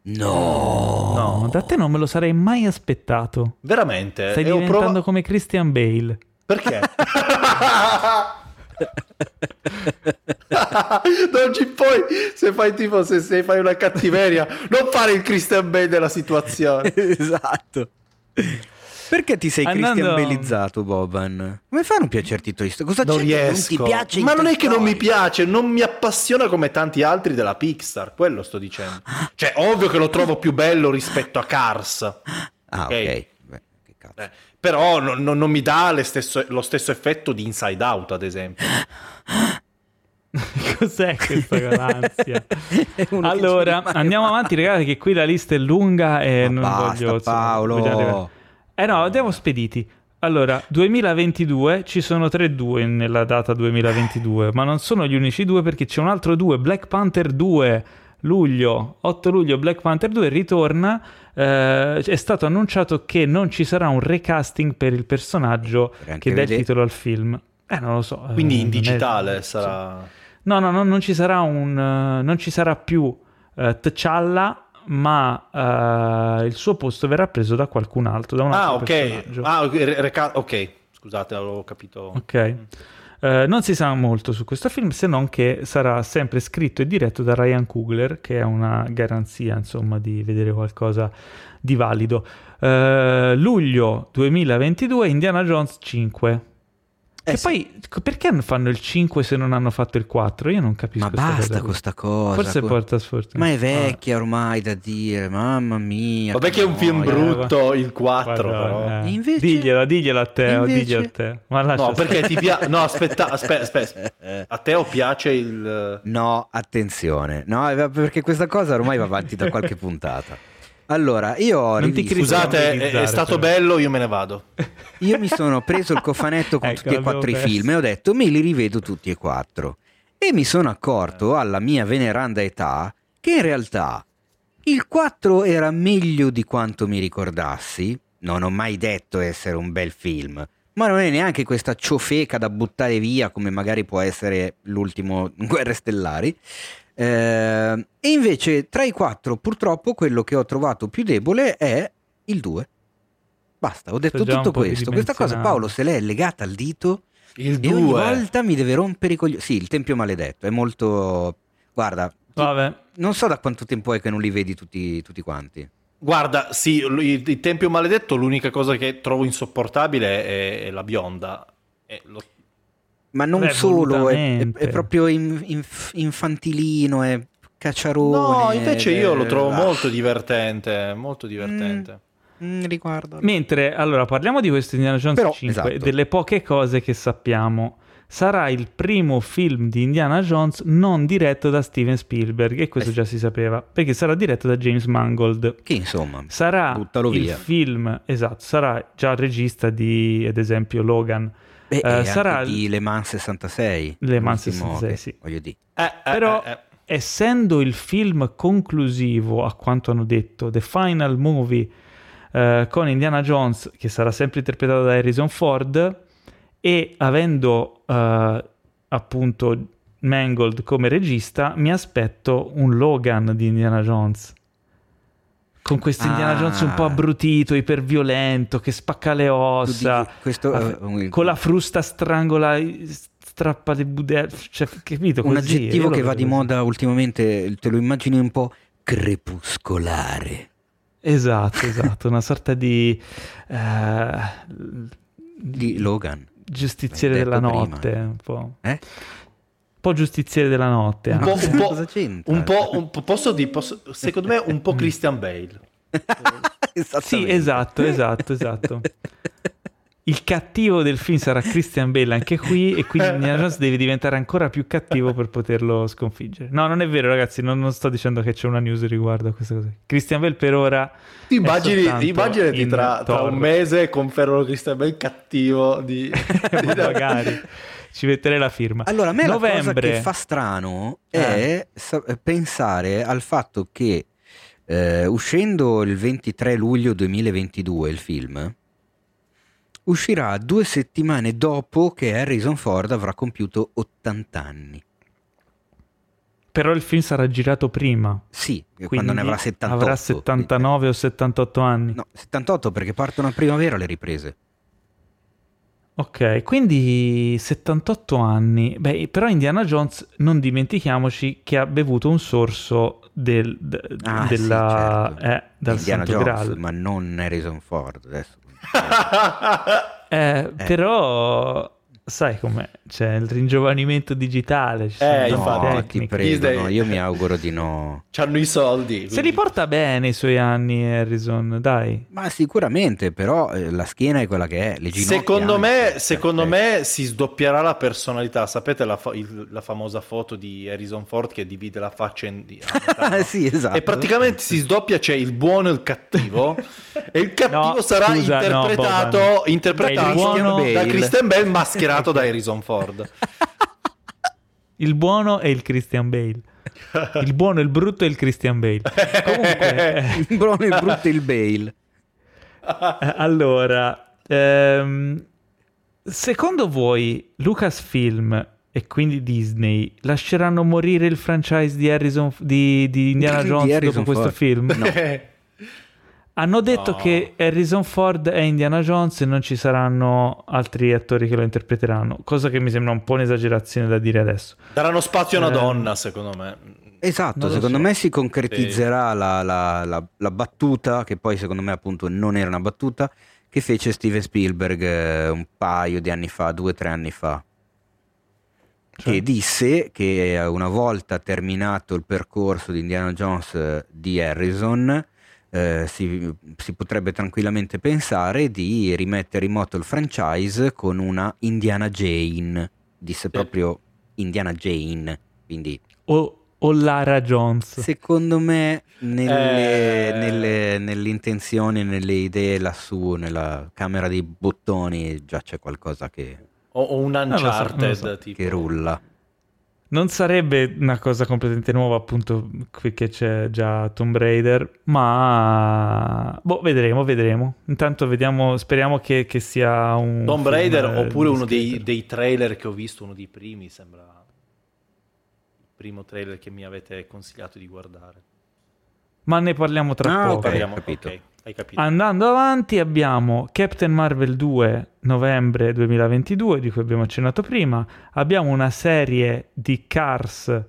No. No, da te non me lo sarei mai aspettato. Veramente. Stai e diventando prova- come Christian Bale. Perché? non ci puoi, se fai tipo, se, se fai una cattiveria, non fare il Christian Bale della situazione. esatto. Perché ti sei Andando- Christian Belizzato, Boban? Come fa a non piacerti Toy Story? Cosa Non c'è riesco. non ti piace in Ma non è che non mi piace, non mi appassiona come tanti altri della Pixar, quello sto dicendo. Cioè, ovvio che lo trovo più bello rispetto a Cars. Ah, ok. Ok. Beh, che cazzo. Eh, però no- no- non mi dà le stesso- lo stesso effetto di Inside Out, ad esempio. Cos'è questa che allora, andiamo avanti, ragazzi, che qui la lista è lunga e Ma non basta, voglio... Paolo. voglio Eh no, andiamo spediti. Allora, 2022 ci sono tre due nella data 2022, ma non sono gli unici due perché c'è un altro due, Black Panther 2, luglio, 8 luglio Black Panther 2 ritorna, eh, è stato annunciato che non ci sarà un recasting per il personaggio Per anche che dà il titolo al film. Eh, non lo so. eh, Quindi in è- digitale sì. sarà... No, no, no, non ci sarà un eh, non ci sarà più eh, T'Challa, ma eh, il suo posto verrà preso da qualcun altro, da un Ah, altro ok. personaggio. Ah, ok, re- reca- ok, scusate, avevo capito. Ok. Eh, non si sa molto su questo film se non che sarà sempre scritto e diretto da Ryan Coogler, che è una garanzia, insomma, di vedere qualcosa di valido. Eh, luglio 2022, Indiana Jones 5. Eh e sì. poi perché fanno il 5 se non hanno fatto il 4? Io non capisco. Ma questa basta con questa cosa. Forse co- porta sfortuna. Ma è vecchia ormai da dire, mamma mia. Vabbè che è un film noia. brutto il 4, Guarda, però. eh, invece- Digliela, digliela a te, o invece- digliela a te. No, stare. perché ti piace... No, aspetta, aspetta, aspetta. A te o piace il... No, attenzione. No, perché questa cosa ormai va avanti da qualche puntata. Allora, io ho rivisto-. Scusate, è, stato bello, io me ne vado. Io mi sono preso il cofanetto con Ecco, tutti e quattro i perso. film e ho detto me li rivedo tutti e quattro. E mi sono accorto alla mia veneranda età che in realtà il 4 era meglio di quanto mi ricordassi. Non ho mai detto essere un bel film, ma non è neanche questa ciofeca da buttare via come magari può essere l'ultimo Guerre Stellari. Eh, e invece tra i quattro purtroppo quello che ho trovato più debole è il 2. Basta, ho detto tutto questo. Questa cosa. Paolo se l'è legata al dito Il e ogni 2. volta mi deve rompere i coglioni. Sì, il Tempio Maledetto è molto... Guarda, Vabbè, non so da quanto tempo è che non li vedi tutti, tutti quanti. Guarda, sì, il, il Tempio Maledetto, l'unica cosa che trovo insopportabile è, è la bionda. E lo- Ma non Beh, solo, è, è- proprio in- inf- infantilino, è cacciarone. No, invece io lo trovo ah, molto divertente, molto divertente. mm, riguardo. mentre allora parliamo di questo Indiana Jones Però, 5 esatto. delle poche cose che sappiamo. Sarà il primo film di Indiana Jones non diretto da Steven Spielberg, e questo Eh già si sapeva, perché sarà diretto da James Mangold. Che insomma, Sarà il via. film, esatto, sarà già il regista di, ad esempio, Logan. Beh, Eh, e sarà anche di Le Mans 66. Le Mans l'ultimo 66, che- sì. Voglio dire. Eh, eh, Però, eh, eh. essendo il film conclusivo, a quanto hanno detto, The Final Movie eh, con Indiana Jones, che sarà sempre interpretato da Harrison Ford, e avendo appunto Mangold come regista, mi aspetto un Logan di Indiana Jones. Con questo Indiana Ah. Jones un po' abbrutito, iperviolento, che spacca le ossa, dici- questo, un- con la frusta strangola, strappa le budelle, cioè, capito? un Così, aggettivo che va di moda ultimamente, te lo immagini un po' crepuscolare. Esatto, esatto, una sorta di eh, Di Logan. giustiziere della prima. notte, un po'. Eh? Un po' giustiziere della notte. Un po', un po', Cosa c'entra? un po', un po', posso dire, posso- secondo me un po' Christian Bale. Sì, esatto, esatto, esatto. Il cattivo del film sarà Christian Bale anche qui e quindi Indiana Jones deve diventare ancora più cattivo per poterlo sconfiggere. No, non è vero ragazzi, non, non sto dicendo che c'è una news riguardo a questa cosa. Christian Bale per ora... Ti immagini, immaginati in tra, tra un mese confermano Christian Bale cattivo di... Ma magari ci metterei la firma. Allora, a me la cosa Novembre. che fa strano Eh. è sa- pensare al fatto che eh, uscendo il 23 luglio 2022 il film, uscirà due settimane dopo che Harrison Ford avrà compiuto 80 anni. Però il film sarà girato prima. Sì, quando ne avrà 78. Avrà 79 o 78 anni. No, 78 perché partono a primavera le riprese. Ok, quindi 78 anni. Beh, però Indiana Jones, non dimentichiamoci che ha bevuto un sorso del, de, ah, della, sì, certo. eh, dal Indiana Santo Jones, Graal. ma non Harrison Ford adesso. eh, eh. Però sai com'è, c'è il ringiovanimento digitale. Ci eh, no, ti prego, no, io mi auguro di no. C'hanno i soldi. Quindi. Se li porta bene i suoi anni Harrison, dai. Ma sicuramente, però eh, la schiena è quella che è. Le secondo anche, me, secondo me si sdoppierà la personalità. Sapete la, fa- il, la, famosa foto di Harrison Ford che divide la faccia in... no? sì, esatto. E praticamente si sdoppia, c'è il buono e il cattivo. e il cattivo no, sarà scusa, interpretato, no, interpretato da Christian Bale mascherato da Harrison Ford. Il buono è il Christian Bale. Il buono, il brutto è il Christian Bale. Comunque, il buono, il brutto è il Bale. Allora, ehm, secondo voi Lucasfilm e quindi Disney lasceranno morire il franchise di, Harrison, di, di Indiana Di Jones Harrison dopo questo Ford. film? No. Hanno detto No. che Harrison Ford è Indiana Jones e non ci saranno altri attori che lo interpreteranno, cosa che mi sembra un po' un'esagerazione da dire adesso. Daranno spazio a una Eh. donna, secondo me. Esatto, secondo so. me si concretizzerà la, la- la- la battuta, che poi secondo me appunto non era una battuta, che fece Steven Spielberg eh, un paio di anni fa, due o tre anni fa, Cioè? che disse che eh, una volta terminato il percorso di Indiana Jones di Harrison, eh, si, si potrebbe tranquillamente pensare di rimettere in moto il franchise con una Indiana Jane, disse proprio Indiana Jane, quindi O, o Lara Jones. Secondo me nelle, Eh. nelle- nelle intenzioni, nelle idee lassù, nella camera dei bottoni già c'è qualcosa che, O, o un so, lo Uncharted, so. tipo. che rulla. Non sarebbe una cosa completamente nuova, appunto, qui che c'è già Tomb Raider, ma boh, vedremo, vedremo. Intanto vediamo, speriamo che, che sia un Tomb Raider eh, oppure uno dei, dei trailer che ho visto, uno dei primi, sembra il primo trailer che mi avete consigliato di guardare. Ma ne parliamo tra Ah, poco. ok. Parliamo- capito. ok, hai capito. Andando avanti abbiamo Captain Marvel 2 novembre 2022 di cui abbiamo accennato prima, abbiamo una serie di Cars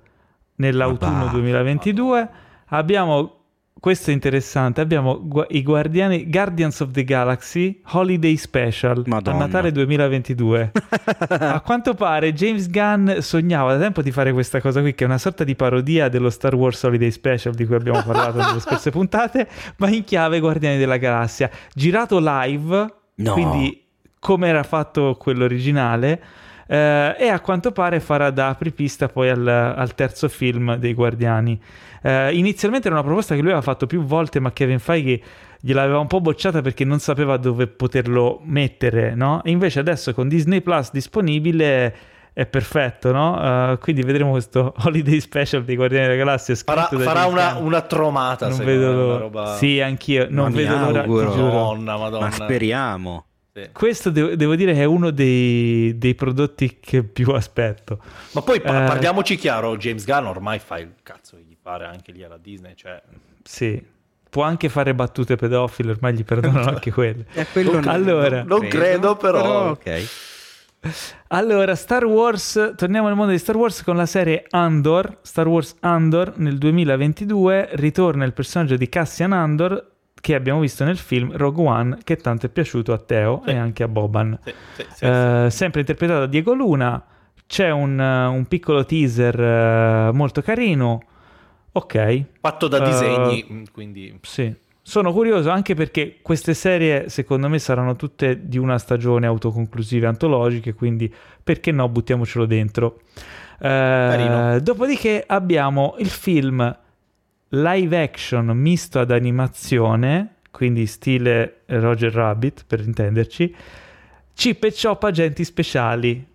nell'autunno Ma va, 2022, abbiamo questo è interessante, abbiamo gu- i Guardiani Guardians of the Galaxy Holiday Special Madonna. a Natale 2022. a quanto pare James Gunn sognava da tempo di fare questa cosa qui che è una sorta di parodia dello Star Wars Holiday Special di cui abbiamo parlato nelle scorse puntate, ma in chiave Guardiani della Galassia, girato live, No. quindi come era fatto quello originale. eh, e a quanto pare farà da apripista poi al, al terzo film dei Guardiani. Eh, inizialmente era una proposta che lui aveva fatto più volte, ma Kevin Feige gliel'aveva un po' bocciata perché non sapeva dove poterlo mettere, no? E invece adesso con Disney Plus disponibile è perfetto, no? Eh, quindi vedremo questo holiday special dei Guardiani della Galassia. Farà, farà una, una tromata, Non vedo me, una l'ora. roba... Sì, anch'io. Non vedo l'ora. Madonna, madonna. Ma speriamo. Sì. Questo devo, devo dire che è uno dei, dei prodotti che più aspetto. Ma poi pa- Eh. parliamoci chiaro, James Gunn ormai fa il cazzo pare anche lì alla Disney, cioè... Sì. Può anche fare battute pedofile, ormai gli perdonano anche quelle. Eh, quello non- Allora. Non credo, però. ok. Allora, Star Wars, torniamo nel mondo di Star Wars con la serie Andor. Star Wars Andor nel 2022 ritorna il personaggio di Cassian Andor che abbiamo visto nel film Rogue One, che tanto è piaciuto a Teo Sì. e anche a Boban. Sì, sì, sì, Eh, sempre interpretato da Diego Luna. C'è un, eh, un piccolo teaser eh, molto carino. Ok. Fatto da Eh, disegni, mm, quindi... sì. Sono curioso anche perché queste serie, secondo me, saranno tutte di una stagione autoconclusive antologiche, quindi perché no, buttiamocelo dentro. Carino. dopodiché abbiamo il film live action misto ad animazione, quindi stile Roger Rabbit, per intenderci, Chip e Chop agenti speciali.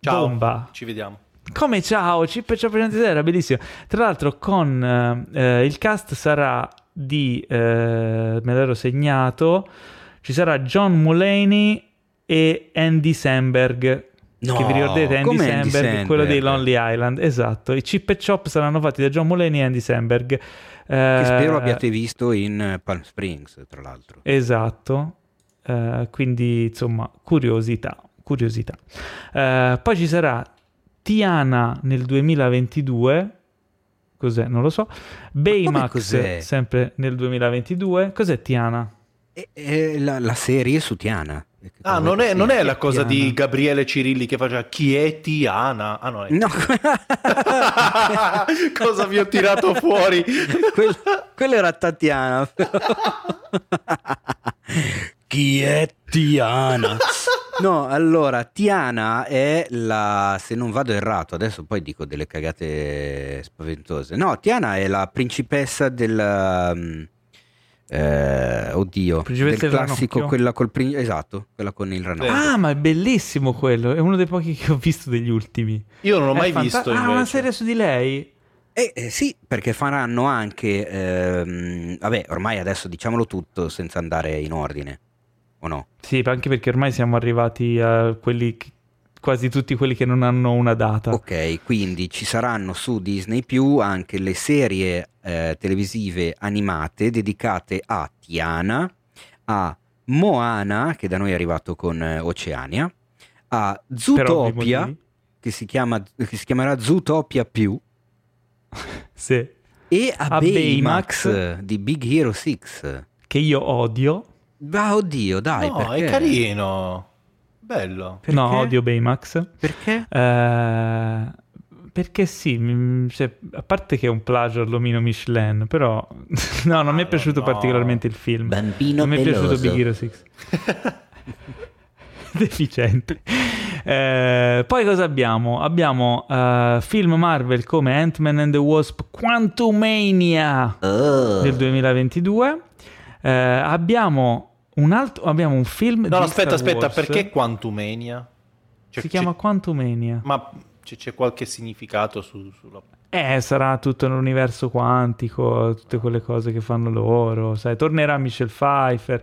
Ciao, Bomba. ci vediamo. Come ciao, Chip e Chop Agenti Speciali, era bellissimo. Tra l'altro con eh, eh, il cast sarà di, eh, me l'ero segnato, ci sarà John Mulaney e Andy Samberg. No, che vi ricordate Andy Samberg, Andy Samberg, quello dei Lonely Island, esatto. I Chip e Chop saranno fatti da John Mulaney e Andy Samberg. Eh, che spero abbiate visto in Palm Springs, tra l'altro. Esatto, eh, quindi insomma, curiosità, curiosità. Eh, poi ci sarà Tiana nel 2022, cos'è? Non lo so. Baymax sempre nel 2022. Cos'è Tiana? È, è la, la serie su Tiana. Ah, non è, non è la cosa Tiana. di Gabriele Cirilli che faceva chi è Tiana? Ah, no, è no. cosa vi ho tirato fuori? quello, quello era Tatiana. chi è Tiana? No, allora, Tiana è la, se non vado errato, adesso poi dico delle cagate spaventose. No, Tiana è la principessa del... Um, eh, oddio, del classico, quella col prin- esatto, quella con il ranocchio. Ah, ma è bellissimo quello, è uno dei pochi che ho visto degli ultimi. Io non l'ho mai fanta- visto. Ah, una serie su di lei? Eh, eh, sì, perché faranno anche, ehm, vabbè, ormai adesso diciamolo tutto senza andare in ordine, o no? Sì, anche perché ormai siamo arrivati a quelli che quasi tutti quelli che non hanno una data. Ok, quindi ci saranno su Disney Più anche le serie eh, televisive animate dedicate a Tiana, a Moana, che da noi è arrivato con eh, Oceania, a Zootopia, che si, chiama, che si chiamerà Zootopia Più, sì. e a, a Baymax, Baymax di Big Hero 6. Che io odio. Ma oddio, dai, no, perché? è carino. Bello. Perché? No, odio Baymax. Perché? Eh, perché sì, cioè, a parte che è un plagio all'omino Michelin, però no, non mi è piaciuto no. particolarmente il film. Bambino Non mi è piaciuto Big Hero 6. Deficiente. Eh, poi cosa abbiamo? Abbiamo uh, film Marvel come Ant-Man and the Wasp Quantumania oh. del 2022. Uh, abbiamo un altro, abbiamo un film no, aspetta, Star aspetta, Wars. perché Quantumania? Cioè, si chiama Quantumania. Ma c'è, c'è qualche significato su, sulla... Eh, sarà tutto nell'universo quantico, tutte quelle cose che fanno loro, sai, tornerà Michelle Pfeiffer,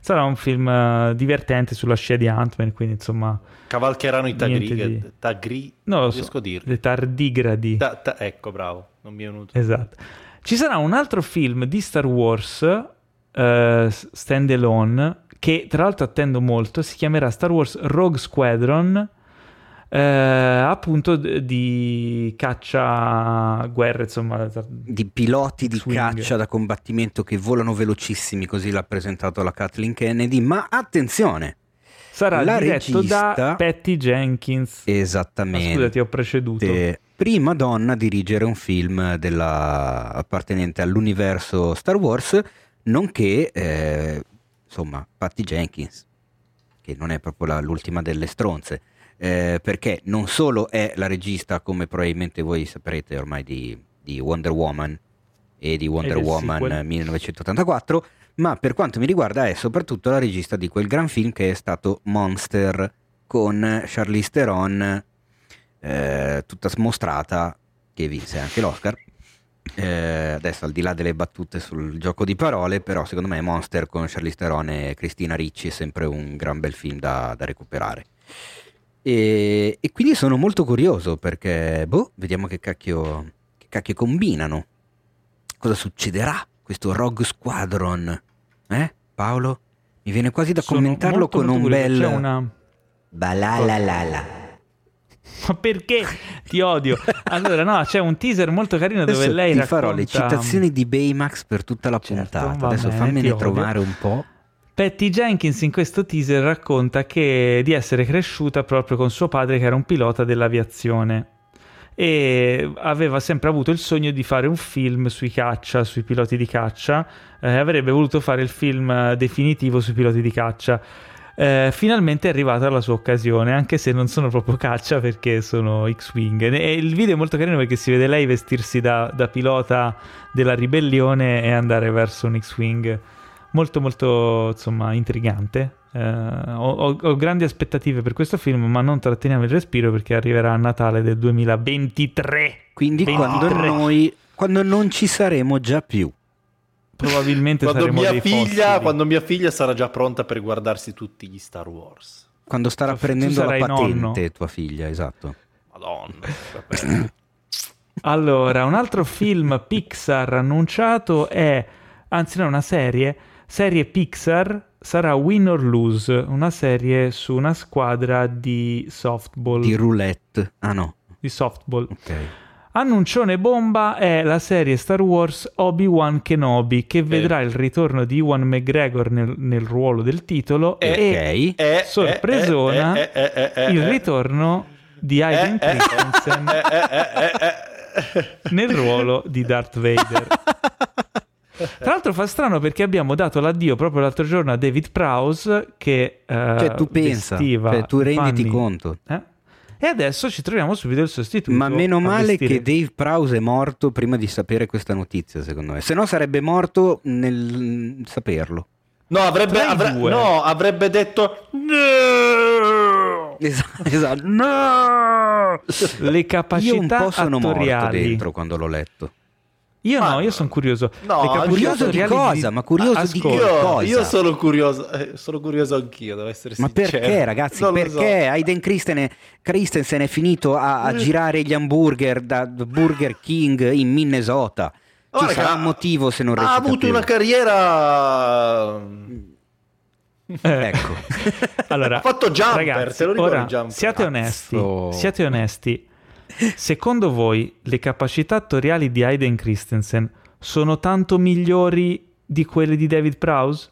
sarà un film uh, divertente sulla scia di Ant-Man, quindi insomma... Cavalcheranno i tagri, di... tagri... Non lo so, le tardigradi. Ta, ta, ecco, bravo, non mi è venuto. Esatto. Ci sarà un altro film di Star Wars uh, stand alone che tra l'altro attendo molto, si chiamerà Star Wars Rogue Squadron. Eh, appunto di caccia guerra insomma di piloti di swing. caccia da combattimento che volano velocissimi così l'ha presentato la Kathleen Kennedy ma attenzione sarà la diretto regista... da Patty Jenkins esattamente ah, scusa ti ho preceduto prima donna a dirigere un film della... appartenente all'universo Star Wars nonché eh, insomma Patty Jenkins, che non è proprio la, l'ultima delle stronze, eh, perché non solo è la regista, come probabilmente voi saprete ormai di, di Wonder Woman e di Wonder e Woman sequel. 1984, ma per quanto mi riguarda è soprattutto la regista di quel gran film che è stato Monster con Charlize Theron eh, tutta smostrata che vinse anche l'Oscar eh, adesso al di là delle battute sul gioco di parole, però secondo me Monster con Charlize Theron e Cristina Ricci è sempre un gran bel film da, da recuperare. E, e, quindi sono molto curioso perché, boh, vediamo che cacchio, che cacchio combinano. Cosa succederà questo Rogue Squadron? Eh, Paolo? Mi viene quasi da sono commentarlo molto, con molto un bel... C'è una... Balalalala. Ma perché ti odio? Allora, no, c'è un teaser molto carino dove Adesso lei ti racconta... farò le citazioni di Baymax per tutta la certo, puntata. Adesso bene, fammene trovare un po'. Patty Jenkins in questo teaser racconta che, di essere cresciuta proprio con suo padre che era un pilota dell'aviazione e aveva sempre avuto il sogno di fare un film sui caccia, sui piloti di caccia, eh, avrebbe voluto fare il film definitivo sui piloti di caccia eh, finalmente è arrivata la sua occasione, anche se non sono proprio caccia perché sono X-Wing. E il video è molto carino perché si vede lei vestirsi da, da pilota della ribellione e andare verso un X-Wing. Molto molto insomma intrigante. Eh, ho, ho, ho, grandi aspettative per questo film, ma non tratteniamo il respiro perché arriverà a Natale del 2023. Quindi 23. quando noi quando non ci saremo già più probabilmente quando mia, figlia, quando mia figlia sarà già pronta per guardarsi tutti gli Star Wars. quando starà prendendo la patente nonno. tua figlia, esatto. Madonna. allora, un altro film Pixar annunciato è, anzi no, una serie, serie Pixar sarà Win or Lose, una serie su una squadra di softball. Di roulette. Ah no. Di softball. Ok. Annuncione bomba è la serie Star Wars Obi-Wan Kenobi che vedrà il ritorno di Ewan McGregor nel, nel ruolo del titolo e, e eh, sorpresona eh, eh, il ritorno di Aiden Christensen nel ruolo di Darth Vader. Tra l'altro fa strano perché abbiamo dato l'addio proprio l'altro giorno a David Prowse che uh, cioè, tu pensa, cioè, tu renditi panni, conto. Eh? E adesso ci troviamo subito il sostituto. Ma meno male che Dave Prowse è morto prima di sapere questa notizia, secondo me. Se no sarebbe morto nel saperlo. No, avrebbe, avre... no, avrebbe detto no! Esatto, esatto. No! Le capacità Io un po' sono attoriali. morto dentro quando l'ho letto. Io ma, no, io sono curioso. No, curioso di cosa? Di... Ma curioso Ascolta. di cosa? Io sono curioso, eh, sono curioso anch'io, devo essere ma sincero. Ma perché, ragazzi? Non perché so. Aiden Christen, Christensen è finito a, a girare gli hamburger da Burger King in Minnesota? Ci oh, sarà un motivo se non recita Ha avuto più. una carriera... Eh. ecco. allora, ha fatto jumper, ragazzi, ora, siate onesti, siate onesti Secondo voi le capacità attoriali di Aiden Christensen sono tanto migliori di quelle di David Prowse?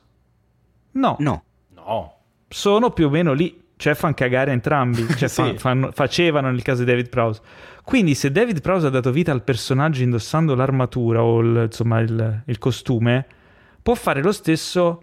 No. No. No. Sono più o meno lì. Cioè fanno cagare entrambi, cioè sì. fan, fanno, facevano nel caso di David Prowse. Quindi se David Prowse ha dato vita al personaggio indossando l'armatura o il, insomma il, il costume, può fare lo stesso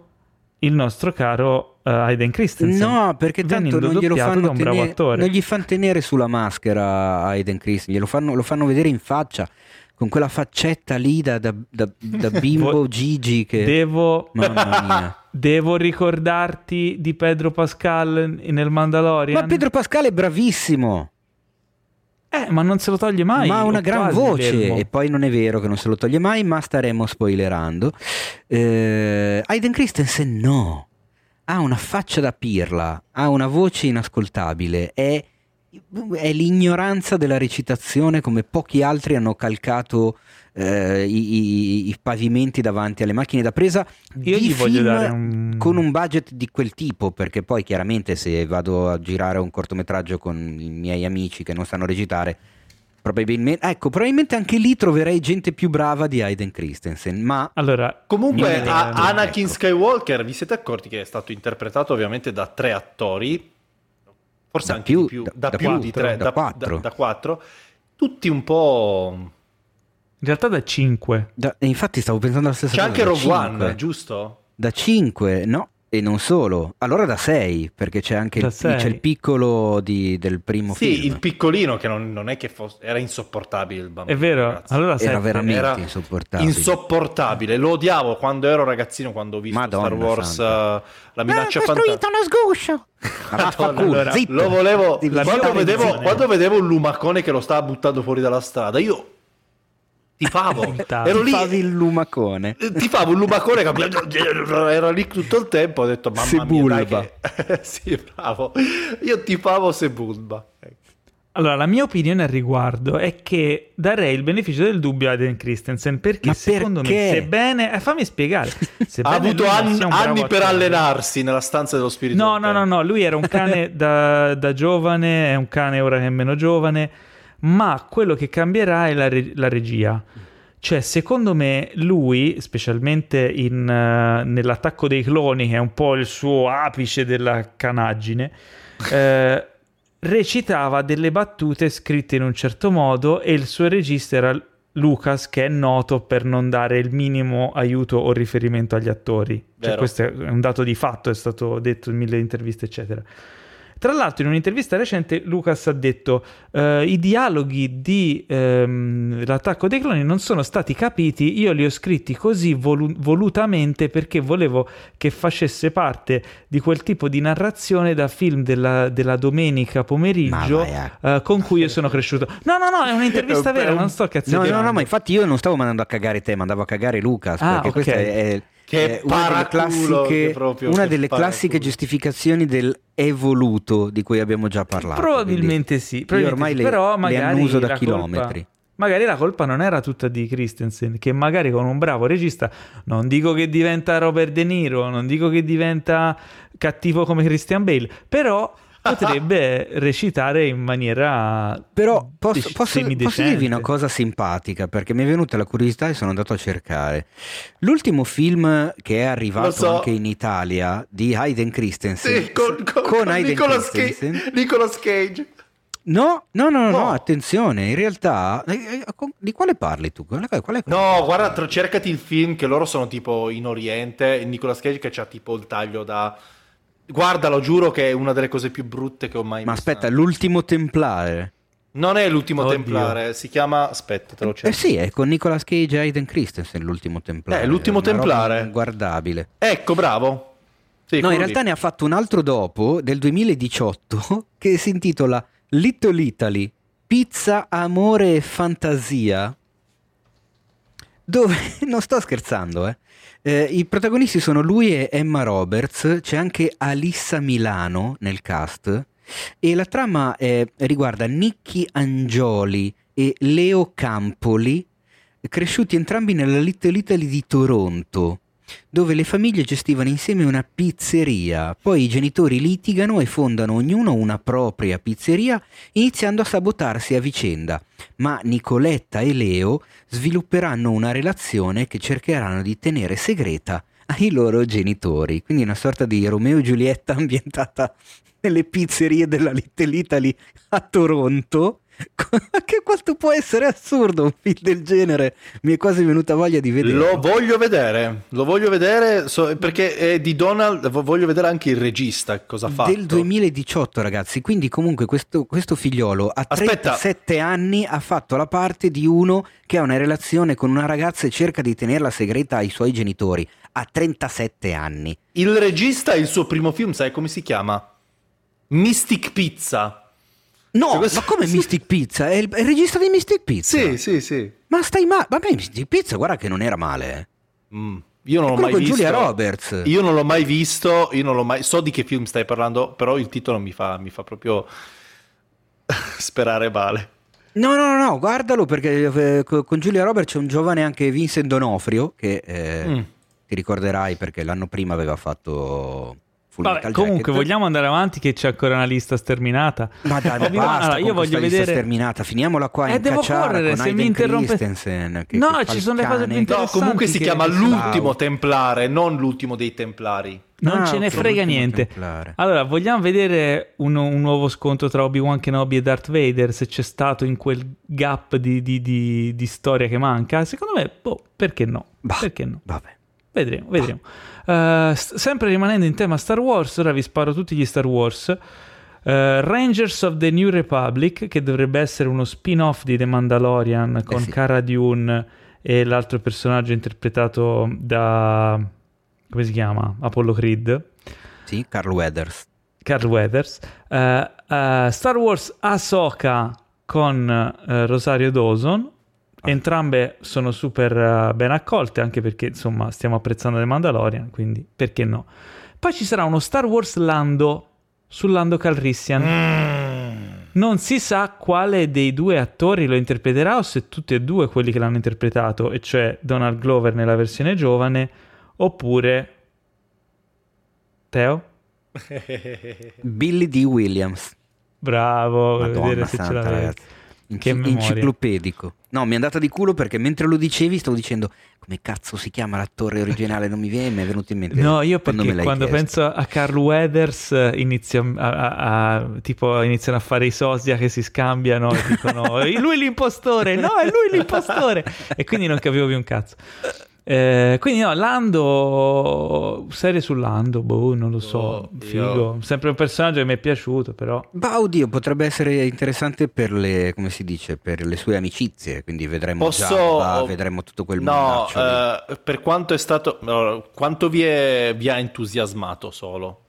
il nostro caro Aiden Christensen. No, perché tanto non glielo fanno tenere, non gli fanno tenere sulla maschera Aiden Christensen, glielo fanno, lo fanno vedere in faccia con quella faccetta lì da, da, da, da bimbo Gigi che... Devo... Mamma mia. Devo ricordarti di Pedro Pascal nel Mandalorian? Ma Pedro Pascal è bravissimo. Eh, ma non se lo toglie mai. Ma ha una gran voce, fermo. e poi non è vero che non se lo toglie mai, ma staremo spoilerando. Eh, Aiden Christensen no, ha una faccia da pirla, ha una voce inascoltabile, è, è l'ignoranza della recitazione come pochi altri hanno calcato eh, i, i, i, pavimenti davanti alle macchine da presa Io di film un... con un budget di quel tipo, perché poi chiaramente se vado a girare un cortometraggio con i miei amici che non sanno recitare, probabilmente, ecco, probabilmente anche lì troverei gente più brava di Aiden Christensen, ma... Allora, comunque a, Anakin ecco. Skywalker, vi siete accorti che è stato interpretato ovviamente da tre attori, forse da anche più, più, da, da, da più più, di tre, da, da, quattro. da quattro, tutti un po' In realtà da 5. Da, infatti stavo pensando alla stessa C'è cosa. C'è anche Rogue One, giusto? Da 5, no. E non solo, allora da 6, perché c'è anche il, c'è il, piccolo di, del primo sì, film. Sì, il piccolino che non, non, è che fosse, era insopportabile il bambino. È vero, ragazzi. allora era veramente era insopportabile. Insopportabile, lo odiavo quando ero ragazzino, quando ho visto Madonna Star Wars, uh, la minaccia fantastica. Ho costruito uno sguscio! Madonna, allora, lo volevo, quando vedevo, quando vedevo un lumacone che lo stava buttando fuori dalla strada, io tifavo ero lì. Tifavi il lumacone. Eh, tifavo il lumacone ero lì tutto il tempo ho detto mamma Sebulba. mia che... sì bravo. Io tifavo Sebulba ecco. allora la mia opinione al riguardo è che darei il beneficio del dubbio a Aiden Christensen perché Ma secondo perché? me sebbene eh, fammi spiegare. Ha avuto anni, anni per allenarsi nella stanza dello spirito no no no no lui era un cane da, da giovane è un cane ora che è meno giovane ma quello che cambierà è la, re- la regia. Cioè, secondo me, lui, specialmente in, uh, nell'attacco dei cloni, che è un po' il suo apice della canaggine, eh, recitava delle battute scritte in un certo modo e il suo regista era Lucas, che è noto per non dare il minimo aiuto o riferimento agli attori. Cioè, questo è un dato di fatto, è stato detto in mille interviste, eccetera. Tra l'altro in un'intervista recente Lucas ha detto eh, i dialoghi di ehm, l'attacco dei cloni non sono stati capiti, io li ho scritti così volu- volutamente perché volevo che facesse parte di quel tipo di narrazione da film della, della domenica pomeriggio eh, con cui io sono cresciuto. No, no, no, è un'intervista vera, non sto cazzando. No, no, no, ma infatti io non stavo mandando a cagare te, mandavo a cagare Lucas, ah, perché okay. questo è, è che una delle classiche, una delle classiche giustificazioni del evoluto di cui abbiamo già parlato. Probabilmente sì, probabilmente ormai sì. Le, però magari le uso da chilometri. Colpa, magari la colpa non era tutta di Christensen, che magari con un bravo regista, non dico che diventa Robert De Niro, non dico che diventa cattivo come Christian Bale, però potrebbe recitare in maniera però posso, posso, posso, dirvi una cosa simpatica perché mi è venuta la curiosità e sono andato a cercare. L'ultimo film che è arrivato so. anche in Italia di Hayden Christensen. Sì, con, con, con, con Hayden Nicolas Christensen. Cage, Nicolas Cage. No, no, no, no, no, attenzione, in realtà eh, eh, di quale parli tu? Qual è, qual è no, guarda, cercati il film che loro sono tipo in Oriente e Nicolas Cage che ha tipo il taglio da Guardalo, giuro che è una delle cose più brutte che ho mai visto. Ma aspetta, l'ultimo templare. Non è l'ultimo Oddio. templare, si chiama. Aspetta, te lo cerco. Eh sì, è con Nicolas Cage e Aiden Christensen l'ultimo templare. Eh, l'ultimo templare. Guardabile. Ecco, bravo. Sì, no, in realtà lì. ne ha fatto un altro dopo, del 2018, che si intitola Little Italy, pizza, amore e fantasia. Dove, non sto scherzando, eh. Eh, I protagonisti sono lui e Emma Roberts, c'è anche Alissa Milano nel cast e la trama eh, riguarda Nicky Angioli e Leo Campoli, cresciuti entrambi nella Little Italy di Toronto dove le famiglie gestivano insieme una pizzeria, poi i genitori litigano e fondano ognuno una propria pizzeria, iniziando a sabotarsi a vicenda, ma Nicoletta e Leo svilupperanno una relazione che cercheranno di tenere segreta ai loro genitori, quindi una sorta di Romeo e Giulietta ambientata nelle pizzerie della Little Italy a Toronto che quanto può essere assurdo un film del genere? Mi è quasi venuta voglia di vedere. Lo voglio vedere, lo voglio vedere so, perché è di Donald, voglio vedere anche il regista cosa fatto. Del 2018 ragazzi, quindi comunque questo, questo figliolo a Aspetta. 37 anni ha fatto la parte di uno che ha una relazione con una ragazza e cerca di tenerla segreta ai suoi genitori. A 37 anni. Il regista, il suo primo film, sai come si chiama? Mystic Pizza. No, questo... ma come Mystic Pizza? È il, è il, regista di Mystic Pizza? Sì, sì, sì. Ma stai male? Vabbè, Mystic Pizza, guarda che non era male. Mm. Io non l'ho mai visto. Giulia Roberts. Io non l'ho mai visto, io non l'ho mai... So di che film stai parlando, però il titolo mi fa, mi fa proprio sperare male. No, no, no, no, guardalo perché eh, con Giulia Roberts c'è un giovane anche Vincent Donofrio che eh, mm. ti ricorderai perché l'anno prima aveva fatto Vabbè, comunque vogliamo andare avanti che c'è ancora una lista sterminata. Ma dai, ma basta allora, io voglio vedere sterminata, finiamola qua eh, in devo correre se mi interrompe. Che, no, che ci sono le cose più interessanti. No, comunque si chiama l'ultimo templare, non l'ultimo dei templari. Non ah, ce ne frega niente. Templare. Allora, vogliamo vedere un, un, nuovo scontro tra Obi-Wan Kenobi e Darth Vader, se c'è stato in quel gap di, di, di, di storia che manca? Secondo me, boh, perché no? Bah, perché no? Vabbè. Vedremo, vedremo. Uh, sempre rimanendo in tema Star Wars, ora vi sparo tutti gli Star Wars. Uh, Rangers of the New Republic, che dovrebbe essere uno spin-off di The Mandalorian con eh sì. Cara Dune e l'altro personaggio interpretato da... come si chiama? Apollo Creed. Sì, Carl Weathers. Carl Weathers. Uh, Star Wars Ahsoka con Rosario Dawson Entrambe sono super uh, ben accolte, anche perché insomma stiamo apprezzando The Mandalorian, quindi perché no? Poi ci sarà uno Star Wars Lando su Lando Calrissian. Mm. Non si sa quale dei due attori lo interpreterà o se tutti e due quelli che l'hanno interpretato, e cioè Donald Glover nella versione giovane, oppure Teo? Billy D. Williams. Bravo, Madonna vedere se santa, ce l'avete. Che enciclopedico. No, mi è andata di culo perché mentre lo dicevi stavo dicendo come cazzo si chiama l'attore originale, non mi viene, mi è venuto in mente. No, io perché quando, quando penso a Carl Weathers inizio a, a, a, tipo, iniziano a fare i sosia che si scambiano e dicono lui l'impostore, no è lui l'impostore e quindi non capivo più un cazzo. Eh, quindi no, Lando, serie su Lando, boh, non lo so, oh, figo. Io... Sempre un personaggio che mi è piaciuto, però. Ma oddio, potrebbe essere interessante per le, come si dice, per le sue amicizie, quindi vedremo Posso... Jabba, vedremo tutto quel No, uh, per quanto è stato, quanto vi, è, vi ha entusiasmato solo?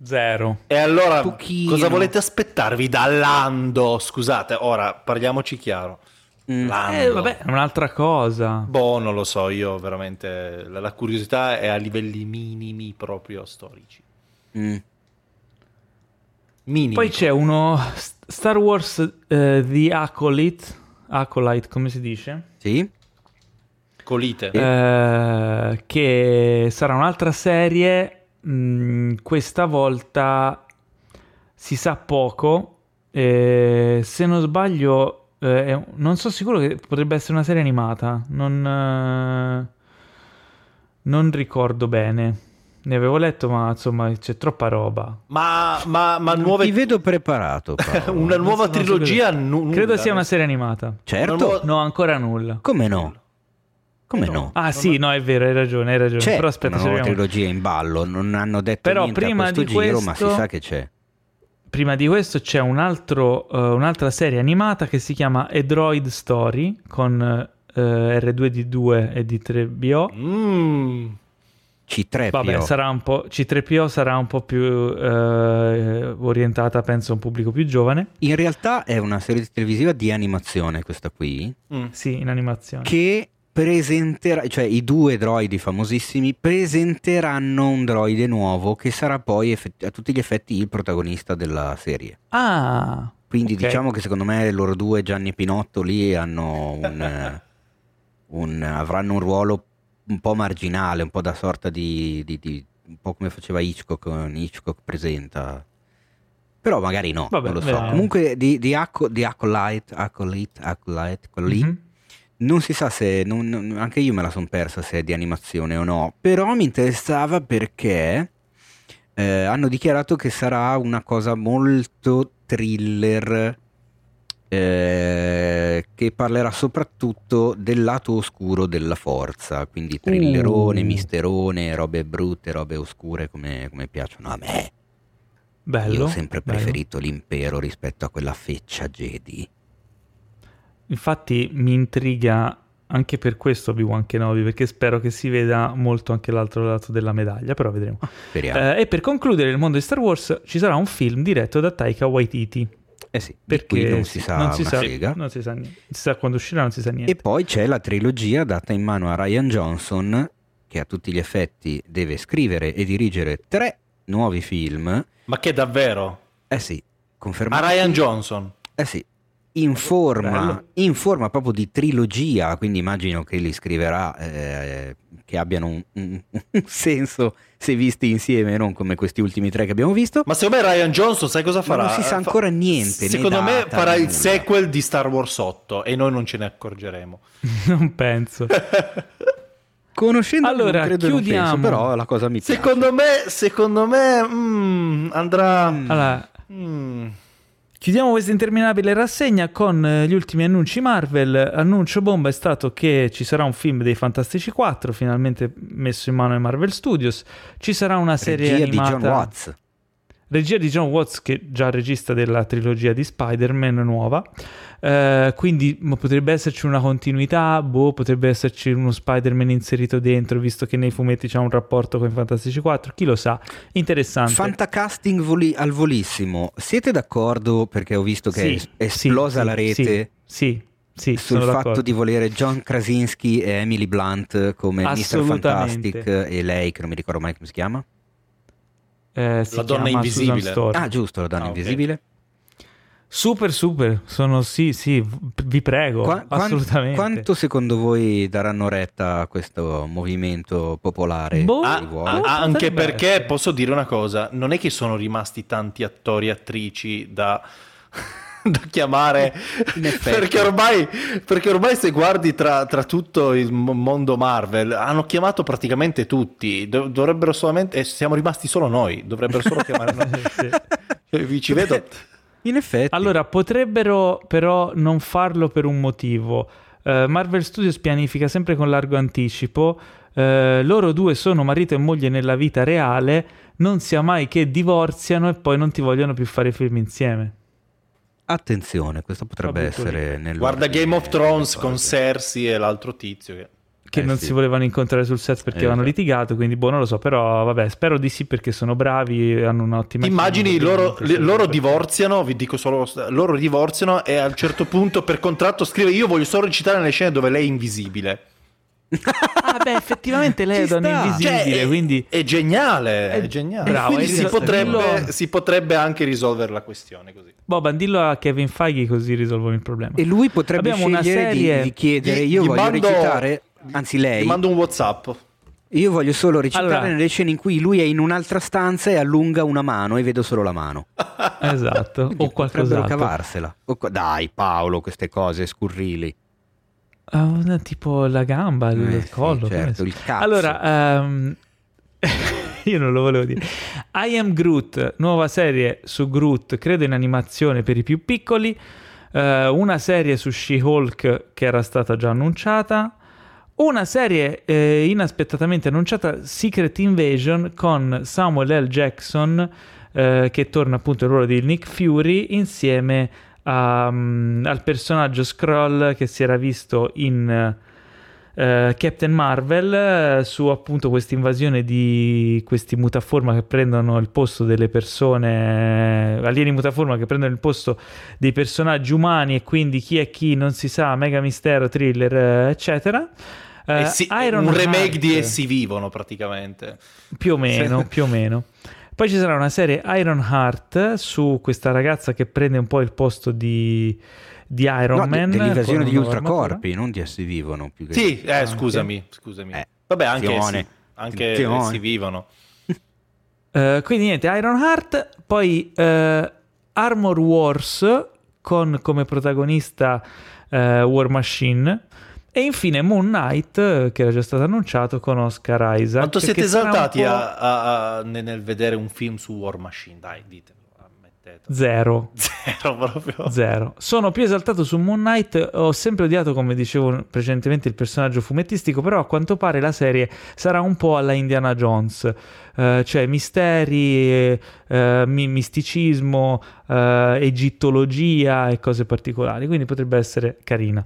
Zero. E allora Pochino. cosa volete aspettarvi da Lando? Scusate, ora parliamoci chiaro Mm. Eh, vabbè, è un'altra cosa. Boh, non lo so, io veramente la, la curiosità è a livelli minimi proprio storici. Mm. Minimi. Poi c'è uno Star Wars uh, The Acolyte, Acolyte, come si dice? Sì. Colite. Uh, che sarà un'altra serie, mh, mm, questa volta si sa poco, eh, se non sbaglio eh, non sono sicuro che potrebbe essere una serie animata, non, eh, non ricordo bene. Ne avevo letto, ma insomma c'è troppa roba. Ma, ma, ma nuove... Ti vedo preparato. una nuova trilogia? N- credo sia una serie animata. Certo. No, ancora nulla. Come no? Come no? no? Ah sì, no, è vero, hai ragione, hai ragione. C'è Però aspetta, una nuova trilogia in ballo, non hanno detto Però niente prima a questo di giro, questo... ma si sa che c'è. Prima di questo c'è un altro, uh, un'altra serie animata che si chiama A Droid Story con uh, R2D2 e D3BO. Mm. C3PO. Vabbè, sarà un po', C3PO sarà un po' più uh, orientata, penso, a un pubblico più giovane. In realtà è una serie televisiva di animazione questa qui. Mm. Sì, in animazione. Che presenterà, cioè i due droidi famosissimi presenteranno un droide nuovo che sarà poi effetti, a tutti gli effetti il protagonista della serie. Ah! Quindi okay. diciamo che secondo me loro due, Gianni e Pinotto, lì hanno un, un, avranno un ruolo un po' marginale, un po' da sorta di, di, di un po' come faceva Hitchcock, Hitchcock presenta. Però magari no, Vabbè, non lo so. Beh. Comunque di, di, Aco, di Acolyte, Acolyte, Acolyte, quello lì, mm-hmm non si sa se, non, anche io me la sono persa se è di animazione o no, però mi interessava perché eh, hanno dichiarato che sarà una cosa molto thriller eh, che parlerà soprattutto del lato oscuro della forza, quindi thrillerone, uh. misterone, robe brutte, robe oscure come, come piacciono a me. Bello. Io ho sempre bello. preferito l'impero rispetto a quella feccia Jedi. Infatti mi intriga anche per questo Obi-Wan Kenobi, perché spero che si veda molto anche l'altro lato della medaglia, però vedremo. Eh, e per concludere il mondo di Star Wars ci sarà un film diretto da Taika Waititi. Eh sì, perché non si sa non si sa, non si sa niente. Si sa quando uscirà, non si sa niente. E poi c'è la trilogia data in mano a Ryan Johnson, che a tutti gli effetti deve scrivere e dirigere tre nuovi film. Ma che davvero? Eh sì, confermato. A Ryan Johnson? Eh sì, in forma, in forma, proprio di trilogia, quindi immagino che li scriverà eh, che abbiano un, un, un, senso se visti insieme, non come questi ultimi tre che abbiamo visto. Ma secondo me Ryan Johnson sai cosa farà? Ma non si sa ancora niente. Secondo me data, farà nulla. il sequel di Star Wars 8 e noi non ce ne accorgeremo. non penso. Conoscendo allora, non credo chiudiamo. Penso, però la cosa mi piace. Secondo me, secondo me mm, andrà... Allora, mm. Chiudiamo questa interminabile rassegna con eh, gli ultimi annunci Marvel. Annuncio bomba è stato che ci sarà un film dei Fantastici 4, finalmente messo in mano ai Marvel Studios. Ci sarà una serie Regia animata... di John Watts. Regia di John Watts, che è già regista della trilogia di Spider-Man nuova. Uh, quindi potrebbe esserci una continuità, boh, potrebbe esserci uno Spider-Man inserito dentro, visto che nei fumetti c'è un rapporto con i Fantastici 4, chi lo sa, interessante. Fantacasting voli- al volissimo, siete d'accordo perché ho visto che sì, è esplosa sì, la rete? Sì, sì. sul fatto d'accordo. di volere John Krasinski e Emily Blunt come Mr. Fantastic e lei che non mi ricordo mai come si chiama? Eh, la donna invisibile. Ah, giusto, la donna ah, invisibile. Okay. Super, super, sono sì, sì, vi prego, Qua, assolutamente. Quanto secondo voi daranno retta a questo movimento popolare? Boh, ah, ah, anche perché essere. posso dire una cosa, non è che sono rimasti tanti attori e attrici da... da chiamare perché ormai, perché ormai se guardi tra, tra, tutto il mondo Marvel hanno chiamato praticamente tutti dovrebbero solamente e siamo rimasti solo noi dovrebbero solo chiamare noi cioè, ci vedo in effetti. Allora, potrebbero però non farlo per un motivo. Uh, Marvel Studios pianifica sempre con largo anticipo. Uh, loro due sono marito e moglie nella vita reale. Non sia mai che divorziano e poi non ti vogliono più fare film insieme. Attenzione, questo potrebbe essere nel. Guarda Game of Thrones con Cersei e l'altro tizio. Che... che Eh, non sì. si volevano incontrare sul set perché Eh, avevano esatto. litigato, quindi boh, non lo so, però vabbè, spero di sì perché sono bravi, hanno un'ottima Immagini loro, le- loro divorziano, vi dico solo, loro divorziano e a un certo punto per contratto scrive io voglio solo recitare nelle scene dove lei è invisibile. Ah, beh, effettivamente lei è donna invisibile, Cioè, è, quindi è geniale, è, È geniale. bravo, Quindi è si, risol- potrebbe, dillo- si potrebbe anche risolvere la questione così. Bob, dillo a Kevin Feige così risolvono il problema. E lui potrebbe Abbiamo una scegliere di- serie- di, chiedere, Gli- io gli voglio mando- recitare, anzi lei, Ti mando un WhatsApp. io voglio solo recitare Allora- nelle scene in cui lui è in un'altra stanza e allunga una mano e vedo solo la mano. Esatto, Quindi o potrebbero qualcos'altro. cavarsela. O qua- Dai Paolo, queste cose scurrili. Ah, tipo la gamba, il Eh sì, collo. ne certo, il cazzo. Allora, ehm, io non lo volevo dire. I Am Groot, nuova serie su Groot, credo in animazione per i più piccoli. Eh, una serie su She-Hulk che era stata già annunciata. Una serie eh, inaspettatamente annunciata, Secret Invasion, con Samuel L. Jackson, eh, che torna appunto il ruolo di Nick Fury, insieme a, mm, al personaggio Skrull che si era visto in eh, Captain Marvel eh, su appunto questa invasione di questi mutaforma che prendono il posto delle persone, eh, alieni mutaforma che prendono il posto dei personaggi umani e quindi chi è chi non si sa, mega mistero, thriller, eccetera. Sì, Iron un remake Heart, di Essi Vivono praticamente. più o meno, più o meno. Poi ci sarà una serie Iron Heart su questa ragazza che prende un po' il posto di, di Iron No, de- Man. dell'invasione con degli ultracorpi, non di essi vivono. Più che Sì, eh, Anche. scusami, scusami. Eh, Vabbè, anche essi, anche attenzione. essi vivono. Eh, quindi niente, Iron Heart, poi eh, Armor Wars con come protagonista eh, War Machine e infine Moon Knight eh, che era già stato annunciato con Oscar Isaac. Quanto siete esaltati a- a- a- nel vedere un film su War Machine? Dai, ammettetelo. Zero. Zero proprio. Zero. Sono più esaltato su Moon Knight. Ho sempre odiato, come dicevo precedentemente, il personaggio fumettistico. Però a quanto pare la serie sarà un po' alla Indiana Jones. Eh, cioè misteri, eh, eh, mi- misticismo, eh, egittologia e cose particolari. Quindi potrebbe essere carina.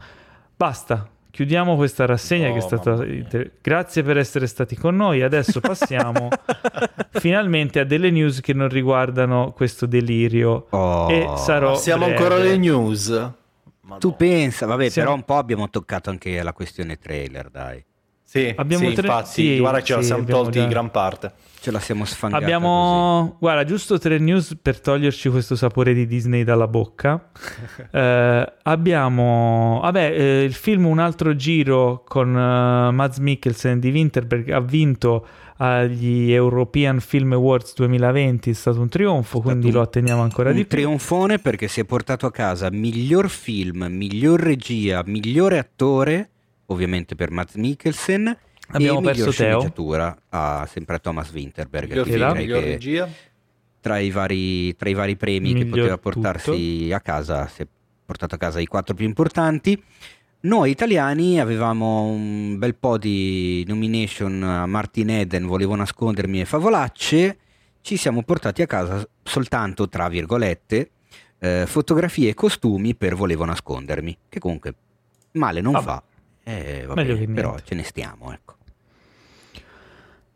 Basta. Chiudiamo questa rassegna Oh, che è stata. mamma mia. inter- Grazie per essere stati con noi. Adesso passiamo finalmente a delle news che non riguardano questo delirio. Oh, E sarò Siamo breve. ancora alle news. Madonna. Tu pensa, vabbè, Siamo- però un po' abbiamo toccato anche la questione trailer, dai. Sì, Abbiamo sì, tre- infatti, sì, guarda ce la sì, siamo abbiamo tolti già- gran parte. Ce la siamo sfangata Abbiamo, guarda, giusto tre news per toglierci questo sapore di Disney dalla bocca. Eh, abbiamo, vabbè, eh, il film Un altro giro con eh, Mads Mikkelsen di Winterberg ha vinto agli European Film Awards 2020, è stato un trionfo, quindi un- lo atteniamo ancora un di più. trionfone perché si è portato a casa miglior film, miglior regia, migliore attore, ovviamente per Matt Mikkelsen. Abbiamo e perso Teo. sceneggiatura a sempre a Thomas Winterberg. Miglior che film, miglior che regia. tra i vari, tra i vari premi che Miglior poteva portarsi a casa, si è portato a casa i quattro più importanti. Noi italiani avevamo un bel po' di nomination a Martin Eden, volevo nascondermi e favolacce, ci siamo portati a casa soltanto, tra virgolette, eh, fotografie e costumi per volevo nascondermi, che comunque male non Vabbè. fa, eh, va Meglio che però niente. ce ne stiamo, ecco.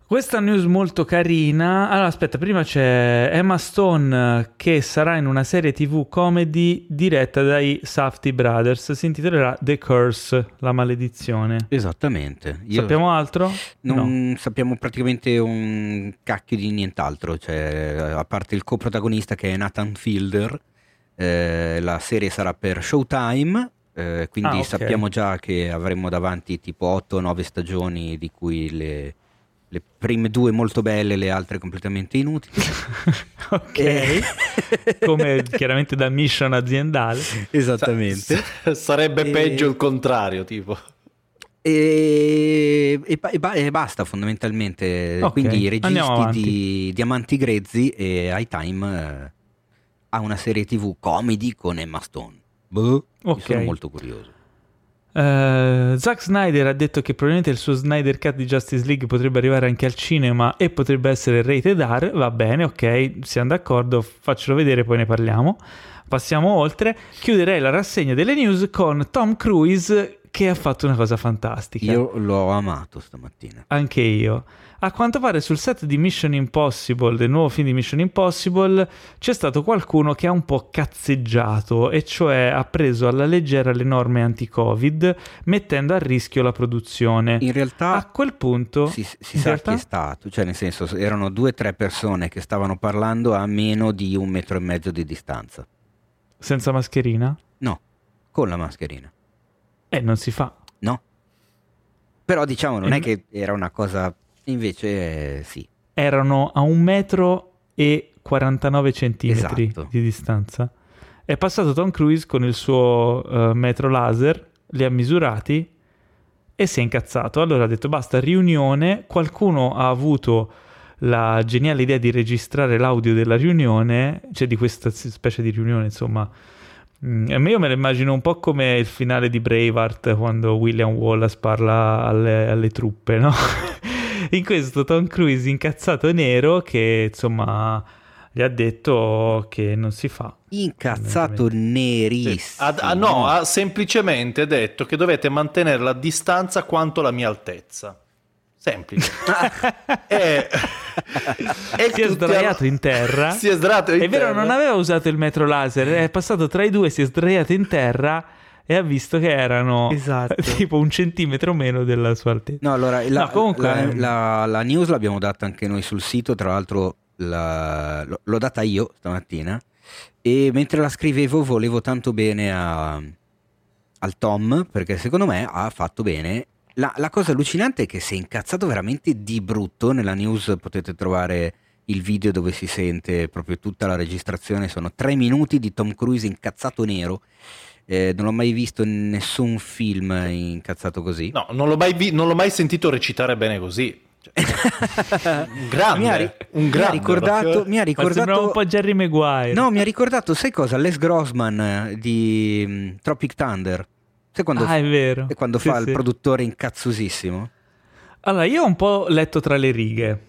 Questa news molto carina. Allora, aspetta, prima c'è Emma Stone che sarà in una serie TV comedy diretta dai Safety Brothers. Si intitolerà The Curse, la maledizione. Esattamente. Io- Sappiamo altro? No. Non sappiamo praticamente un cacchio di nient'altro, cioè, a parte il coprotagonista che è Nathan Fielder, eh, la serie sarà per Showtime, eh, quindi Ah, ok. sappiamo già che avremo davanti tipo 8-9 stagioni di cui le, le prime due molto belle, le altre completamente inutili. ok. Eh, Come chiaramente da mission aziendale. Esattamente. Sarebbe E- peggio il contrario, tipo. E, e ba- e ba- e basta fondamentalmente. Ok, Quindi i registi di Diamanti Grezzi e iTime eh, ha una serie TV comedy con Emma Stone. Boh, Ok. io sono molto curioso. Eh, Zack Snyder ha detto che probabilmente il suo Snyder Cut di Justice League potrebbe arrivare anche al cinema e potrebbe essere rated R. Va bene, ok, siamo d'accordo, faccelo vedere, poi ne parliamo. passiamo oltre. Chiuderei la rassegna delle news con Tom Cruise che ha fatto una cosa fantastica. Io l'ho amato stamattina. Anche io. A quanto pare sul set di Mission Impossible, del nuovo film di Mission Impossible, c'è stato qualcuno che ha un po' cazzeggiato, e cioè ha preso alla leggera le norme anti-Covid, mettendo a rischio la produzione. In realtà a quel punto si, si sa realtà... chi è stato, cioè nel senso erano due o tre persone che stavano parlando a meno di un metro e mezzo di distanza. Senza mascherina? No, con la mascherina. Eh, non si fa. No. Però diciamo, non e... è che era una cosa Invece eh, sì. Erano a un metro e 49 centimetri esatto. di distanza. È passato Tom Cruise con il suo uh, metro laser, li ha misurati e si è incazzato. Allora ha detto basta, riunione, qualcuno ha avuto la geniale idea di registrare l'audio della riunione, cioè di questa specie di riunione, insomma. Mm, io me lo immagino un po' come il finale di Braveheart quando William Wallace parla alle, alle truppe, no? in questo Tom Cruise incazzato nero che insomma gli ha detto che non si fa. Incazzato nerissimo. Ha, ha, no, ha semplicemente detto che dovete mantenere la distanza quanto la mia altezza. Semplice. e, e si è sdraiato in terra. Si è sdraiato in è terra. vero, non aveva usato il metro laser, è passato tra i due, si è sdraiato in terra e ha visto che erano esatto. tipo un centimetro meno della sua altezza. No, allora la, no, comunque... la, la, la, news l'abbiamo data anche noi sul sito, tra l'altro la, l'ho data io stamattina e mentre la scrivevo volevo tanto bene a, al Tom perché secondo me ha fatto bene. La, la cosa allucinante è che si è incazzato veramente di brutto, nella news potete trovare il video dove si sente proprio tutta la registrazione, sono tre minuti di Tom Cruise incazzato nero eh, non ho mai visto nessun film incazzato così. No, non l'ho mai, vi- non l'ho mai sentito recitare bene così. Un grande, mi ha, ri- un grande, mi ha ricordato, mi ha ricordato un po' Jerry Maguire. No, mi ha ricordato, sai cosa? Les Grossman eh, di um, Tropic Thunder. Sai quando, ah, è vero. È quando sì, fa sì. il produttore incazzosissimo? Allora, io ho un po' letto tra le righe.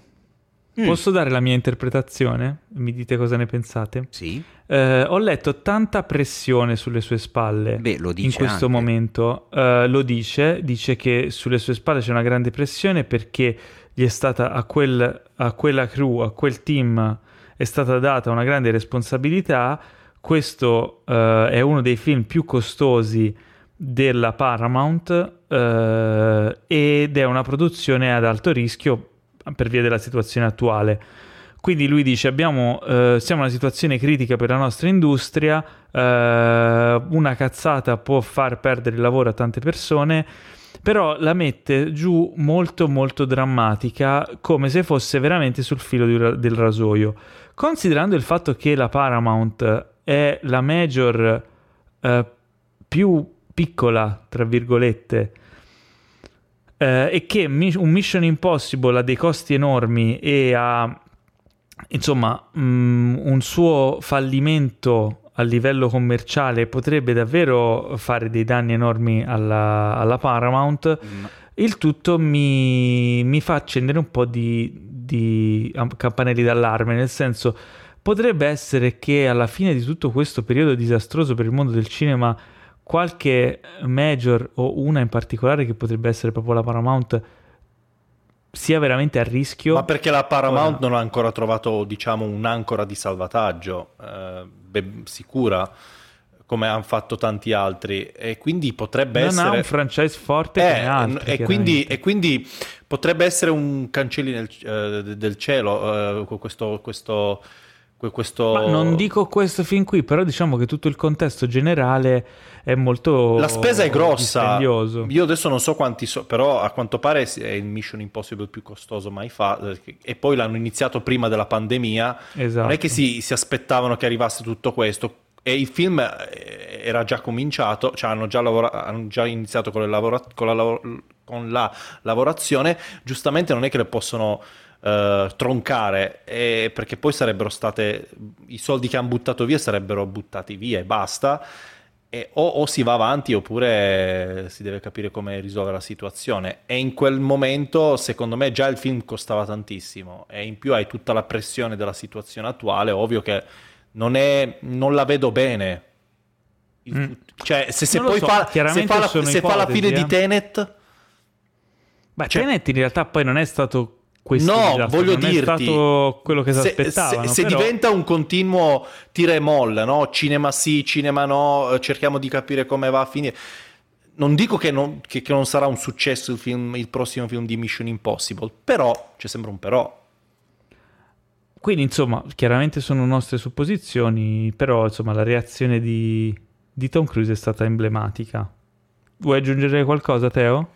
Mm. Posso dare la mia interpretazione? Mi dite cosa ne pensate? Sì. Eh, ho letto tanta pressione sulle sue spalle Beh, lo dice in questo anche. momento. Eh, lo dice, dice che sulle sue spalle c'è una grande pressione perché gli è stata a, quel, a quella crew, a quel team, è stata data una grande responsabilità. Questo eh, è uno dei film più costosi della Paramount eh, ed è una produzione ad alto rischio per via della situazione attuale. Quindi lui dice abbiamo, eh, siamo in una situazione critica per la nostra industria, eh, una cazzata può far perdere il lavoro a tante persone, però la mette giù molto molto drammatica come se fosse veramente sul filo di, del rasoio. Considerando il fatto che la Paramount è la major eh, più piccola, tra virgolette, eh, e che un Mission Impossible ha dei costi enormi e ha insomma mh, mm, un suo fallimento a livello commerciale potrebbe davvero fare dei danni enormi alla, alla Paramount. Mm. Il tutto mi, mi, fa accendere un po' di, di campanelli d'allarme, nel senso potrebbe essere che alla fine di tutto questo periodo disastroso per il mondo del cinema qualche major o una in particolare che potrebbe essere proprio la Paramount sia veramente a rischio. Ma perché la Paramount Ora... non ha ancora trovato, diciamo, un'ancora di salvataggio eh, beh, sicura come hanno fatto tanti altri. E quindi potrebbe non essere non ha un franchise forte eh, altri, e, quindi, e, quindi, potrebbe essere un cancelli nel, uh, del cielo uh, questo, questo questo... Ma non dico questo fin qui, però diciamo che tutto il contesto generale è molto La spesa è grossa. Io adesso non so quanti so, però a quanto pare è il Mission Impossible più costoso mai fatto e poi l'hanno iniziato prima della pandemia. Esatto. Non è che si, si aspettavano che arrivasse tutto questo e il film eh, era già cominciato, cioè hanno già, lavora- hanno già iniziato con, lavora- con, la lav- con la lavorazione, giustamente non è che le possono uh, troncare eh, perché poi sarebbero state i soldi che hanno buttato via sarebbero buttati via e basta e o, o, si va avanti oppure si deve capire come risolvere la situazione e in quel momento secondo me già il film costava tantissimo e in più hai tutta la pressione della situazione attuale ovvio che non, è, non la vedo bene. Mm. Cioè, se, se poi so, fa, se fa, la, se fa la fine eh. di Tenet... Beh, cioè, Tenet in realtà poi non è stato questo no, disastro, voglio non dirti, è stato quello che si aspettavano. Se, se però... diventa un continuo tira e molla, no? cinema sì, cinema no, cerchiamo di capire come va a finire. Non dico che non, che, che non sarà un successo il, film, il prossimo film di Mission Impossible, però c'è sempre un però. Quindi, insomma, chiaramente sono nostre supposizioni, però insomma la reazione di, di Tom Cruise è stata emblematica. Vuoi aggiungere qualcosa, Teo?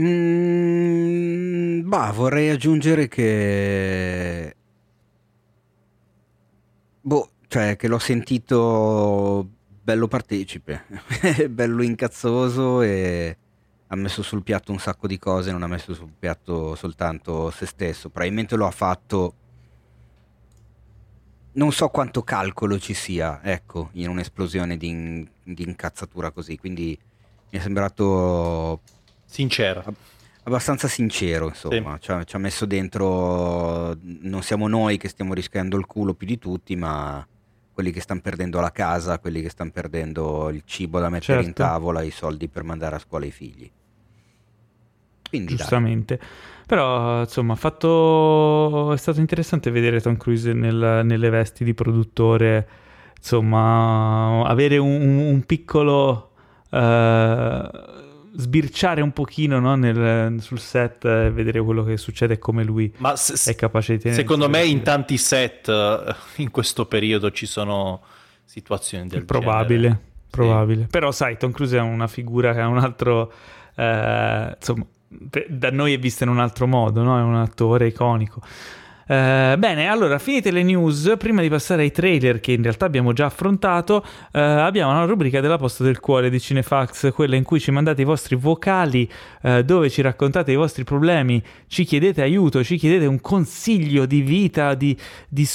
Mm, bah, vorrei aggiungere che... Boh, cioè che l'ho sentito bello partecipe, bello incazzoso e ha messo sul piatto un sacco di cose, non ha messo sul piatto soltanto se stesso. Probabilmente lo ha fatto... Non so quanto calcolo ci sia, ecco, in un'esplosione di, in- di incazzatura così, quindi mi è sembrato Sincera. Abbastanza sincero, insomma, sì. ci, ha, ci, ha, messo dentro, non siamo noi che stiamo rischiando il culo più di tutti, ma quelli che stanno perdendo la casa, quelli che stanno perdendo il cibo da mettere certo. in tavola, i soldi per mandare a scuola i figli. Quindi, Giustamente. Dai. Però, insomma, fatto... è stato interessante vedere Tom Cruise nel, nelle vesti di produttore, insomma, avere un, un piccolo... Uh, sbirciare un pochino no, nel, sul set e vedere quello che succede e come lui Ma se, è capace di tenere. Secondo me in tanti set eh, in questo periodo ci sono situazioni del probabile, genere. Probabile, sì. Però sai, Tom Cruise è una figura che ha un altro... Eh, insomma, da noi è vista in un altro modo, no? è un attore iconico. Uh, bene, allora, finite le news, prima di passare ai trailer che in realtà abbiamo già affrontato, uh, abbiamo una rubrica della posta del cuore di Cinefax, quella in cui ci mandate i vostri vocali, uh, dove ci raccontate i vostri problemi, ci chiedete aiuto, ci chiedete un consiglio di vita di, di,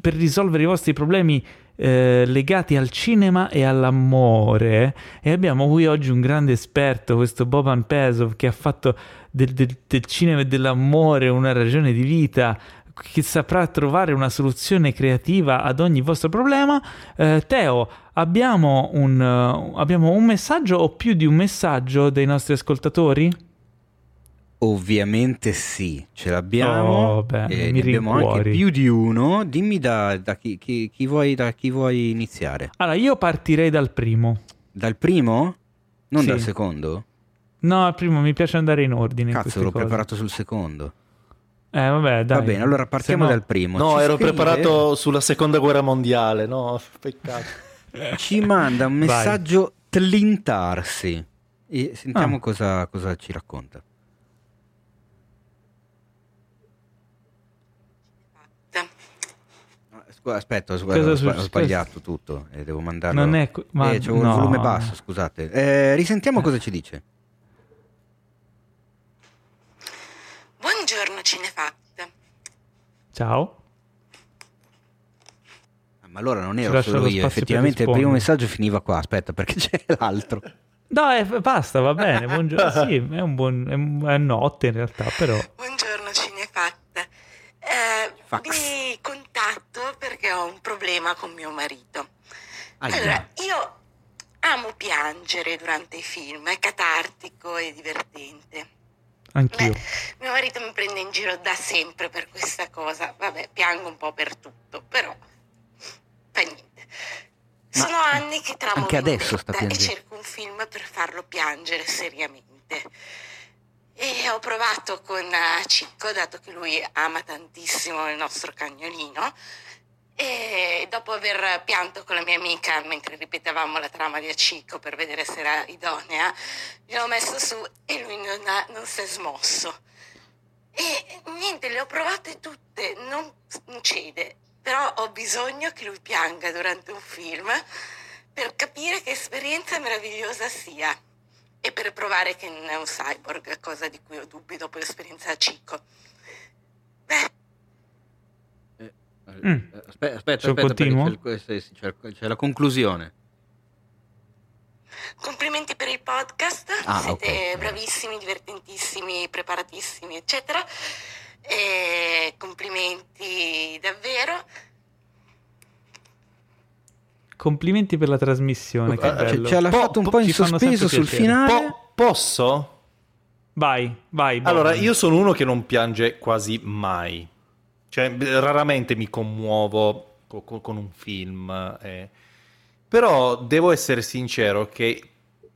per risolvere i vostri problemi eh, legati al cinema e all'amore. E abbiamo qui oggi un grande esperto, questo Boban Pesov che ha fatto del, del, del cinema e dell'amore una ragione di vita che saprà trovare una soluzione creativa ad ogni vostro problema. Eh, Teo, abbiamo un, uh, abbiamo un messaggio o più di un messaggio dei nostri ascoltatori? Ovviamente sì, ce l'abbiamo. Oh, beh, e ne abbiamo anche più di uno. Dimmi da, da, chi, chi, chi vuoi, da, chi, vuoi, iniziare. Allora, io partirei dal primo. Dal primo? Non sì. dal secondo? No, al primo mi piace andare in ordine. Cazzo, l'ho cose. preparato sul secondo. Eh, vabbè, dai. Va bene, allora partiamo no... dal primo. No, Ci ero scrive... preparato sulla seconda guerra mondiale, no? Peccato. Ci manda un messaggio Vai. tlintarsi. E sentiamo ah. cosa, cosa ci racconta. Aspetta, ho, sbagliato tutto e devo mandarlo. Non è. Ma... Eh, c'è un no. volume basso, scusate. Eh, risentiamo cosa ci dice. Buongiorno Cinefact. Ciao. Ah, ma allora non ero solo io, effettivamente il primo messaggio finiva qua, aspetta perché c'è l'altro. No, eh, basta, va bene. Buongiorno. sì, è un buon è, un, è notte in realtà, però. Buongiorno Cinefact. Eh, vi contatto perché ho un problema con mio marito. Allora, io amo piangere durante i film, è catartico e divertente. Anch'io. Beh, mio marito mi prende in giro da sempre per questa cosa. Vabbè, piango un po' per tutto, però fa niente. Ma Sono anni che tramo anche adesso sta e cerco un film per farlo piangere seriamente. E ho provato con uh, Cicco, dato che lui ama tantissimo il nostro cagnolino, e dopo aver pianto con la mia amica mentre ripetevamo la trama di Acicco per vedere se era idonea, gliel'ho messo su e lui non, ha, non si è smosso. E niente, le ho provate tutte, non cede, però ho bisogno che lui pianga durante un film per capire che esperienza meravigliosa sia e per provare che non è un cyborg, cosa di cui ho dubbi dopo l'esperienza a Cicco. Beh, Mm. Aspetta, aspetta, aspetta c'è, c'è, c'è, la conclusione. Complimenti per il podcast, ah, siete okay. bravissimi, divertentissimi, preparatissimi, eccetera. E complimenti davvero. complimenti per la trasmissione. Che ce l'ha po- fatto un po' in sospeso sul finale. Po- posso? Vai, vai. Bob. Allora, io sono uno che non piange quasi mai. Cioè, raramente mi commuovo con, con un film. Eh. Però devo essere sincero che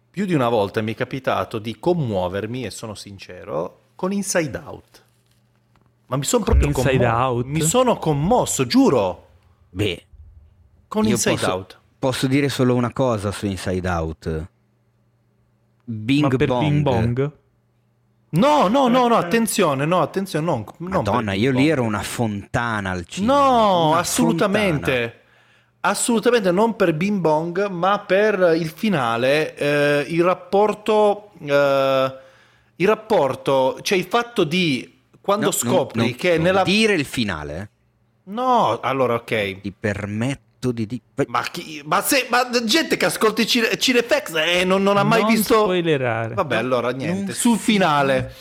più di una volta mi è capitato di commuovermi, e sono sincero, con Inside Out. Ma mi sono proprio Inside commosso. Out? Mi sono commosso, giuro. Beh, con Inside posso, Out. Posso dire solo una cosa su Inside Out. Bing Ma per Bong. Bing Bong? No, no, no, no, attenzione, no, attenzione, non, non Madonna, io lì ero una fontana al cinema. No, assolutamente. Fontana. Assolutamente non per Bing Bong, ma per il finale, eh, il rapporto, eh, il rapporto, cioè il fatto di quando No, scopri non- non- che non nella... dire il finale. eh. No, allora ok. Ti permetto di dire. Ma, chi, ma, se, ma gente che ascolta i Cine, Cinefx e non, non ha mai non visto... spoilerare. Vabbè, allora niente. non Sul finale,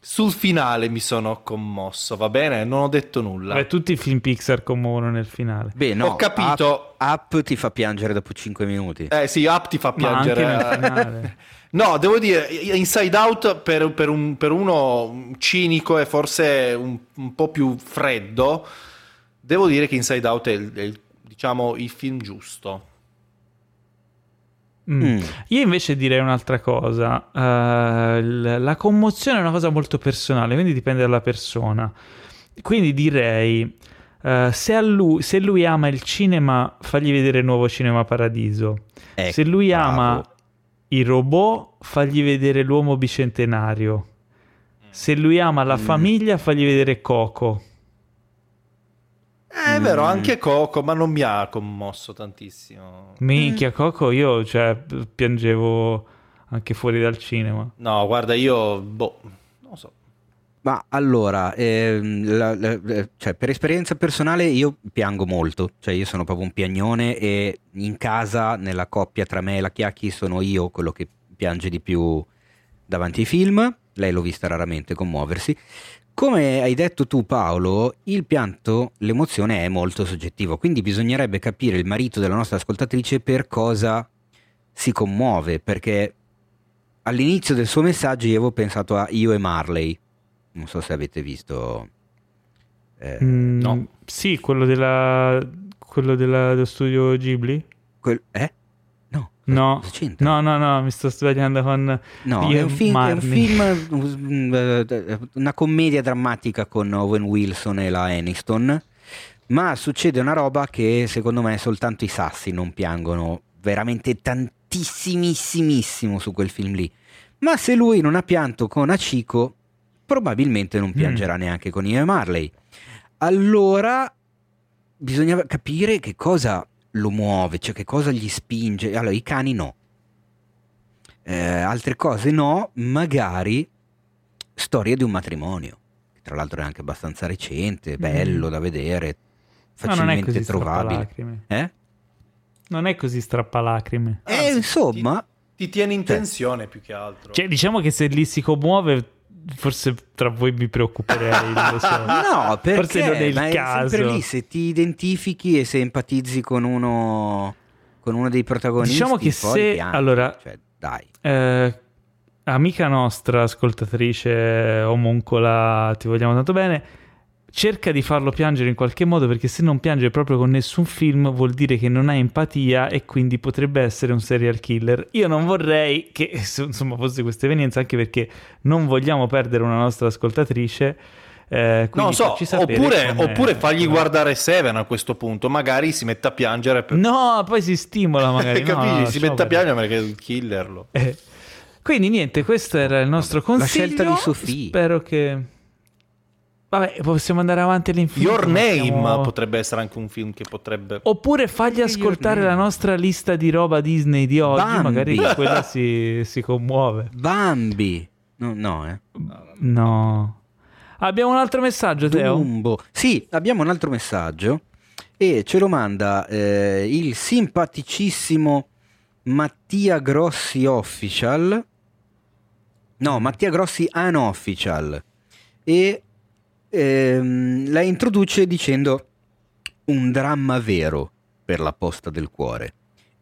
sul finale mi sono commosso, va bene? Non ho detto nulla. Beh, tutti i film Pixar commuono nel finale. Beh, no, Ho capito. Up, Up ti fa piangere dopo 5 minuti. Eh sì, Up ti fa Ma anche piangere. nel finale. No, devo dire, Inside Out per, per un- per uno cinico e forse un, un po' più freddo, devo dire che Inside Out è, il, è il- diciamo, il film giusto. Mm. Mm. Io invece direi un'altra cosa. Eh, l- la commozione è una cosa molto personale, quindi dipende dalla persona. Quindi direi, eh, se, a lui, se lui ama il cinema, fagli vedere Nuovo Cinema Paradiso. Ecco, se lui bravo. ama i robot, fagli vedere l'uomo bicentenario. Se lui ama la Mm. famiglia, fagli vedere Coco. Eh, È vero, Mm. anche Coco, ma non mi ha commosso tantissimo. Minchia, Coco, io cioè, piangevo anche fuori dal cinema. No, guarda, io, boh, non so. Ma allora, ehm, la- la- la- cioè, per esperienza personale io piango molto, cioè io sono proprio un piagnone e in casa, nella coppia tra me e la Chiacchi, sono io quello che piange di più davanti ai film, lei l'ho vista raramente commuoversi. Come hai detto tu Paolo, il pianto, l'emozione è molto soggettivo, quindi bisognerebbe capire il marito della nostra ascoltatrice per cosa si commuove, perché all'inizio del suo messaggio io avevo pensato a Io e Marley, non so se avete visto... eh, Mm, no. Sì, quello della quello della- dello studio Ghibli? quel- eh? No. No. No, no, mi sto sbagliando con No, è un, film, è un film, mm, eh, una commedia drammatica con Owen Wilson e la Aniston, ma succede una roba che secondo me soltanto i sassi non piangono veramente tantissimissimissimo su quel film lì. Ma se lui non ha pianto con Achiko, probabilmente non piangerà neanche con e Marley. Allora bisogna capire che cosa lo muove, cioè che cosa gli spinge. Allora, i cani no. Eh, altre cose no, magari storia di un matrimonio, che tra l'altro è anche abbastanza recente, bello da vedere, No, non è facilmente così trovabile. strappalacrime. Eh? Non è così strappalacrime. Eh, Anzi, insomma, Ti, ti tiene in Cioè- tensione più che altro. Cioè, diciamo che se lì si commuove, forse tra voi mi preoccuperei, so. no, perché Forse non è il ma è caso. sempre lì, se ti identifichi e se empatizzi con uno, con uno dei protagonisti, Diciamo che se- piangi, allora- cioè, dai. Eh, amica nostra, ascoltatrice omuncola, ti vogliamo tanto bene. Cerca di farlo piangere in qualche modo perché se non piange proprio con nessun film vuol dire che non ha empatia e quindi potrebbe essere un serial killer. Io non vorrei che insomma fosse questa evenienza anche perché non vogliamo perdere una nostra ascoltatrice. Eh, Non quindi so, oppure, oppure fagli guardare Seven a questo punto, magari si mette a piangere per... No, poi si stimola magari. no, Capisci? no, si mette a piangere perché è il killer lo... Eh, Quindi niente, questo era il nostro consiglio. scelta di Sofì. Spero che... Vabbè, possiamo andare avanti all'infinito. Your Name Siamo- potrebbe essere anche un film che potrebbe... Oppure fagli ascoltare la nostra lista di roba Disney di oggi, Bambi. magari quella si, si commuove. Bambi. No, no, eh. No. Abbiamo un altro messaggio, Teo? Dumbo. Sì, abbiamo un altro messaggio e ce lo manda eh, il simpaticissimo Mattia Grossi Official. No, Mattia Grossi Unofficial. E ehm, la introduce dicendo un dramma vero per la posta del cuore.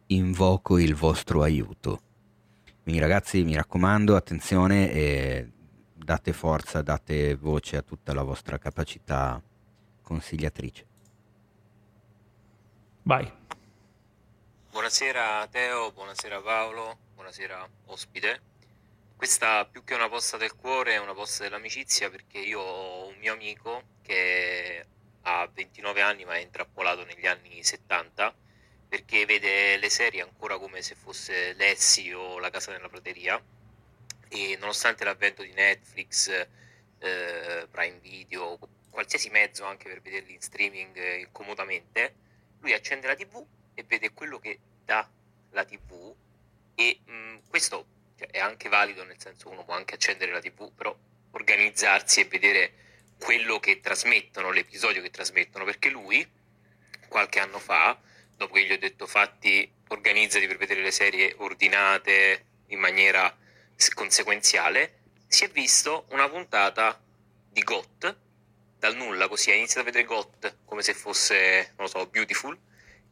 invoco il vostro aiuto. Quindi ragazzi mi raccomando, attenzione e date forza, date voce a tutta la vostra capacità consigliatrice. Vai. Buonasera Teo, buonasera Paolo, buonasera ospite. Questa più che una posta del cuore è una posta dell'amicizia perché io ho un mio amico che ha 29 anni ma è intrappolato negli anni 70 perché vede le serie ancora come se fosse Lessi o La casa nella prateria. E nonostante l'avvento di Netflix, eh, Prime Video, qualsiasi mezzo anche per vederli in streaming eh, comodamente, lui accende la tv e vede quello che dà la tv e mh, mm, questo cioè, è anche valido nel senso uno può anche accendere la tv però organizzarsi e vedere quello che trasmettono l'episodio che trasmettono perché lui qualche anno fa dopo che gli ho detto fatti organizzati per vedere le serie ordinate in maniera conseguenziale si è visto una puntata di GOT dal nulla così ha iniziato a vedere GOT come se fosse non lo so Beautiful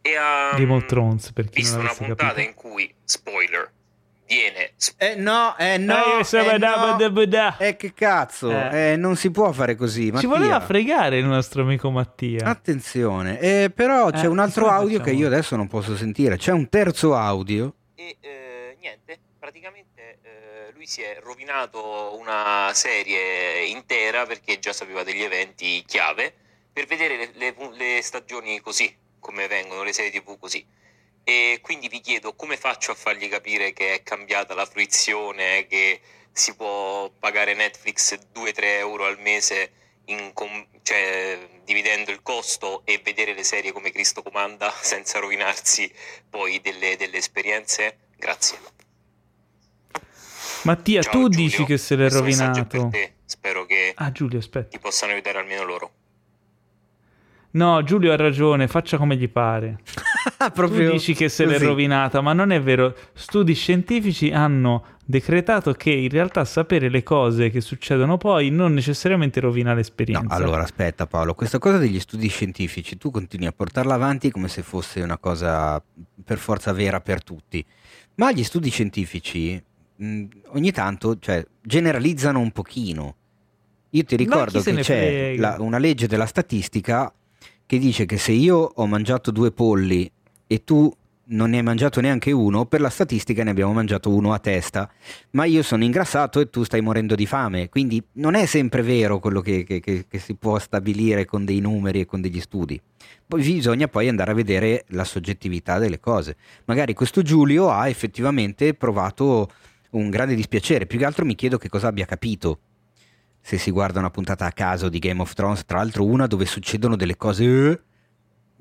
e ha Game of Thrones, per chi visto una puntata capito. in cui spoiler viene Eh no, eh no, Eh, eh, no. Eh, che cazzo, Eh. eh, non si può fare così. Ci Mattia. voleva fregare il nostro amico Mattia. Attenzione, eh, però c'è Eh, un altro audio facciamo? che io adesso non posso sentire. C'è un terzo audio. e eh, niente praticamente eh, lui si è rovinato una serie intera perché già sapeva degli eventi chiave per vedere le, le- le stagioni così come vengono le serie tv così e quindi vi chiedo come faccio a fargli capire che è cambiata la fruizione che si può pagare Netflix 2-3 euro al mese com- cioè, dividendo il costo e vedere le serie come Cristo comanda senza rovinarsi poi delle, delle esperienze? Grazie. Mattia, Ciao, tu Giulio. dici che se l'è rovinato. per te. Spero che Ah, Giulio, ti possano aiutare almeno loro. No, Giulio ha ragione, faccia come gli pare. Tu Proprio dici che se l'è così. rovinata, ma non è vero. Studi scientifici hanno decretato che in realtà sapere le cose che succedono poi non necessariamente rovina No, l'esperienza. allora aspetta Paolo, questa cosa degli studi scientifici tu continui a portarla avanti come se fosse una cosa per forza vera per tutti, ma gli studi scientifici mh, ogni tanto cioè, generalizzano un pochino. Io ti ricordo che c'è la- una legge della statistica che dice che se io ho mangiato due polli e tu non ne hai mangiato neanche uno, per la statistica ne abbiamo mangiato uno a testa, ma io sono ingrassato e tu stai morendo di fame, quindi non è sempre vero quello che, che- che- che si può stabilire con dei numeri e con degli studi. Poi bisogna poi andare a vedere la soggettività delle cose. Magari questo Giulio ha effettivamente provato un grande dispiacere, più che altro mi chiedo che cosa abbia capito se si guarda una puntata a caso di Game of Thrones, tra l'altro una dove succedono delle cose eh,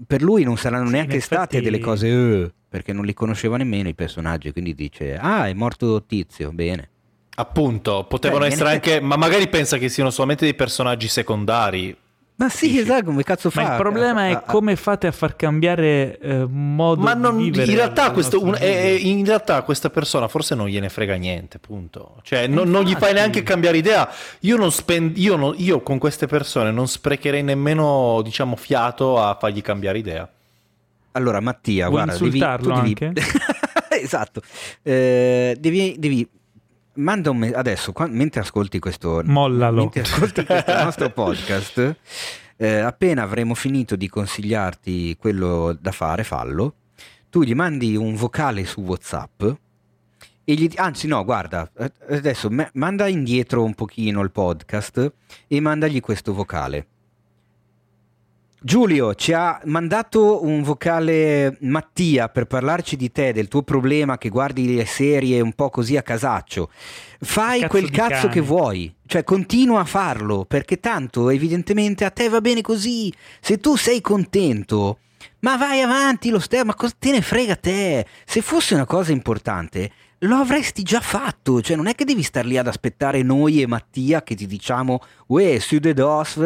per lui non saranno Sì, neanche state delle cose eh, perché non li conosceva nemmeno i personaggi, quindi dice "Ah, è morto Tizio, bene". Appunto, potevano Beh, essere anche, ma magari pensa che siano solamente dei personaggi secondari. Ma sì, esatto, come cazzo fa? Ma il problema è a- come fate a far cambiare eh, modo Ma non, di vivere in, realtà al questo, un- è- è- Giulio. in realtà questa persona forse non gliene frega niente, punto. Cioè, non, non gli fai neanche cambiare idea. Io, non spend- io, non- io con queste persone non sprecherei nemmeno, diciamo, fiato a fargli cambiare idea. Allora, Mattia, Vuoi guarda, devi, insultarlo devi... anche? esatto. Eh, devi, devi- manda un me- adesso qua- mentre ascolti questo Mollalo. mentre ascolti questo nostro podcast, eh, appena avremo finito di consigliarti quello da fare, fallo. Tu gli mandi un vocale su WhatsApp e gli anzi no, guarda, adesso me- manda indietro un pochino il podcast e mandagli questo vocale. Giulio ci ha mandato un vocale Mattia per parlarci di te, del tuo problema che guardi le serie un po' così a casaccio. Fai Cazzo quel cazzo cane. che vuoi, cioè continua a farlo perché tanto evidentemente a te va bene così. Se tu sei contento, ma vai avanti lo stesso, ma cosa te ne frega te? Se fosse una cosa importante, lo avresti già fatto, cioè non è che devi star lì ad aspettare noi e Mattia che ti diciamo, uè, su de dos,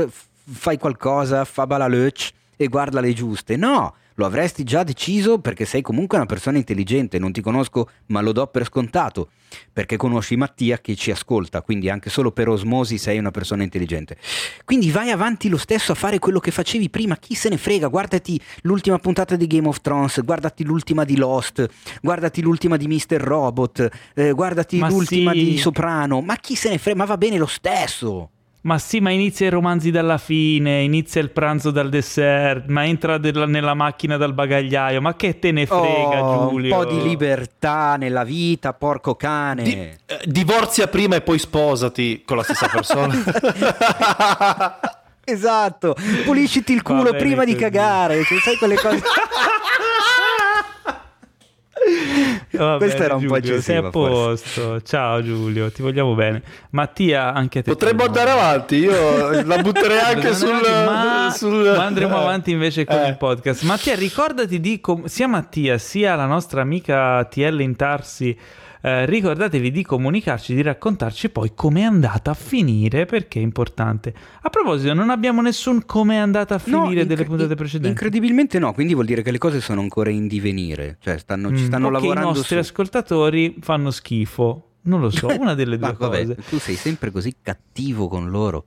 fai qualcosa, fa balalöc e guarda le giuste. No, lo avresti già deciso perché sei comunque una persona intelligente, non ti conosco ma lo do per scontato, perché conosci Mattia che ci ascolta, quindi anche solo per osmosi sei una persona intelligente. Quindi vai avanti lo stesso a fare quello che facevi prima, chi se ne frega, guardati l'ultima puntata di Game of Thrones, guardati l'ultima di Lost, guardati l'ultima di Mr. Robot, eh, guardati ma l'ultima sì. di Soprano, ma chi se ne frega, ma va bene lo stesso. Ma sì, ma inizia i romanzi dalla fine, inizia il pranzo dal dessert, ma entra della, nella macchina dal bagagliaio, ma che te ne frega oh, Giulio? Un po' di libertà nella vita, porco cane. Di, eh, divorzia prima e poi sposati con la stessa persona. esatto, pulisciti il culo prima così. di cagare, cioè, sai quelle cose... Questo era un Giulio, po' eccessivo. Sei a posto. Forse. Ciao Giulio, ti vogliamo bene. Mattia, anche te. Potremmo andare avanti, io la butterei anche sul, ma, sul... ma andremo eh. avanti invece con eh. il podcast. Mattia, ricordati di com- sia Mattia sia la nostra amica TL Intarsi eh, ricordatevi di comunicarci, di raccontarci poi com'è andata a finire, perché è importante. A proposito, non abbiamo nessun com'è andata a finire no, delle incre- puntate precedenti. Incredibilmente no, quindi vuol dire che le cose sono ancora in divenire, cioè stanno, ci mm, stanno mm, lavorando. I nostri su... ascoltatori fanno schifo. Non lo so, una delle due vabbè, cose. Tu sei sempre così cattivo con loro.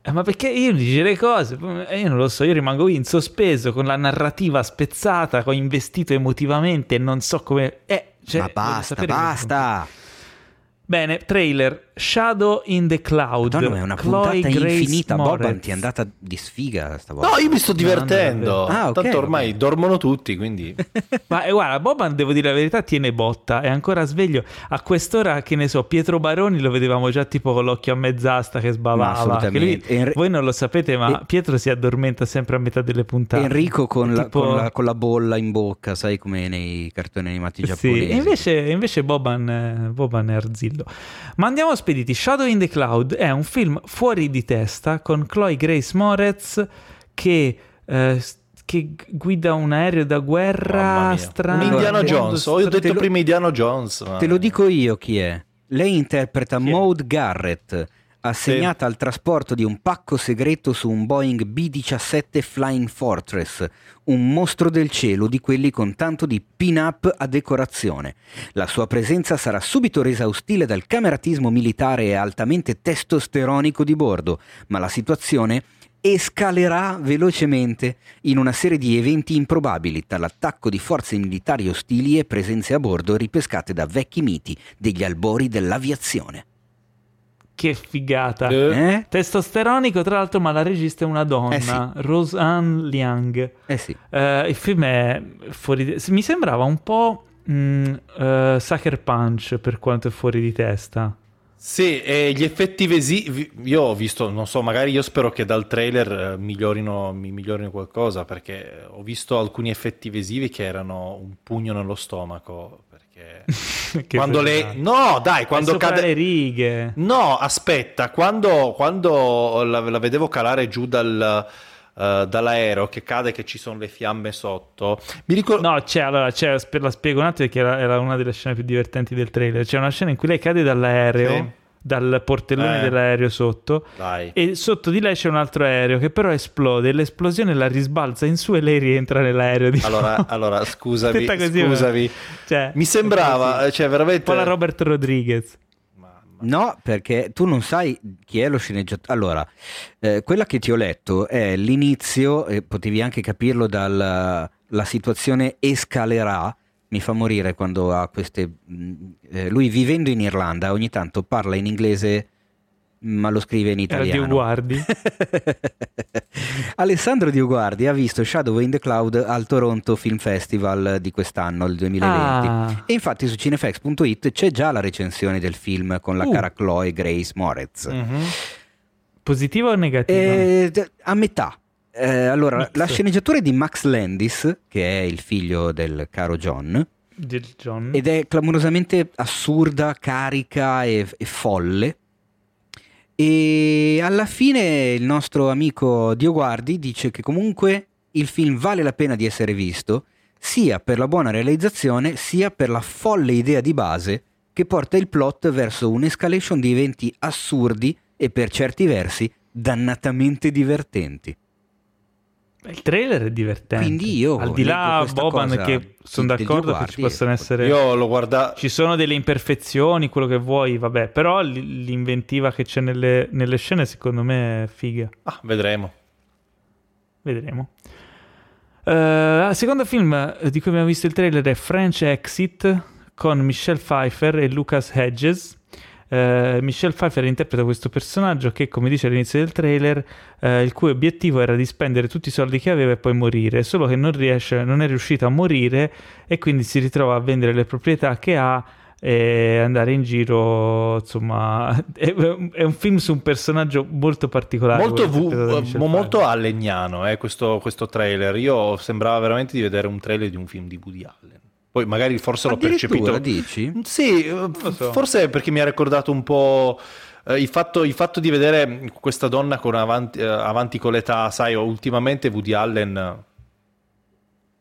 Eh, ma perché io dice le cose? Eh, io non lo so, io rimango in sospeso con la narrativa spezzata, ho investito emotivamente e non so come... Eh, cioè, ma basta, basta! Bene, trailer Shadow in the Cloud. Madonna, è una Chloe puntata Grace infinita. Moretz. Boban ti è andata di sfiga stavolta. No, io mi sto divertendo. Ah, okay, Tanto ormai okay. dormono tutti, quindi. Ma eh, guarda, Boban, devo dire la verità, tiene botta. È ancora sveglio. A quest'ora, che ne so, Pietro Baroni lo vedevamo già tipo con l'occhio a mezz'asta che sbavava. Che lui, Enri- voi non lo sapete, ma e... Pietro si addormenta sempre a metà delle puntate. Enrico con, la, con, la, con la, bolla in bocca, sai come nei cartoni animati giapponesi. Sì, e invece, invece Boban, eh, Boban è arzillo. Ma andiamo spediti. Shadow in the Cloud è un film fuori di testa con Chloe Grace Moretz che... Eh, che guida un aereo da guerra strano. Indiana Jones, ho detto lo, prima Indiana Jones. Ma... Te lo dico io chi è. Lei interpreta Maud Garrett, assegnata sì. al trasporto di un pacco segreto su un Boeing B-17 Flying Fortress, un mostro del cielo di quelli con tanto di pin-up a decorazione. La sua presenza sarà subito resa ostile dal cameratismo militare e altamente testosteronico di bordo, ma la situazione escalerà velocemente in una serie di eventi improbabili, dall'attacco di forze militari ostili e presenze a bordo ripescate da vecchi miti degli albori dell'aviazione. Che figata. Eh? eh? Testosteronico, tra l'altro, ma la regista è una donna, eh sì. Roseanne Liang. Eh sì. Uh, il film è fuori di... Mi sembrava un po' mm, uh, Sucker Punch per quanto è fuori di testa. Sì, e gli effetti visivi, io ho visto, non so, magari io spero che dal trailer migliorino, mi migliorino qualcosa, perché ho visto alcuni effetti visivi che erano un pugno nello stomaco, quando le... No, dai, quando cade... le righe. No, aspetta, quando, quando la, la, vedevo calare giù dal... Uh, dall'aereo che cade che ci sono le fiamme sotto mi ricordo no c'è allora c'è, la spiego un attimo perché era, era, una delle scene più divertenti del trailer. C'è una scena in cui lei cade dall'aereo sì dal portellone eh, dell'aereo sotto. Dai. e sotto di lei c'è un altro aereo che però esplode l'esplosione la risbalza in su e lei rientra nell'aereo di allora, allora scusami così, scusami. cioè, mi sembrava cioè veramente un po' la Robert Rodriguez. No, perché tu non sai chi è lo sceneggiatore. Allora, eh, quella che ti ho letto è l'inizio, e potevi anche capirlo dalla situazione escalerà, mi fa morire quando ha queste... Eh, lui vivendo in Irlanda ogni tanto parla in inglese ma lo scrive in italiano. Dioguardi. Alessandro Dioguardi ha visto Shadow in the Cloud al Toronto Film Festival di quest'anno, il 2020. Ah. E infatti su cinefx.it c'è già la recensione del film con la uh. cara Chloe Grace Moretz. Uh-huh. Positiva o negativa? Eh, a metà. Eh, allora, Mix. la sceneggiatura è di Max Landis, che è il figlio del caro John. John. Ed è clamorosamente assurda, carica e, e folle. E alla fine il nostro amico Dio Guardi dice che comunque il film vale la pena di essere visto, sia per la buona realizzazione, sia per la folle idea di base che porta il plot verso un'escalation di eventi assurdi e per certi versi dannatamente divertenti. Il trailer è divertente. Quindi io al di là Boban che sono d'accordo che ci possano essere Io l'ho guardato Ci sono delle imperfezioni, quello che vuoi, vabbè, però l'inventiva che c'è nelle, nelle scene secondo me è figa. Ah, vedremo. Vedremo. Uh, secondo film di cui abbiamo visto il trailer è French Exit con Michelle Pfeiffer e Lucas Hedges eh, Michelle Pfeiffer interpreta questo personaggio che, come dice all'inizio del trailer, eh, il cui obiettivo era di spendere tutti i soldi che aveva e poi morire, solo che non, riesce, non è riuscita a morire e quindi si ritrova a vendere le proprietà che ha e andare in giro insomma è, è, un film su un personaggio molto particolare molto, v- molto allegnano eh, questo, questo, trailer. Io sembrava veramente di vedere un trailer di un film di Woody Allen poi magari forse l'ho percepito. dici? Sì, so. forse perché mi ha ricordato un po'. Eh, il, fatto, il, fatto, di vedere questa donna con avanti, eh, avanti, con l'età, sai, ultimamente Woody Allen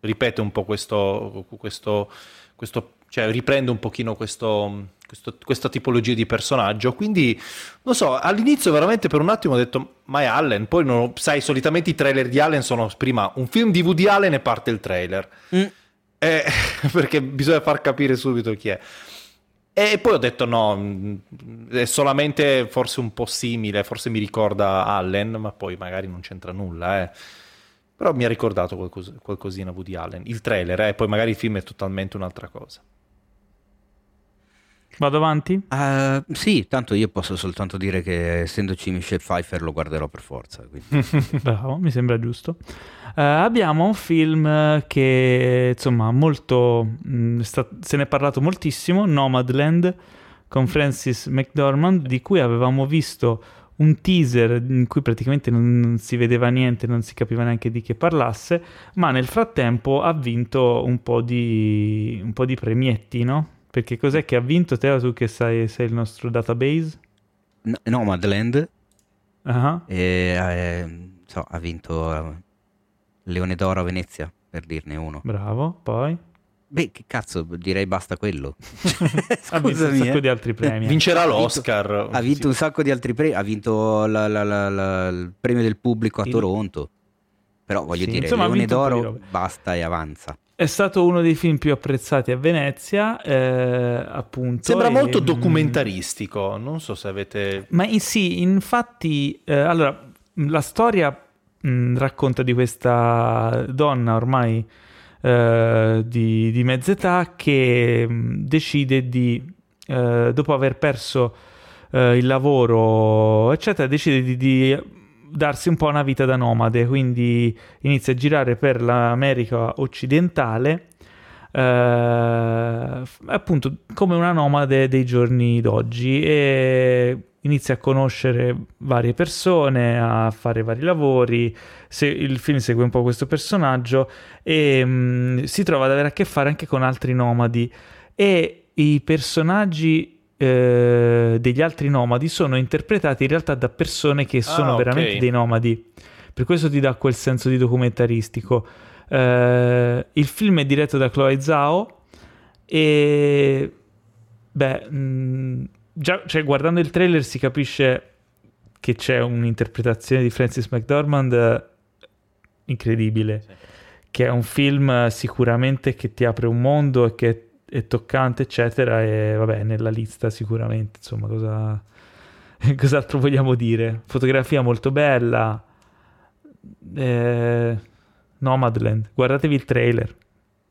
ripete un po' questo, questo, questo cioè riprende un pochino questo, questo, questa tipologia di personaggio. Quindi, non so, all'inizio veramente per un attimo ho detto, ma è Allen. Poi, non, sai, solitamente i trailer di Allen sono prima un film di Woody Allen e parte il trailer. Mm. Eh, perché bisogna far capire subito chi è. E poi ho detto no, è solamente forse un po' simile, forse mi ricorda Allen, ma poi magari non c'entra nulla, eh. Però mi ha ricordato qualcos- qualcosina Woody Allen. Il trailer, eh, poi magari il film è totalmente un'altra cosa. Vado avanti? Uh, sì, tanto io posso soltanto dire che essendoci Michelle Pfeiffer lo guarderò per forza. Bravo, mi sembra giusto. Uh, abbiamo un film che insomma molto mh, mm, sta, se ne è parlato moltissimo, Nomadland con Francis McDormand, di cui avevamo visto un teaser in cui praticamente non, non, si vedeva niente, non si capiva neanche di che parlasse, ma nel frattempo ha vinto un po' di, un po di premietti, no? Perché cos'è che ha vinto Teo, tu che sai, sei il nostro database? No, Nomadland. Uh-huh. E, eh, so, ha vinto uh, Leone d'Oro a Venezia, per dirne uno. Bravo, poi? Beh, che cazzo, direi basta quello. ha vinto un sacco eh. di altri premi. Vincerà l'Oscar. Ha vinto, ha vinto sì. un sacco di altri premi. Ha vinto la, la, la, il premio del pubblico a il... Toronto. Però voglio sì, dire, insomma, Leone d'Oro basta e avanza. È stato uno dei film più apprezzati a Venezia, eh, appunto. Sembra e, molto mm, documentaristico, non so se avete... Ma in, sì, infatti, eh, allora, la storia mh, mm, racconta di questa donna ormai eh, di, di mezz'età che mh, mm, decide di, eh, dopo aver perso eh, il lavoro, eccetera, decide di, di darsi un po' una vita da nomade, quindi inizia a girare per l'America occidentale, eh, appunto come una nomade dei giorni d'oggi e inizia a conoscere varie persone, a fare vari lavori, se, il film segue un po' questo personaggio e mh, mm, si trova ad avere a che fare anche con altri nomadi. E i personaggi eh, degli altri nomadi sono interpretati in realtà da persone che sono ah, veramente okay. dei nomadi. Per questo ti dà quel senso di documentaristico. Eh, il film è diretto da Chloe Zhao e beh, mh, mm, già cioè, guardando il trailer si capisce che c'è un'interpretazione di Francis McDormand eh, incredibile. Sì. Che è un film sicuramente che ti apre un mondo e che è toccante, eccetera. E vabbè, nella lista sicuramente, insomma, cosa... cos'altro vogliamo dire? Fotografia molto bella. Eh... Nomadland, guardatevi il trailer.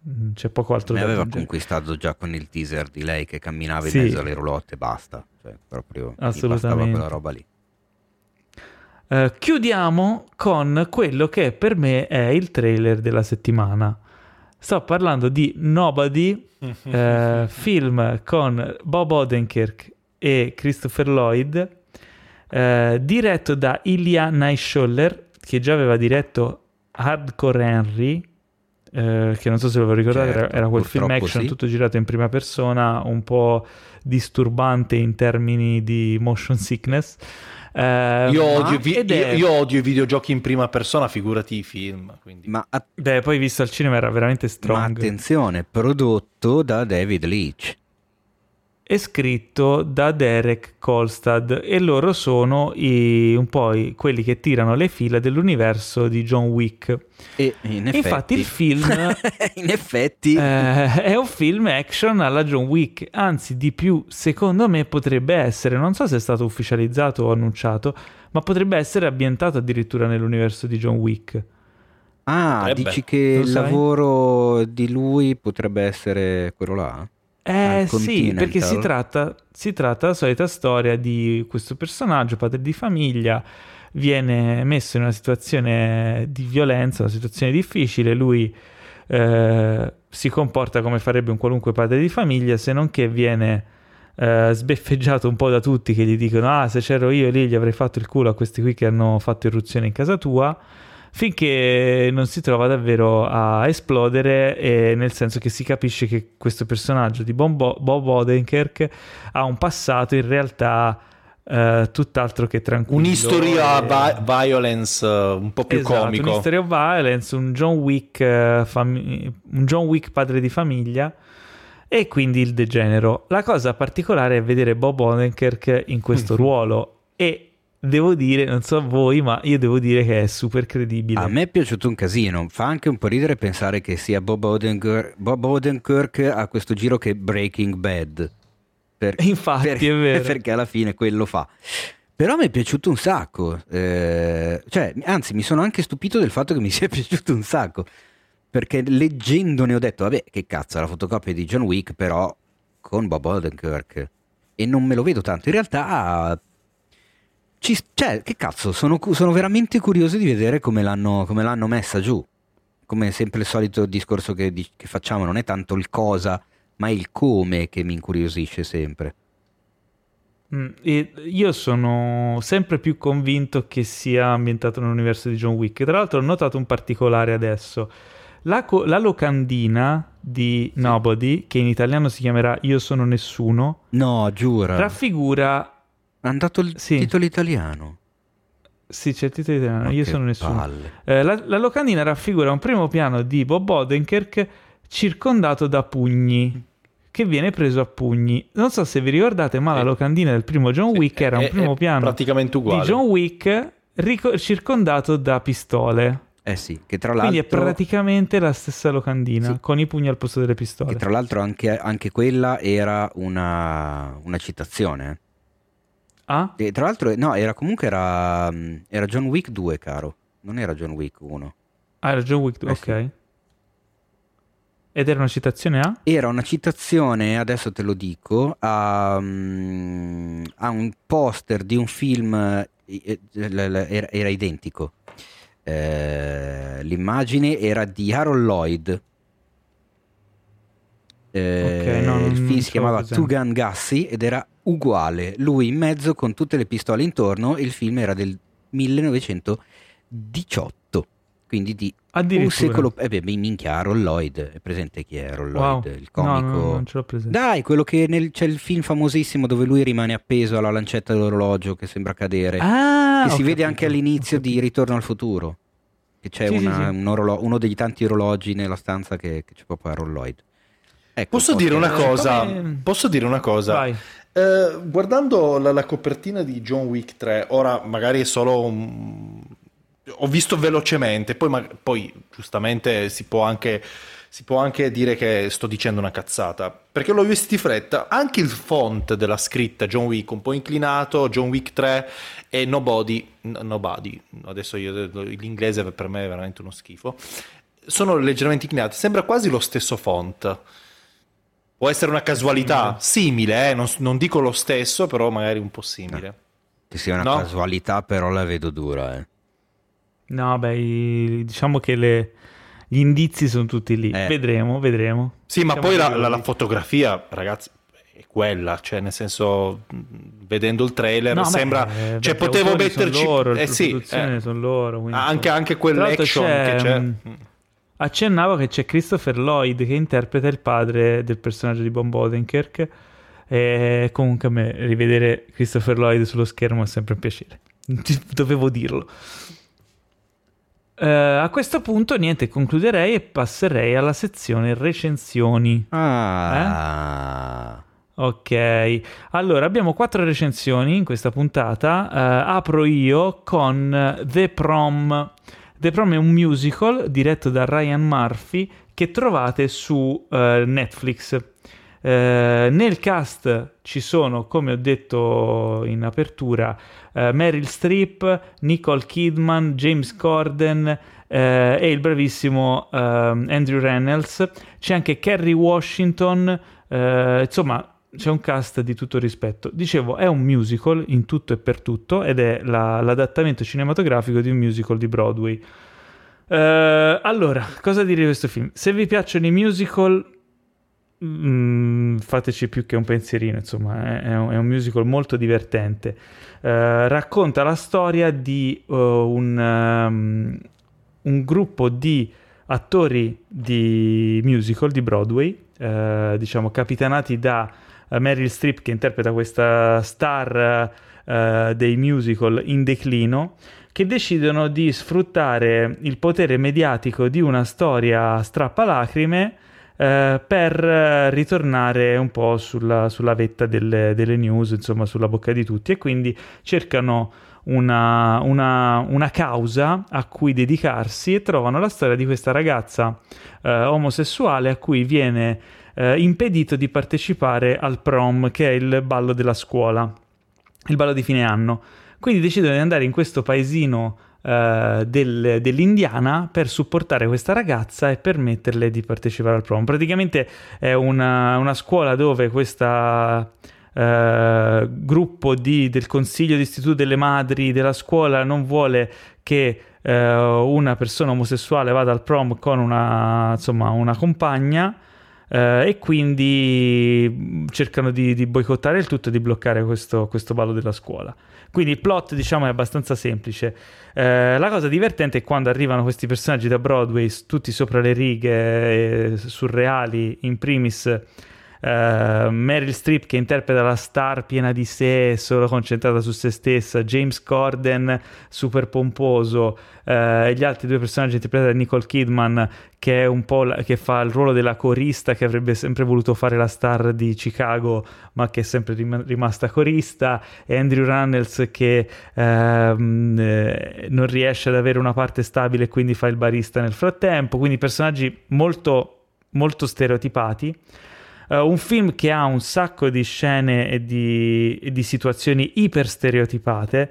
Mm, c'è poco altro Mi da aveva aggiungere. conquistato già con il teaser di lei che camminava in sì. mezzo alle roulotte e basta. Cioè, proprio Assolutamente. quella roba lì. Uh, chiudiamo con quello che per me è il trailer della settimana. Sto parlando di Nobody, eh, film con Bob Odenkirk e Christopher Lloyd, eh, diretto da Ilya Naisholler, che già aveva diretto Hardcore Henry, eh, che non so se lo ricordate, certo, era, era, quel film action sì. tutto girato in prima persona, un po' disturbante in termini di motion sickness. Eh, io, odio vi- è... io, odio, i videogiochi in prima persona, figurati i film. Quindi. Ma a... Beh, poi visto al cinema era veramente strong. Ma attenzione, prodotto da David Leach. È scritto da Derek Kolstad e loro sono i, un po' i, quelli che tirano le fila dell'universo di John Wick. E in effetti, Infatti il film in effetti eh, è un film action alla John Wick, anzi di più secondo me potrebbe essere, non so se è stato ufficializzato o annunciato, ma potrebbe essere ambientato addirittura nell'universo di John Wick. Ah, Potrebbe. dici che Lo il sai? lavoro di lui potrebbe essere quello là? Eh sì, perché si tratta, si tratta della solita storia di questo personaggio, padre di famiglia, viene messo in una situazione di violenza, una situazione difficile, lui eh, si comporta come farebbe un qualunque padre di famiglia, se non che viene eh, sbeffeggiato un po' da tutti che gli dicono ah se c'ero io lì gli avrei fatto il culo a questi qui che hanno fatto irruzione in casa tua finché non si trova davvero a esplodere, e nel senso che si capisce che questo personaggio di Bob, Bob Odenkirk ha un passato in realtà eh, tutt'altro che tranquillo. Un'istoria e- vi- violence eh, un po' più Esatto, comico. Un history of violence, un John Wick, eh, fami- un John Wick padre di famiglia e quindi il degenero. La cosa particolare è vedere Bob Odenkirk in questo ruolo e devo dire, non so voi, ma io devo dire che è super credibile. A me è piaciuto un casino, fa anche un po' ridere pensare che sia Bob Odenkirk, Bob Odenkirk a questo giro che Breaking Bad. Per- Infatti, per- è vero. Perché alla fine quello fa. Però mi è piaciuto un sacco, eh, cioè, anzi mi sono anche stupito del fatto che mi sia piaciuto un sacco, perché leggendone ho detto, vabbè, che cazzo, la fotocopia di John Wick, però con Bob Odenkirk. E non me lo vedo tanto, in realtà... ci- cioè, che cazzo, sono, sono veramente curioso di vedere come l'hanno, come l'hanno messa giù. Come sempre il solito discorso che, che facciamo, non è tanto il cosa, ma il come che mi incuriosisce sempre. Mm, e io sono sempre più convinto che sia ambientato nell'universo di John Wick. Tra l'altro ho notato un particolare adesso. La, co- la locandina di Nobody, che in italiano si chiamerà Io sono nessuno, No, giura. raffigura... Hanno dato il Sì. titolo italiano. Sì, c'è il titolo italiano, Ma Io sono nessuno. Eh, la, la locandina raffigura un primo piano di Bob Odenkirk circondato da pugni, che viene preso a pugni. Non so se vi ricordate, ma la Eh, locandina del primo John Sì, Wick era un è- primo è piano praticamente uguale. di John Wick rico- circondato da pistole. Eh sì, che tra Quindi è l'altro, praticamente la stessa locandina, Sì. con i pugni al posto delle pistole. che tra l'altro anche, anche quella era una, una citazione. Ah? E tra l'altro, no, era comunque era, mm, era John Wick 2, caro. Non era John Wick 1. Ah, era John Wick, Eh ok. sì. Ed era una citazione a? Era una citazione, adesso te lo dico, a, mm, a un poster di un film, era, era identico. Eh, l'immagine era di Harold Lloyd. Eh, Ok, no, il film si chiamava. Two Gun Gassi ed era uguale. Lui in mezzo con tutte le pistole intorno. Il film era del 1918. Quindi di un secolo. Eh beh, minchia, Harold Lloyd. È presente chi è Harold Wow. Lloyd? Il No, comico. no, non ce l'ho presente. Dai, quello che nel- c'è il film famosissimo dove lui rimane appeso alla lancetta dell'orologio che sembra cadere. Ah, che si vede capito, anche ho all'inizio di. Ritorno al futuro. Che c'è Sì, sì, una- sì. un orolo- uno degli tanti orologi nella stanza che, che c'è proprio Harold Lloyd. Ecco, Posso dire una cosa? Posso dire una cosa? Vai. Eh, guardando la, la copertina di John Wick 3, ora magari è solo un... Ho visto velocemente, poi, ma- poi giustamente si può, anche, si può anche dire che sto dicendo una cazzata, perché l'ho visto di fretta, anche il font della scritta John Wick un po' inclinato, John Wick 3 e Nobody, Nobody, adesso io, l'inglese per me è veramente uno schifo, sono leggermente inclinati, sembra quasi lo stesso font. Può essere una casualità simile, eh, non, non dico lo stesso, però magari un po' simile. Che sia una No? casualità, però la vedo dura. eh. No, beh, diciamo che le- gli indizi sono tutti lì. Eh. Vedremo, vedremo. Sì, ma Siamo poi la, la- la fotografia, ragazzi, è quella, cioè nel senso, vedendo il trailer No, beh, sembra... eh, cioè potevo sono metterci... loro, eh le sì, eh, sono loro. quindi, anche, insomma. anche quell'action c'è, che c'è... mh, Mm. Accennavo che c'è Christopher Lloyd che interpreta il padre del personaggio di Bob Odenkirk. E comunque a me rivedere Christopher Lloyd sullo schermo è sempre un piacere. Dovevo dirlo. Eh, a questo punto, niente, concluderei e passerei alla sezione recensioni. Ah, Ok, allora abbiamo quattro recensioni in questa puntata. Uh, apro io con The Prom. The Prom è un musical diretto da Ryan Murphy che trovate su uh, Netflix. Uh, nel cast ci sono, come ho detto in apertura, Meryl Streep, Nicole Kidman, James Corden, e il bravissimo eh, Andrew Reynolds. C'è anche Kerry Washington, insomma c'è un cast di tutto rispetto. Dicevo, è un musical in tutto e per tutto ed è la, l'adattamento cinematografico di un musical di Broadway. Uh, allora, cosa dire di questo film? Se vi piacciono i musical, mm, fateci più che un pensierino, insomma, è, un, è un musical molto divertente. Uh, racconta la storia di uh, un, um, un gruppo di attori di musical di Broadway, diciamo capitanati da Meryl Streep che interpreta questa star uh, dei musical in declino, che decidono di sfruttare il potere mediatico di una storia strappalacrime uh, per ritornare un po' sulla, sulla vetta delle, delle news, insomma sulla bocca di tutti e quindi cercano una, una, una, causa a cui dedicarsi e trovano la storia di questa ragazza eh, omosessuale a cui viene eh, impedito di partecipare al prom, che è il ballo della scuola, il ballo di fine anno. Quindi decidono di andare in questo paesino Uh, del, dell'Indiana per supportare questa ragazza e permetterle di partecipare al prom. Praticamente è una, una scuola dove questa eh, gruppo di, del consiglio d'istituto delle madri della scuola non vuole che eh, una persona omosessuale vada al prom con una, insomma, una compagna eh, e quindi cercano di, di, boicottare il tutto e di bloccare questo, questo, ballo della scuola. Quindi il plot diciamo è abbastanza semplice. Eh, la cosa divertente è quando arrivano questi personaggi da Broadway tutti sopra le righe, eh, surreali, in primis Uh, Meryl Streep che interpreta la star piena di sé, solo concentrata su se stessa, James Corden super pomposo, uh, e gli altri due personaggi interpretati da Nicole Kidman che, è un po la, che fa il ruolo della corista che avrebbe sempre voluto fare la star di Chicago ma che è sempre rim- rimasta corista Andrew Runnels che uh, non riesce ad avere una parte stabile e quindi fa il barista nel frattempo, quindi personaggi molto, molto stereotipati. Uh, un film che ha un sacco di scene e di, e di situazioni iper stereotipate,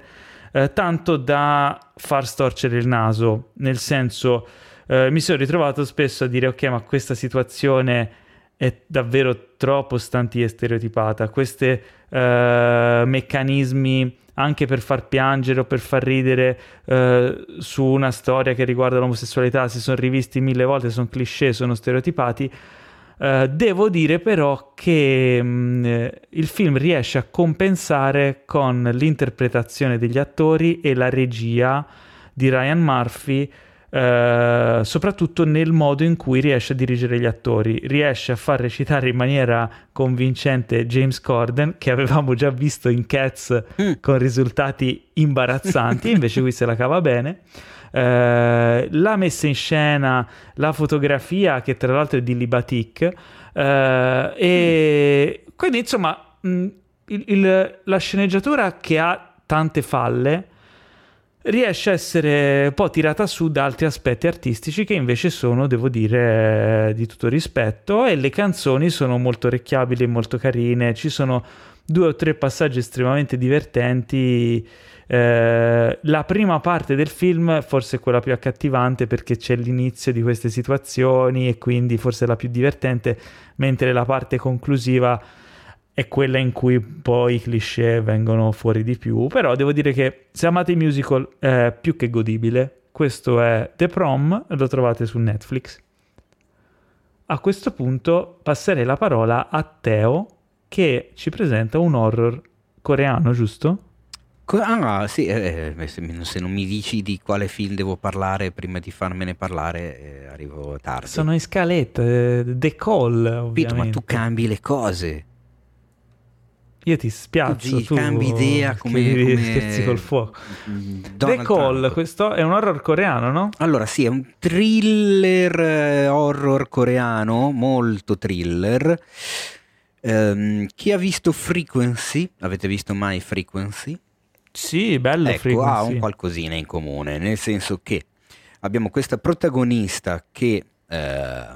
uh, tanto da far storcere il naso, nel senso uh, mi sono ritrovato spesso a dire ok ma questa situazione è davvero troppo stantia e stereotipata, questi meccanismi anche per far piangere o per far ridere su una storia che riguarda l'omosessualità si sono rivisti mille volte, sono cliché, sono stereotipati, Uh, devo dire però che mh, mm, eh, il film riesce a compensare con l'interpretazione degli attori e la regia di Ryan Murphy, uh, soprattutto nel modo in cui riesce a dirigere gli attori. Riesce a far recitare in maniera convincente James Corden, che avevamo già visto in Cats mm. con risultati imbarazzanti, invece qui se la cava bene. Eh, la messa in scena, la fotografia che tra l'altro è di Libatic eh, e quindi insomma mh, il, il, la sceneggiatura che ha tante falle riesce a essere un po' tirata su da altri aspetti artistici che invece sono, devo dire, di tutto rispetto e le canzoni sono molto orecchiabili e molto carine, ci sono due o tre passaggi estremamente divertenti eh, la prima parte del film forse è quella più accattivante perché c'è l'inizio di queste situazioni e quindi forse è la più divertente, mentre la parte conclusiva è quella in cui poi i cliché vengono fuori di più. Però devo dire che se amate i musical è più che godibile. Questo è The Prom, lo trovate su Netflix. A questo punto passerei la parola a Teo che ci presenta un horror coreano, giusto? Ah, sì, eh, eh se, non mi dici di quale film devo parlare prima di farmene parlare, eh, arrivo tardi. Sono in scaletta, eh, The Call, ovviamente. Pito, ma tu cambi le cose. Io ti spiazzo, tu, tu cambi idea come, come... scherzi col fuoco. Mm, Donald The Call, Trump. questo è un horror coreano, no? Allora, sì, è un thriller eh, horror coreano, molto thriller Um, chi ha visto Frequency? Avete visto mai Frequency? Sì, bello ecco, Frequency. ha un qualcosina in comune, nel senso che abbiamo questa protagonista che eh,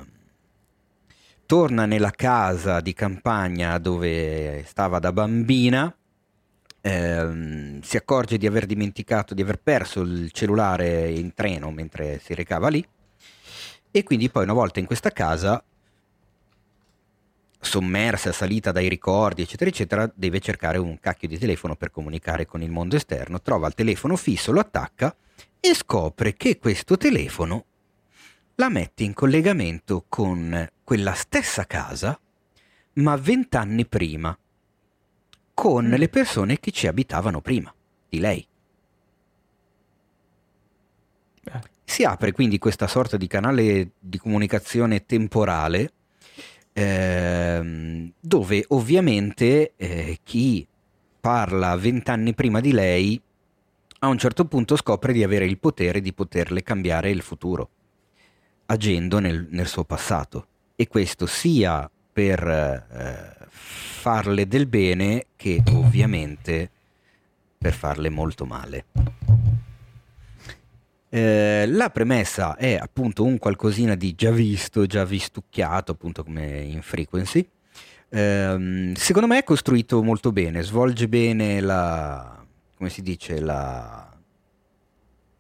torna nella casa di campagna dove stava da bambina, eh, si accorge di aver dimenticato, di aver perso il cellulare in treno mentre si recava lì e quindi poi una volta in questa casa sommersa, salita dai ricordi, eccetera, eccetera, deve cercare un cacchio di telefono per comunicare con il mondo esterno, trova il telefono fisso, lo attacca e scopre che questo telefono la mette in collegamento con quella stessa casa, ma vent'anni prima, con mm. le persone che ci abitavano prima di lei. Eh. Si apre quindi questa sorta di canale di comunicazione temporale ehm, dove ovviamente eh, chi parla vent'anni prima di lei a un certo punto scopre di avere il potere di poterle cambiare il futuro, agendo nel, nel suo passato. E questo sia per eh, farle del bene che ovviamente per farle molto male. Eh, la premessa è appunto un qualcosina di già visto, già vistucchiato, appunto come in frequency. Eh, secondo me è costruito molto bene, svolge bene la, come si dice, la,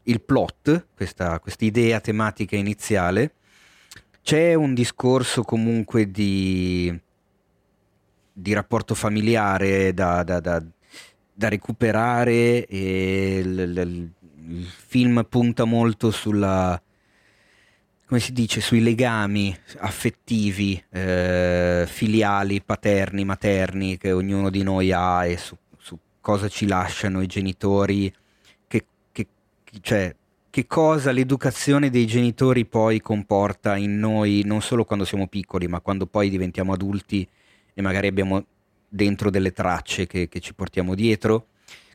il plot, questa idea tematica iniziale. C'è un discorso comunque di, di rapporto familiare da, da, da, da recuperare e l, l, il film punta molto sulla come si dice, sui legami affettivi, eh, filiali, paterni, materni che ognuno di noi ha e su, su cosa ci lasciano i genitori, che, che, cioè, che cosa l'educazione dei genitori poi comporta in noi, non solo quando siamo piccoli, ma quando poi diventiamo adulti e magari abbiamo dentro delle tracce che, che ci portiamo dietro.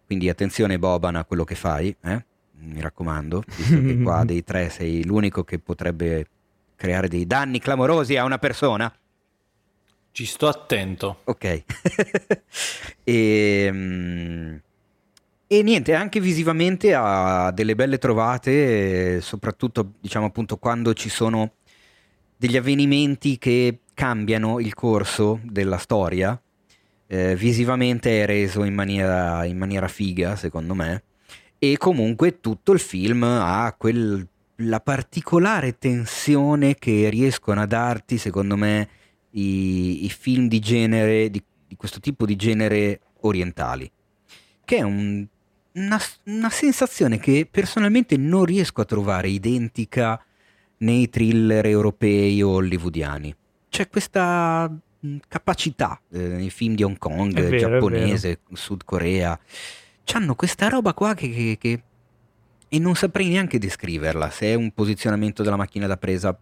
Quindi attenzione Boban a quello che fai, eh? Mi raccomando, visto che qua dei tre sei l'unico che potrebbe creare dei danni clamorosi a una persona. Ci sto attento. Ok. e, um, e, niente, anche visivamente ha delle belle trovate, soprattutto diciamo appunto quando ci sono degli avvenimenti che cambiano il corso della storia. Eh, visivamente è reso in maniera, in maniera figa, secondo me e comunque tutto il film ha quella particolare tensione che riescono a darti, secondo me, i, i film di genere, di, di, questo tipo di genere orientali, che è un, una, una sensazione che personalmente non riesco a trovare identica nei thriller europei o hollywoodiani. C'è questa capacità eh, nei film di Hong Kong, vero, giapponese, Sud Corea hanno questa roba qua che, che, che, E non saprei neanche descriverla, se è un posizionamento della macchina da presa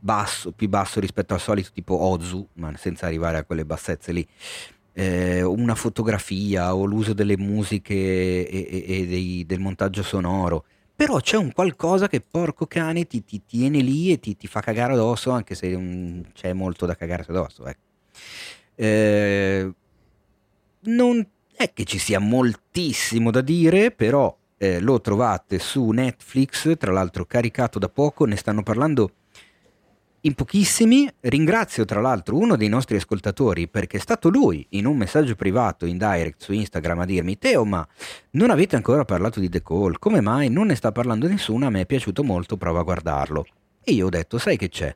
basso, più basso rispetto al solito, tipo Ozu, ma senza arrivare a quelle bassezze lì. Eh, una fotografia o l'uso delle musiche e, e, e dei, del montaggio sonoro. Però c'è un qualcosa che, porco cane, ti, ti tiene lì e ti, ti, fa cagare addosso, anche se um, c'è molto da cagare addosso. Ecco. Eh, non è che ci sia moltissimo da dire, però eh, lo trovate su Netflix, tra l'altro caricato da poco, ne stanno parlando in pochissimi. Ringrazio tra l'altro uno dei nostri ascoltatori perché è stato lui in un messaggio privato in direct su Instagram a dirmi Teo ma non avete ancora parlato di The Call, come mai non ne sta parlando nessuno? A me è piaciuto molto, prova a guardarlo. E io ho detto sai che c'è?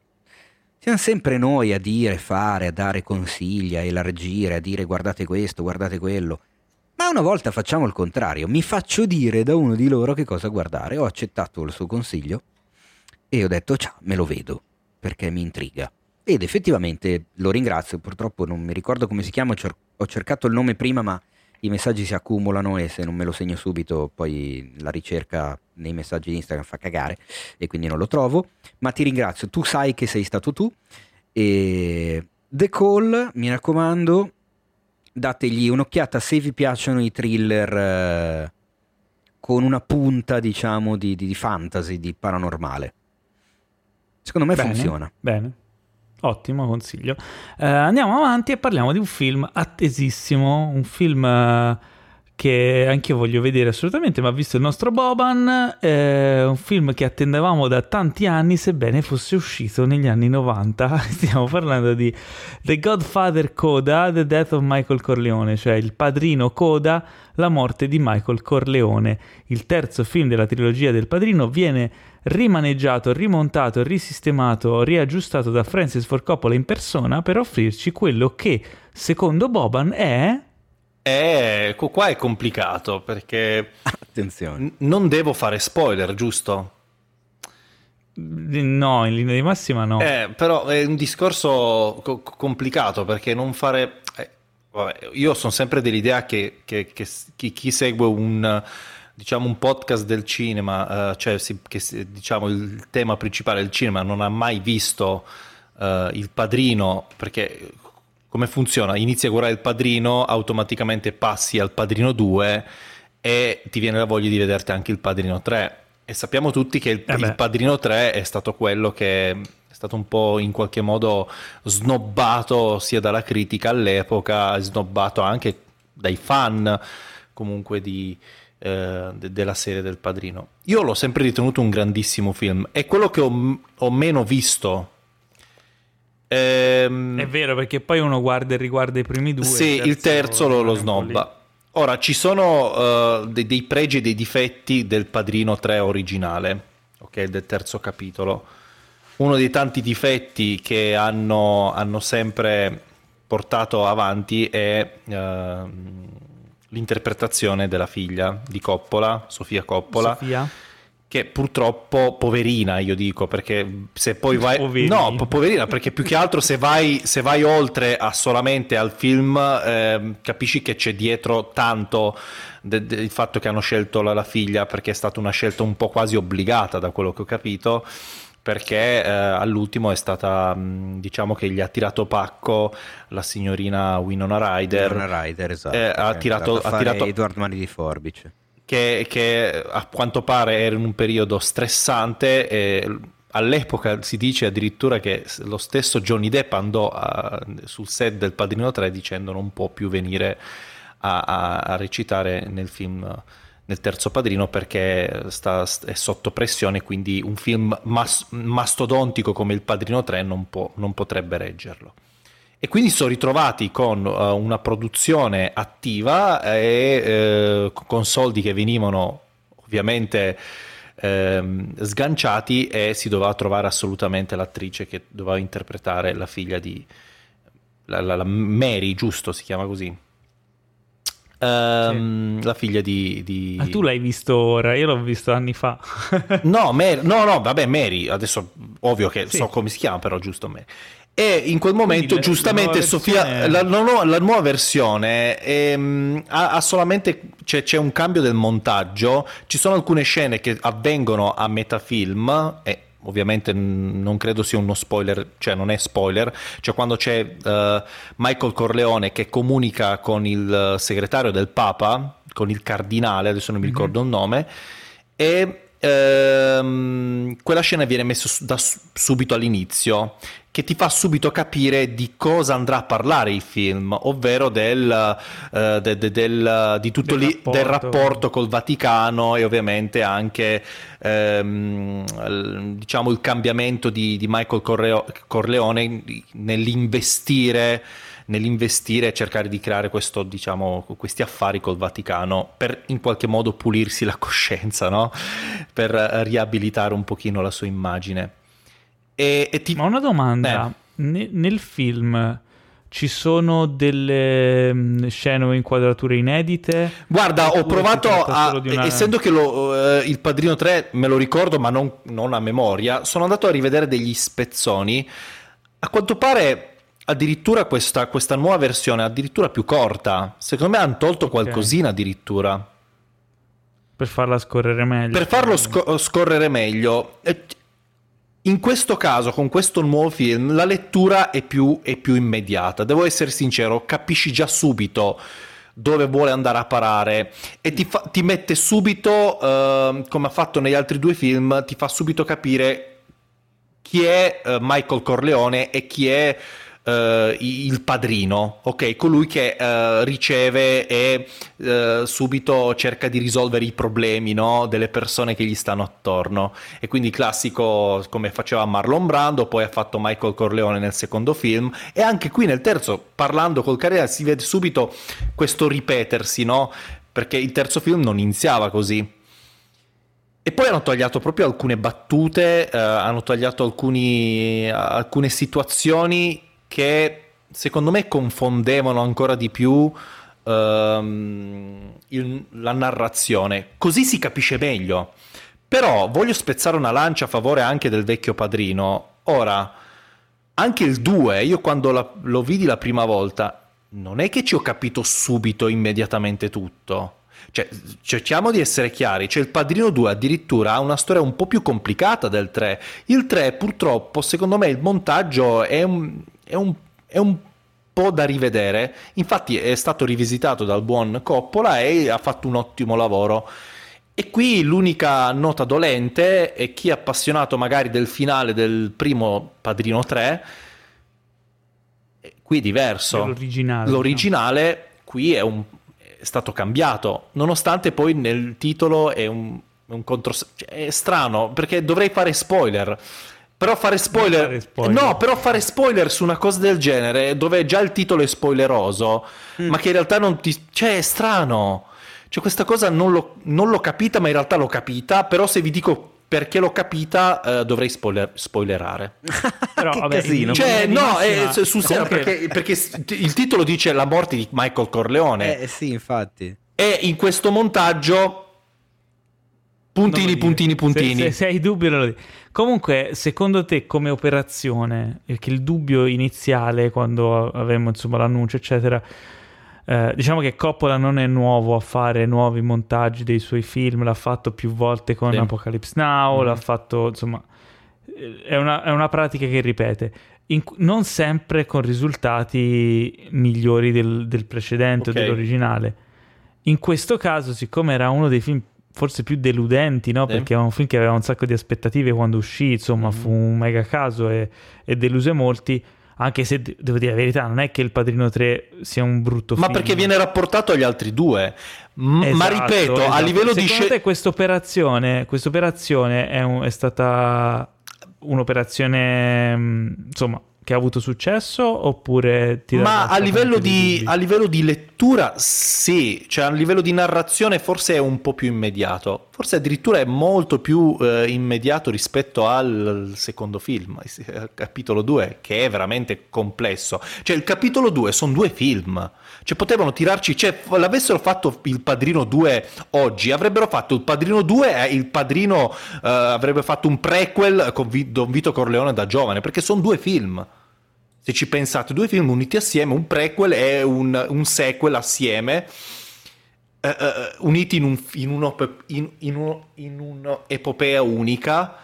Siamo sempre noi a dire, fare, a dare consigli, a elargire, a dire guardate questo, guardate quello. Ma una volta facciamo il contrario, mi faccio dire da uno di loro che cosa guardare. Ho accettato il suo consiglio e ho detto ciao, me lo vedo, perché mi intriga. Ed effettivamente lo ringrazio, purtroppo non mi ricordo come si chiama, ho cercato il nome prima ma i messaggi si accumulano e se non me lo segno subito poi la ricerca nei messaggi di Instagram fa cagare e quindi non lo trovo. Ma ti ringrazio, tu sai che sei stato tu. E The Call, mi raccomando, dategli un'occhiata se vi piacciono i thriller eh, con una punta, diciamo, di, di, fantasy, di paranormale. Secondo me bene, funziona. Bene. Ottimo consiglio. Uh, andiamo avanti e parliamo di un film attesissimo, un film uh, che anch'io voglio vedere assolutamente, ma visto il nostro Boban, è un film che attendevamo da tanti anni, sebbene fosse uscito negli anni 90. Stiamo parlando di The Godfather Coda, The Death of Michael Corleone, cioè il padrino Coda, la morte di Michael Corleone. Il terzo film della trilogia del padrino viene rimaneggiato, rimontato, risistemato, riaggiustato da Francis Ford Coppola in persona per offrirci quello che, secondo Boban, è eh, qua è complicato perché Attenzione. N- non devo fare spoiler, giusto? No, in linea di massima no. Eh, però è un discorso co- complicato perché non fare... Eh, vabbè, io sono sempre dell'idea che, che, che chi, chi, segue un, diciamo, un podcast del cinema, uh, cioè si, che diciamo, il tema principale del cinema non ha mai visto uh, il padrino, perché come funziona? Inizi a guardare il padrino, automaticamente passi al padrino 2 e ti viene la voglia di vederti anche il padrino 3. E sappiamo tutti che il, eh il padrino 3 è stato quello che è stato un po' in qualche modo snobbato sia dalla critica all'epoca, snobbato anche dai fan comunque di, eh, de- della serie del padrino. Io l'ho sempre ritenuto un grandissimo film, è quello che ho, ho meno visto Ehm... È vero, perché poi uno guarda e riguarda i primi due. Sì, il terzo, lo, lo snobba. Ora, ci sono uh, dei, dei, pregi e dei difetti del Padrino 3 originale, ok, del terzo capitolo. Uno dei tanti difetti che hanno, hanno sempre portato avanti è uh, l'interpretazione della figlia di Coppola, Sofia Coppola. Sofia che purtroppo poverina io dico perché se poi vai poverina. no poverina perché più che altro se vai, se vai oltre a solamente al film eh, capisci che c'è dietro tanto del de, fatto che hanno scelto la, la, figlia perché è stata una scelta un po' quasi obbligata da quello che ho capito perché eh, all'ultimo è stata diciamo che gli ha tirato pacco la signorina Winona Ryder Winona Ryder esatto eh, ha tirato, ha tirato Edward Mani di Forbice che, che, a quanto pare era in un periodo stressante e all'epoca si dice addirittura che lo stesso Johnny Depp andò a, sul set del Padrino 3 dicendo non può più venire a, a, a recitare nel film nel terzo padrino perché sta, è sotto pressione quindi un film mas, mastodontico come il padrino 3 non, può, non potrebbe reggerlo e quindi sono ritrovati con uh, una produzione attiva e uh, con soldi che venivano ovviamente uh, sganciati e si doveva trovare assolutamente l'attrice che doveva interpretare la figlia di la, la, la Mary, giusto si chiama così. Um, sì. La figlia di, di... Ma tu l'hai visto ora, io l'ho visto anni fa. no, Mary, no, no, vabbè, Mary, adesso ovvio che sì. so come si chiama, però giusto Mary. E in quel momento, Quindi, giustamente, la Sofia, la, la, la, nuova versione ehm, ha, ha, solamente c'è, c'è, un cambio del montaggio. Ci sono alcune scene che avvengono a metafilm. E ovviamente non credo sia uno spoiler, cioè non è spoiler. Cioè, quando c'è uh, Michael Corleone che comunica con il segretario del Papa, con il cardinale, adesso non mi mm-hmm. ricordo mm-hmm. il nome, e ehm, quella scena viene messa da subito all'inizio che ti fa subito capire di cosa andrà a parlare il film, ovvero del, uh, de, de, del, di tutto del, lì, rapporto. del rapporto col Vaticano e ovviamente anche ehm, diciamo il cambiamento di, di Michael Correo, Corleone nell'investire nell'investire e cercare di creare questo, diciamo, questi affari col Vaticano per in qualche modo pulirsi la coscienza, no? per riabilitare un pochino la sua immagine. E, e ti... Ma una domanda, ne, nel film ci sono delle scene o inquadrature inedite? Guarda, ho provato a... Una... Essendo che lo, uh, il Padrino 3 me lo ricordo ma non, non, a memoria, sono andato a rivedere degli spezzoni. A quanto pare addirittura questa, questa nuova versione è addirittura più corta. Secondo me hanno tolto okay. qualcosina addirittura. Per farla scorrere meglio. Per farlo sc- scorrere meglio. In questo caso, con questo nuovo film, la lettura è più, è più immediata. Devo essere sincero, capisci già subito dove vuole andare a parare e ti, fa, ti mette subito, uh, come ha fatto negli altri due film, ti fa subito capire chi è uh, Michael Corleone e chi è uh, il padrino, ok? Colui che uh, riceve e uh, subito cerca di risolvere i problemi no? delle persone che gli stanno attorno. E quindi classico come faceva Marlon Brando, poi ha fatto Michael Corleone nel secondo film e anche qui nel terzo, parlando col carriera, si vede subito questo ripetersi, no? Perché il terzo film non iniziava così. E poi hanno tagliato proprio alcune battute, eh, hanno tagliato alcuni, alcune situazioni che secondo me confondevano ancora di più ehm, il, la narrazione. Così si capisce meglio. Però voglio spezzare una lancia a favore anche del vecchio padrino. Ora, anche il 2, io quando la, lo vidi la prima volta, non è che ci ho capito subito, immediatamente tutto. Cioè, cerchiamo di essere chiari, cioè il Padrino 2 addirittura ha una storia un po' più complicata del 3. Il 3 purtroppo, secondo me, il montaggio è un, è un, è un po' da rivedere. Infatti è stato rivisitato dal buon Coppola e ha fatto un ottimo lavoro. E qui l'unica nota dolente è chi è appassionato magari del finale del primo Padrino 3, qui è diverso. L'originale. L'originale no? qui è, un, è, stato cambiato, nonostante poi nel titolo è un, un contro... Cioè, è strano, perché dovrei fare spoiler. Però fare spoiler... fare spoiler... No, però fare spoiler su una cosa del genere, dove già il titolo è spoileroso, mm. ma che in realtà non ti... Cioè, è strano. Cioè, questa cosa non, l'ho, non l'ho capita, ma in realtà l'ho capita, però se vi dico perché l'ho capita eh, dovrei spoiler- spoilerare. Però vabbè, casino. Cioè, no, è, su serio, perché, perché, il titolo dice la morte di Michael Corleone. Eh sì, infatti. E in questo montaggio puntini, puntini, puntini. Se, se, se hai dubbi dico. Comunque, secondo te come operazione, perché il dubbio iniziale quando avevamo insomma l'annuncio eccetera, eh, diciamo che Coppola non è nuovo a fare nuovi montaggi dei suoi film, l'ha fatto più volte con sì. Apocalypse Now, mm. l'ha fatto insomma, eh, è una, è una pratica che ripete. In, non sempre con risultati migliori del, del precedente okay. o dell'originale. In questo caso, siccome era uno dei film forse più deludenti, no? Sì. Perché era un film che aveva un sacco di aspettative quando uscì, insomma, mm-hmm. fu un mega caso e, e, deluse molti. Anche se devo dire la verità, non è che il Padrino 3 sia un brutto ma film. Ma perché viene rapportato agli altri due. M- esatto, ma ripeto, esatto. a livello Secondo di te questa operazione, operazione è, un, è stata un'operazione, mm, insomma, che ha avuto successo oppure ti Ma a livello, di, a livello, di, lettura sì, cioè a livello di narrazione forse è un po' più immediato, forse addirittura è molto più eh, immediato rispetto al secondo film, al capitolo 2, che è veramente complesso. Cioè il capitolo 2 sono due film, cioè potevano tirarci, cioè l'avessero fatto il Padrino 2 oggi, avrebbero fatto il Padrino 2 e il Padrino eh, avrebbe fatto un prequel con Don Vito Corleone da giovane, perché sono due film. Se ci pensate, due film uniti assieme, un prequel e un, un sequel assieme, uh, uh, uniti in, un, in, uno, in, in un'epopea unica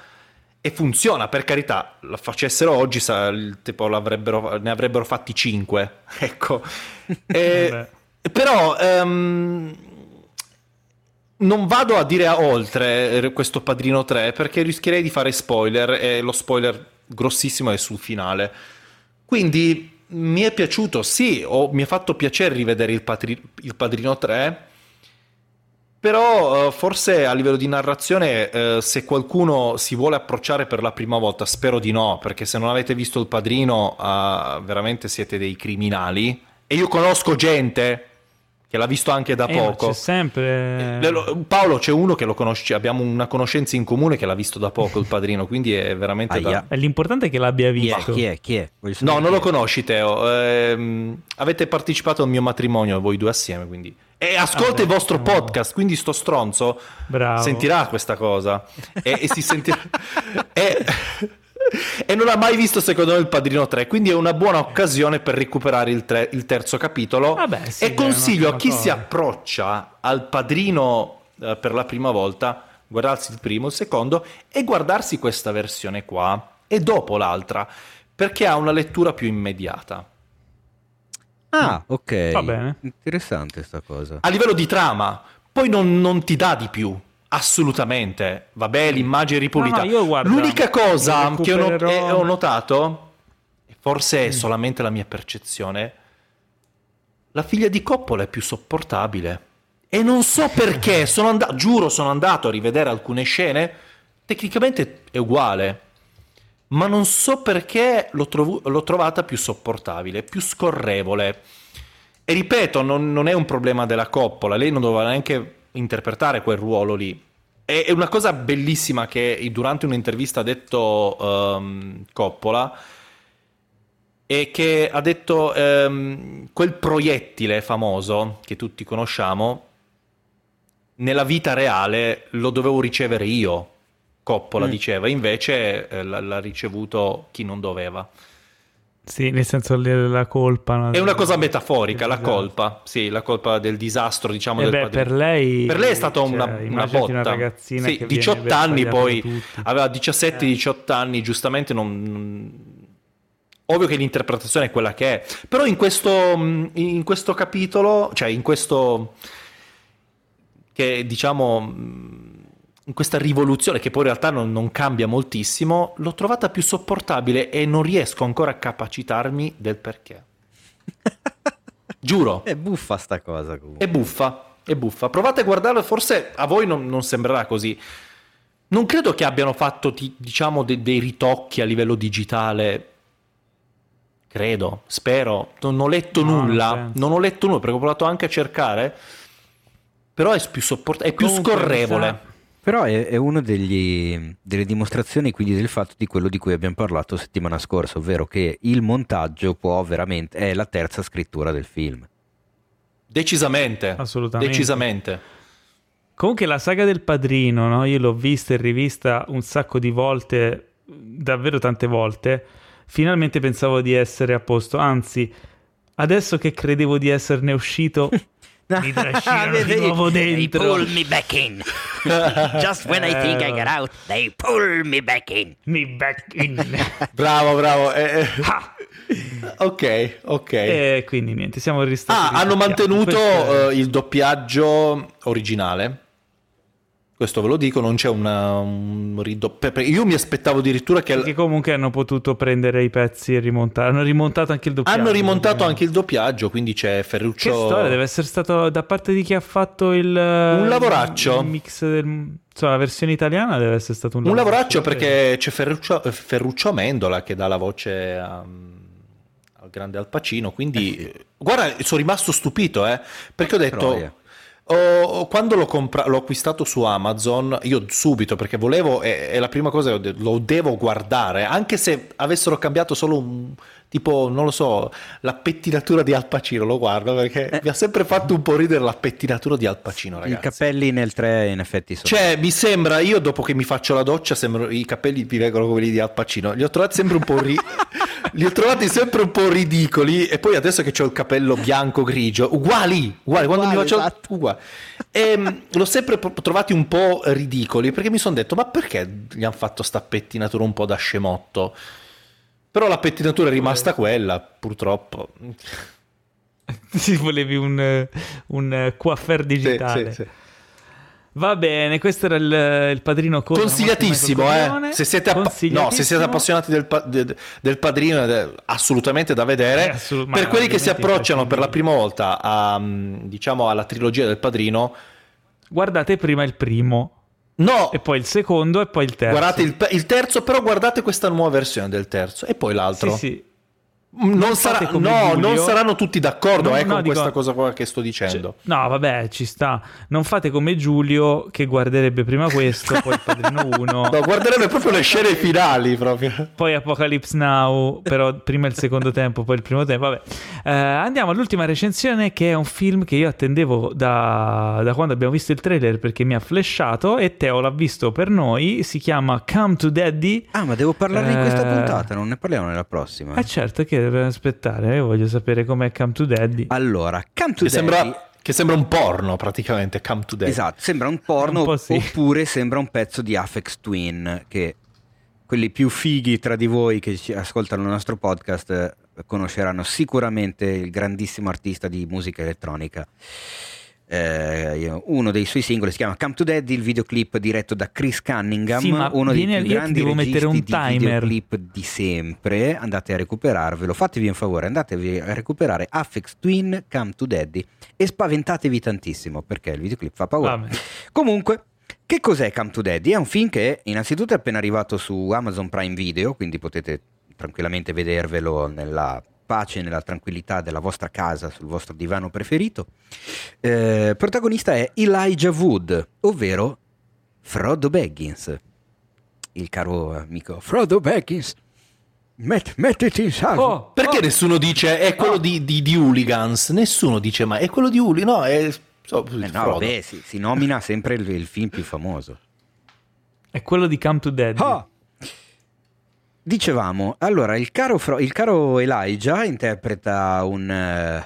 e funziona, per carità, la facessero oggi sa, tipo, ne avrebbero fatti cinque, ecco. e, però... Um, non vado a dire a oltre eh, questo Padrino 3 perché rischierei di fare spoiler e lo spoiler grossissimo è sul finale. Quindi mi è piaciuto, sì, o mi ha fatto piacere rivedere il, patri- il Padrino 3, però uh, forse a livello di narrazione uh, se qualcuno si vuole approcciare per la prima volta, spero di no, perché se non avete visto il Padrino uh, veramente siete dei criminali. E io conosco gente che l'ha visto anche da eh, poco. C'è sempre. Eh, Paolo, c'è uno che lo conosce, abbiamo una conoscenza in comune che l'ha visto da poco il padrino, quindi è veramente. Aia. Da... L'importante è che l'abbia visto. Chi è? Chi è? Chi è? No, non lo conosci, Teo. Eh, avete partecipato al mio matrimonio voi due assieme, quindi. E ascolta ah, il vostro no. podcast, quindi sto stronzo Bravo. sentirà questa cosa. e, e si sentirà. e e non ha mai visto secondo me il Padrino 3 quindi è una buona occasione per recuperare il, tre, il terzo capitolo Vabbè, sì, e consiglio a chi cosa. si approccia al Padrino eh, per la prima volta guardarsi il primo, il secondo e guardarsi questa versione qua e dopo l'altra perché ha una lettura più immediata ah ok. Va bene. Interessante sta cosa. A livello di trama poi non, non ti dà di più Assolutamente, vabbè, l'immagine ripulita. No, no, guarda, L'unica cosa che ho, not- eh, ho notato, forse è mm. solamente la mia percezione, la figlia di Coppola è più sopportabile. E non so perché, sono and- giuro, sono andato a rivedere alcune scene, tecnicamente è uguale, ma non so perché l'ho, trovo- l'ho trovata più sopportabile, più scorrevole. E ripeto, non, non, è un problema della Coppola, lei non doveva neanche interpretare quel ruolo lì. È, è una cosa bellissima che durante un'intervista ha detto um, Coppola, e che ha detto um, quel proiettile famoso che tutti conosciamo, nella vita reale lo dovevo ricevere io, Coppola mm. diceva, invece eh, l'ha ricevuto chi non doveva. Sì, nel senso la colpa. No? È una cosa metaforica, la colpa, sì, la colpa del disastro, diciamo. Eh del beh, per lei... Per lei è stata cioè, una, una botta. Una ragazzina sì, 18 anni poi, aveva 17-18 eh. anni, giustamente non... Ovvio che l'interpretazione è quella che è, però in questo, in questo capitolo, cioè in questo... che diciamo in questa rivoluzione che poi in realtà non, non, cambia moltissimo, l'ho trovata più sopportabile e non riesco ancora a capacitarmi del perché. Giuro. È buffa sta cosa comunque. È buffa, è buffa. Provate a guardarlo, forse a voi non, non sembrerà così. Non credo che abbiano fatto, diciamo, de- dei ritocchi a livello digitale. Credo, spero. Non ho letto no, nulla. Non, non, ho letto nulla perché ho provato anche a cercare. Però è più, sopport- è più scorrevole. Però è, è una delle dimostrazioni quindi del fatto di quello di cui abbiamo parlato settimana scorsa, ovvero che il montaggio può veramente è la terza scrittura del film. Decisamente. Assolutamente. Decisamente. Comunque la saga del padrino, no? io l'ho vista e rivista un sacco di volte, davvero tante volte. Finalmente pensavo di essere a posto, anzi, adesso che credevo di esserne uscito, mi trascinano di nuovo dentro. They pull me back in. Just when I think I get out, they pull me back in. Me back in. bravo, bravo. Eh, eh. ok, ok. E quindi niente, siamo ristati. Ah, hanno mantenuto uh, il doppiaggio originale questo ve lo dico, non c'è una, un ridotto. Io mi aspettavo addirittura che. Perché comunque hanno potuto prendere i pezzi e rimontare. Hanno rimontato anche il doppiaggio. Hanno rimontato anche il doppiaggio, quindi c'è Ferruccio. Che storia deve essere stato da parte di chi ha fatto il. Un lavoraccio. Il mix del. Insomma, la versione italiana deve essere stato un, lavoraccio. Un lavoraccio perché c'è Ferruccio, Ferruccio Amendola che dà la voce a al grande Al Pacino. Quindi, eh sì. guarda, sono rimasto stupito, eh, perché ho detto. Troia. Oh, quando l'ho, compra- l'ho, acquistato su Amazon, io subito, perché volevo, è, è la prima cosa, lo devo guardare, anche se avessero cambiato solo un, tipo, non lo so, la pettinatura di Al Pacino, lo guardo perché eh. mi ha sempre fatto un po' ridere la pettinatura di Al Pacino, ragazzi. I capelli nel 3 in effetti sono... Cioè, mi sembra, io dopo che mi faccio la doccia, sembra, i capelli mi vengono come quelli di Al Pacino, li ho trovati sempre un po' ri... li ho trovati sempre un po' ridicoli e poi adesso che ho il capello bianco grigio, uguali, uguali, quando uguali, mi faccio... Esatto. Uguali. E ehm, l'ho sempre trovati un po' ridicoli perché mi sono detto, ma perché gli hanno fatto sta pettinatura un po' da scemotto? Però la pettinatura è rimasta quella, purtroppo. Si volevi un, un coiffeur digitale. Sì, sì, sì. Va bene, questo era il, il padrino Coda, Consigliatissimo, eh. Se siete, app- no, se siete appassionati del, del, del padrino, è assolutamente da vedere. Eh, assolut- per quelli che si approcciano per la prima volta a, diciamo, alla trilogia del padrino, guardate prima il primo. No. E poi il secondo e poi il terzo. Guardate il, il, terzo, però guardate questa nuova versione del terzo e poi l'altro. Sì, sì. Non, sarà, no, non saranno tutti d'accordo no, eh, no, con dico, questa cosa qua che sto dicendo. C- no, vabbè, ci sta. Non fate come Giulio che guarderebbe prima questo, poi il Padrino 1. No, guarderebbe proprio le scene finali proprio. Poi Apocalypse Now, però prima il secondo tempo, poi il primo tempo. Vabbè. Eh, andiamo all'ultima recensione che è un film che io attendevo da, da quando abbiamo visto il trailer perché mi ha flashato e Teo l'ha visto per noi. Si chiama Come to Daddy. Ah, ma devo parlarne eh... in questa puntata, non ne parliamo nella prossima. Eh certo che deve aspettare, io voglio sapere com'è Come to Daddy. Allora, Come to che Daddy... Sembra... Che sembra un porno praticamente, Come to Daddy. Esatto, sembra un porno un sì. oppure sembra un pezzo di Afex Twin che quelli più fighi tra di voi che ascoltano il nostro podcast eh, conosceranno sicuramente il grandissimo artista di musica elettronica eh, uno dei suoi singoli si chiama Come to Daddy, il videoclip diretto da Chris Cunningham, sì, uno dei più io grandi devo mettere un di timer. videoclip di sempre. Andate a recuperarvelo, fatevi un favore, andatevi a recuperare Affix Twin Come to Daddy e spaventatevi tantissimo perché il videoclip fa paura. Vabbè. Comunque, che cos'è Come to Daddy? È un film che innanzitutto è appena arrivato su Amazon Prime Video, quindi potete tranquillamente vedervelo nella pace nella tranquillità della vostra casa sul vostro divano preferito. Eh, protagonista è Elijah Wood, ovvero Frodo Baggins, il caro amico Frodo Baggins. Met, mettiti in salvo. Oh, Perché oh. nessuno dice è quello di, di, di Hooligans? Nessuno dice ma è quello di Hooligans? No, è... so, Eh no, vabbè, si, si nomina sempre il, il film più famoso. È quello di Come to Daddy. Ah! Dicevamo, allora il caro, Fro- il caro Elijah interpreta un, eh,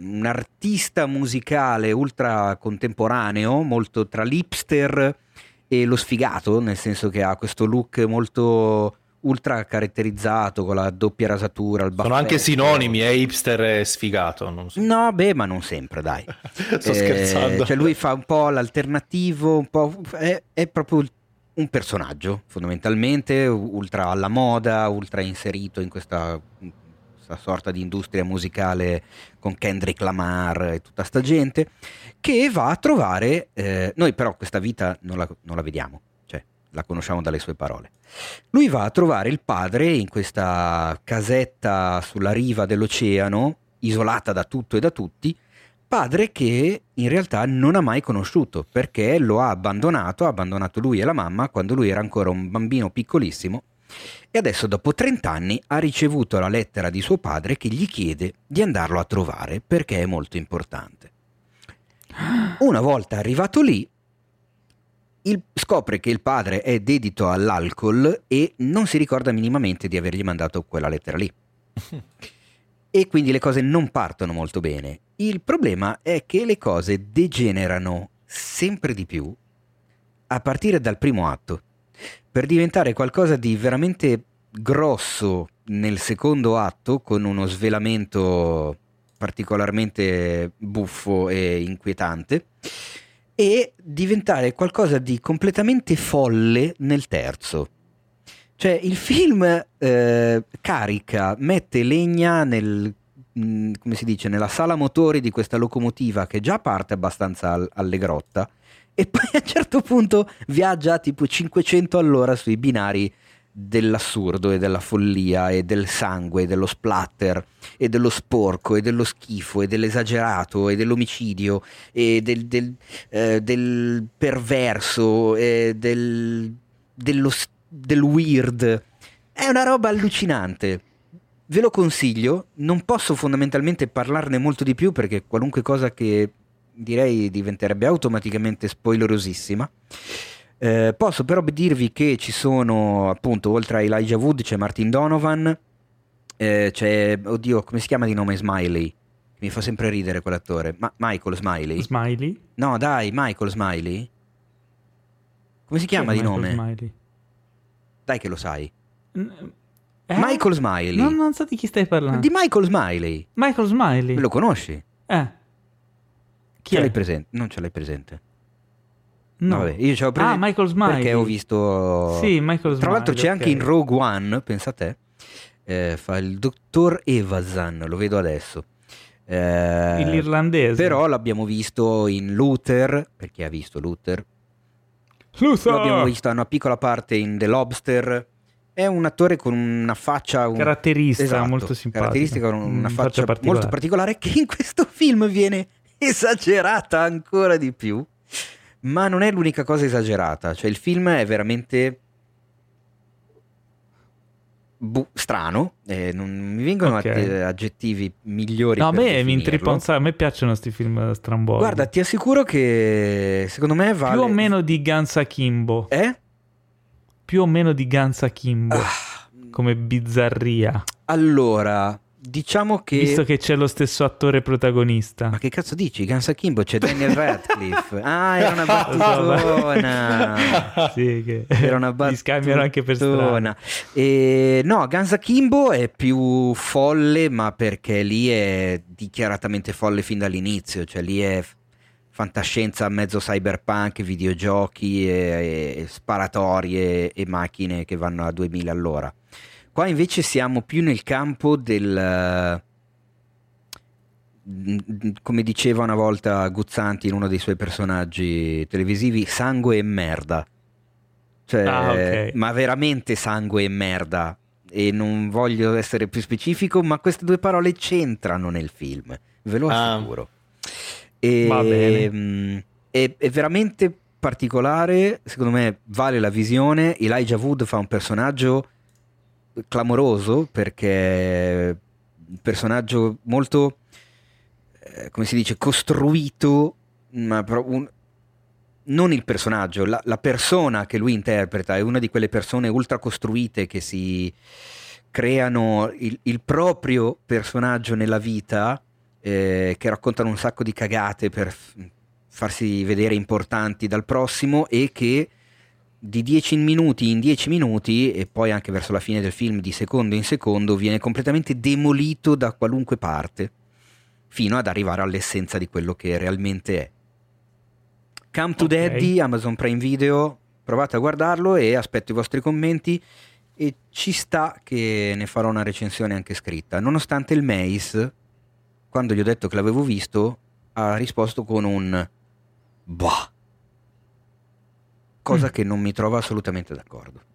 un artista musicale ultra contemporaneo, molto tra l'hipster e lo sfigato, nel senso che ha questo look molto ultra caratterizzato con la doppia rasatura, il Sono anche baffetto. sinonimi, è hipster e sfigato. So. No, beh, ma non sempre, dai. Sto Eh, scherzando. Cioè lui fa un po' l'alternativo, un po'... È, è proprio un personaggio, fondamentalmente, ultra alla moda, ultra inserito in questa, questa sorta di industria musicale con Kendrick Lamar e tutta sta gente, che va a trovare... eh, noi però questa vita non la, non la vediamo, cioè la conosciamo dalle sue parole. Lui va a trovare il padre in questa casetta sulla riva dell'oceano, isolata da tutto e da tutti, padre che in realtà non ha mai conosciuto perché lo ha abbandonato, ha abbandonato lui e la mamma quando lui era ancora un bambino piccolissimo e adesso dopo 30 anni ha ricevuto la lettera di suo padre che gli chiede di andarlo a trovare perché è molto importante. Una volta arrivato lì, il- scopre che il padre è dedito all'alcol e non si ricorda minimamente di avergli mandato quella lettera lì. e quindi le cose non partono molto bene. Il problema è che le cose degenerano sempre di più a partire dal primo atto, per diventare qualcosa di veramente grosso nel secondo atto, con uno svelamento particolarmente buffo e inquietante, e diventare qualcosa di completamente folle nel terzo. Cioè il film eh, carica, mette legna nel, come si dice, nella sala motori di questa locomotiva che già parte abbastanza al- allegrotta e poi a un certo punto viaggia tipo 500 all'ora sui binari dell'assurdo e della follia e del sangue, e dello splatter e dello sporco e dello schifo e dell'esagerato e dell'omicidio e del, del, eh, del perverso e del, dello, del weird. È una roba allucinante. Ve lo consiglio, non posso fondamentalmente parlarne molto di più perché qualunque cosa che direi diventerebbe automaticamente spoilerosissima. Eh, posso però dirvi che ci sono appunto oltre a Elijah Wood c'è Martin Donovan, eh, c'è oddio come si chiama di nome Smiley? Mi fa sempre ridere quell'attore. Ma- Michael Smiley? Smiley? No, dai, Michael Smiley. Come si chiama Chi di Michael nome? Smiley? Dai che lo sai. N- eh? Michael Smiley. No, non so di chi stai parlando. Di Michael Smiley. Michael Smiley. Lo conosci? Eh. Chi Ce è? l'hai presente? Non ce l'hai presente. No. vabbè, io ce l'ho presente Ah, Michael Smiley. perché ho visto Sì, Michael Smiley. Tra l'altro c'è ok. anche in Rogue One, pensa a te. eh, fa il dottor Evazan, lo vedo adesso. Eh, L'irlandese. però l'abbiamo visto in Luther, perché ha visto Luther. Luther! L'abbiamo visto a una piccola parte in The Lobster. È un attore con una faccia un- Caratterista, Esatto, molto simpatica. Caratteristica con una Mm, faccia, particolare. molto particolare che in questo film viene esagerata ancora di più. Ma non è l'unica cosa esagerata, cioè il film è veramente bu- strano, eh, non mi vengono Ok. atti- aggettivi migliori No, a me mi intrippa un sacco. A me piacciono questi film stramboldi. Guarda, ti assicuro che secondo me vale Più o meno di Guns Akimbo. Eh? Più o meno di Guns Akimbo. Ah, Come bizzarria. allora, diciamo che Visto che c'è lo stesso attore protagonista. Ma che cazzo dici? Guns Akimbo c'è Daniel Radcliffe. Ah, era una battutona. sì, che Era una li scambiano anche per strada. battutona. E, no, Guns Akimbo è più folle, ma perché lì è dichiaratamente folle fin dall'inizio. Cioè, lì è fantascienza mezzo cyberpunk, videogiochi e, e sparatorie e macchine che vanno a 2000 all'ora. Qua invece siamo più nel campo del come diceva una volta Guzzanti in uno dei suoi personaggi televisivi, sangue e merda. Cioè, ah, okay. ma veramente sangue e merda. E non voglio essere più specifico, ma queste due parole c'entrano nel film, ve lo ah. E, mm, è, è veramente particolare, secondo me vale la visione. Elijah Wood fa un personaggio clamoroso perché un personaggio molto eh, come si dice, costruito, ma un, non il personaggio, la, la, persona che lui interpreta è una di quelle persone ultra costruite che si creano il, il proprio personaggio nella vita, eh, che raccontano un sacco di cagate per farsi vedere importanti dal prossimo e che di 10 minuti in 10 minuti e poi anche verso la fine del film di secondo in secondo viene completamente demolito da qualunque parte fino ad arrivare all'essenza di quello che realmente è. Come to okay. Daddy, Amazon Prime Video, provate a guardarlo e aspetto i vostri commenti e ci sta che ne farò una recensione anche scritta, nonostante il Mace, quando gli ho detto che l'avevo visto, ha risposto con un bah, cosa mm. che non mi trova assolutamente d'accordo.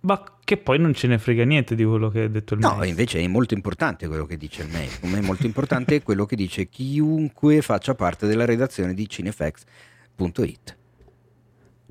Ma che poi non ce ne frega niente di quello che ha detto il no, No, invece è molto importante quello che dice il mail. Come è molto importante quello che dice chiunque faccia parte della redazione di cinefx.it.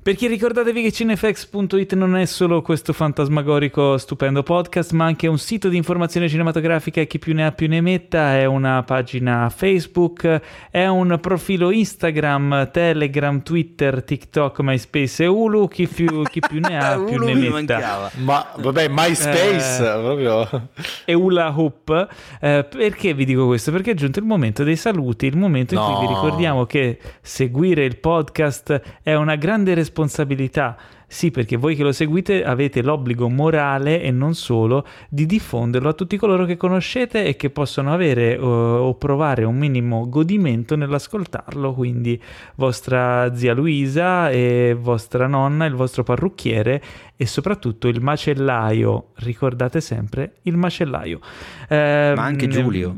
Perché ricordatevi che cinefx.it non è solo questo fantasmagorico stupendo podcast, ma anche un sito di informazione cinematografica e chi più ne ha più ne metta, è una pagina Facebook, è un profilo Instagram, Telegram, Twitter, TikTok, MySpace e Hulu, chi più, chi più ne ha più ne metta. Ma vabbè, MySpace eh, proprio. E Hula Hoop. Eh, perché vi dico questo? Perché è giunto il momento dei saluti, il momento in no. cui vi ricordiamo che seguire il podcast è una grande responsabilità responsabilità. Sì, perché voi che lo seguite avete l'obbligo morale e non solo di diffonderlo a tutti coloro che conoscete e che possono avere uh, o provare un minimo godimento nell'ascoltarlo. Quindi vostra zia Luisa e vostra nonna, il vostro parrucchiere e soprattutto il macellaio. Ricordate sempre il macellaio. Eh, Ma anche Giulio.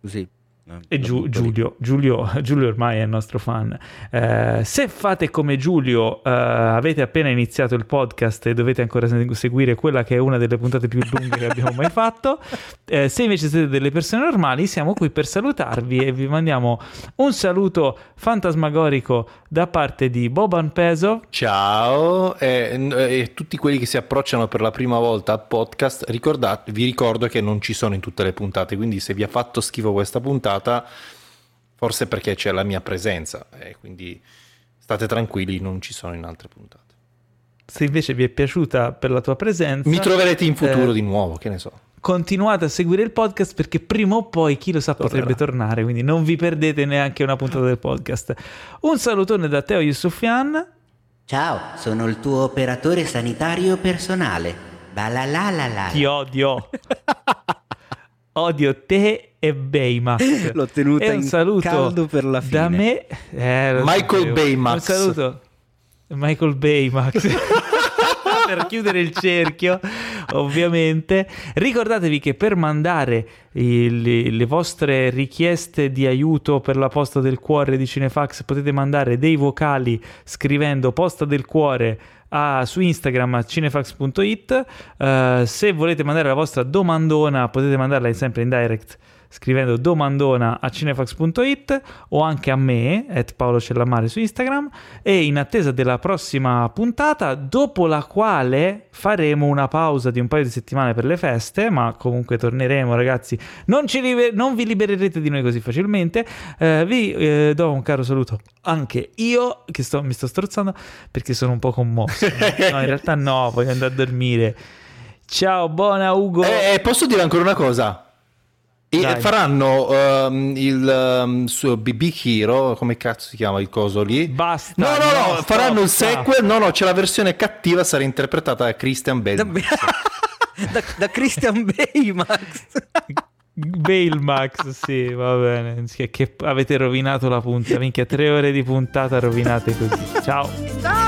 Così e Giu- Giulio, Giulio, Giulio, ormai è il nostro fan. Eh, se fate come Giulio, eh, avete appena iniziato il podcast e dovete ancora seguire quella che è una delle puntate più lunghe che abbiamo mai fatto. Eh, se invece siete delle persone normali, siamo qui per salutarvi e vi mandiamo un saluto fantasmagorico da parte di Boban Peso. Ciao, e, e tutti quelli che si approcciano per la prima volta al podcast, ricordate, vi ricordo che non ci sono in tutte le puntate, quindi se vi ha fatto schifo questa puntata, puntata, forse perché c'è la mia presenza e quindi state tranquilli, non ci sono in altre puntate. Se invece vi è piaciuta per la tua presenza, mi troverete in futuro eh, di nuovo, che ne so. Continuate a seguire il podcast perché prima o poi, chi lo sa, Tornerà. potrebbe tornare, quindi non vi perdete neanche una puntata del podcast. Un salutone da Teo Yusufian. Ciao, sono il tuo operatore sanitario personale. Balalalala. Ti odio. odio te e Baymax. L'ho tenuta e un in saluto caldo per la fine. Da me, eh, Michael sapevo. Baymax. Un saluto, Michael Baymax. per chiudere il cerchio, ovviamente. Ricordatevi che per mandare il, le vostre richieste di aiuto per la posta del cuore di Cinefax potete mandare dei vocali scrivendo posta del cuore a, su Instagram a cinefax.it. Uh, se volete mandare la vostra domandona potete mandarla sempre in direct scrivendo domandona a cinefax.it o anche a me, at Paolo Cellamare su Instagram, e in attesa della prossima puntata, dopo la quale faremo una pausa di un paio di settimane per le feste, ma comunque torneremo ragazzi, non, liber- non vi libererete di noi così facilmente, eh, vi eh, do un caro saluto anche io, che sto, mi sto strozzando perché sono un po' commosso, no in realtà no, voglio andare a dormire. Ciao, buona Ugo. Eh, eh posso dire ancora una cosa? E Dai. faranno um, il um, suo BB Hero, come cazzo si chiama il coso lì? Basta. No, no, no, no faranno il sequel. No, no, c'è la versione cattiva, sarà interpretata da Christian Bale. Da, da, da Christian Baymax. Bailmax, sì, va bene. Che, che avete rovinato la punta. Minchia, tre ore di puntata rovinate così. Ciao. Ciao.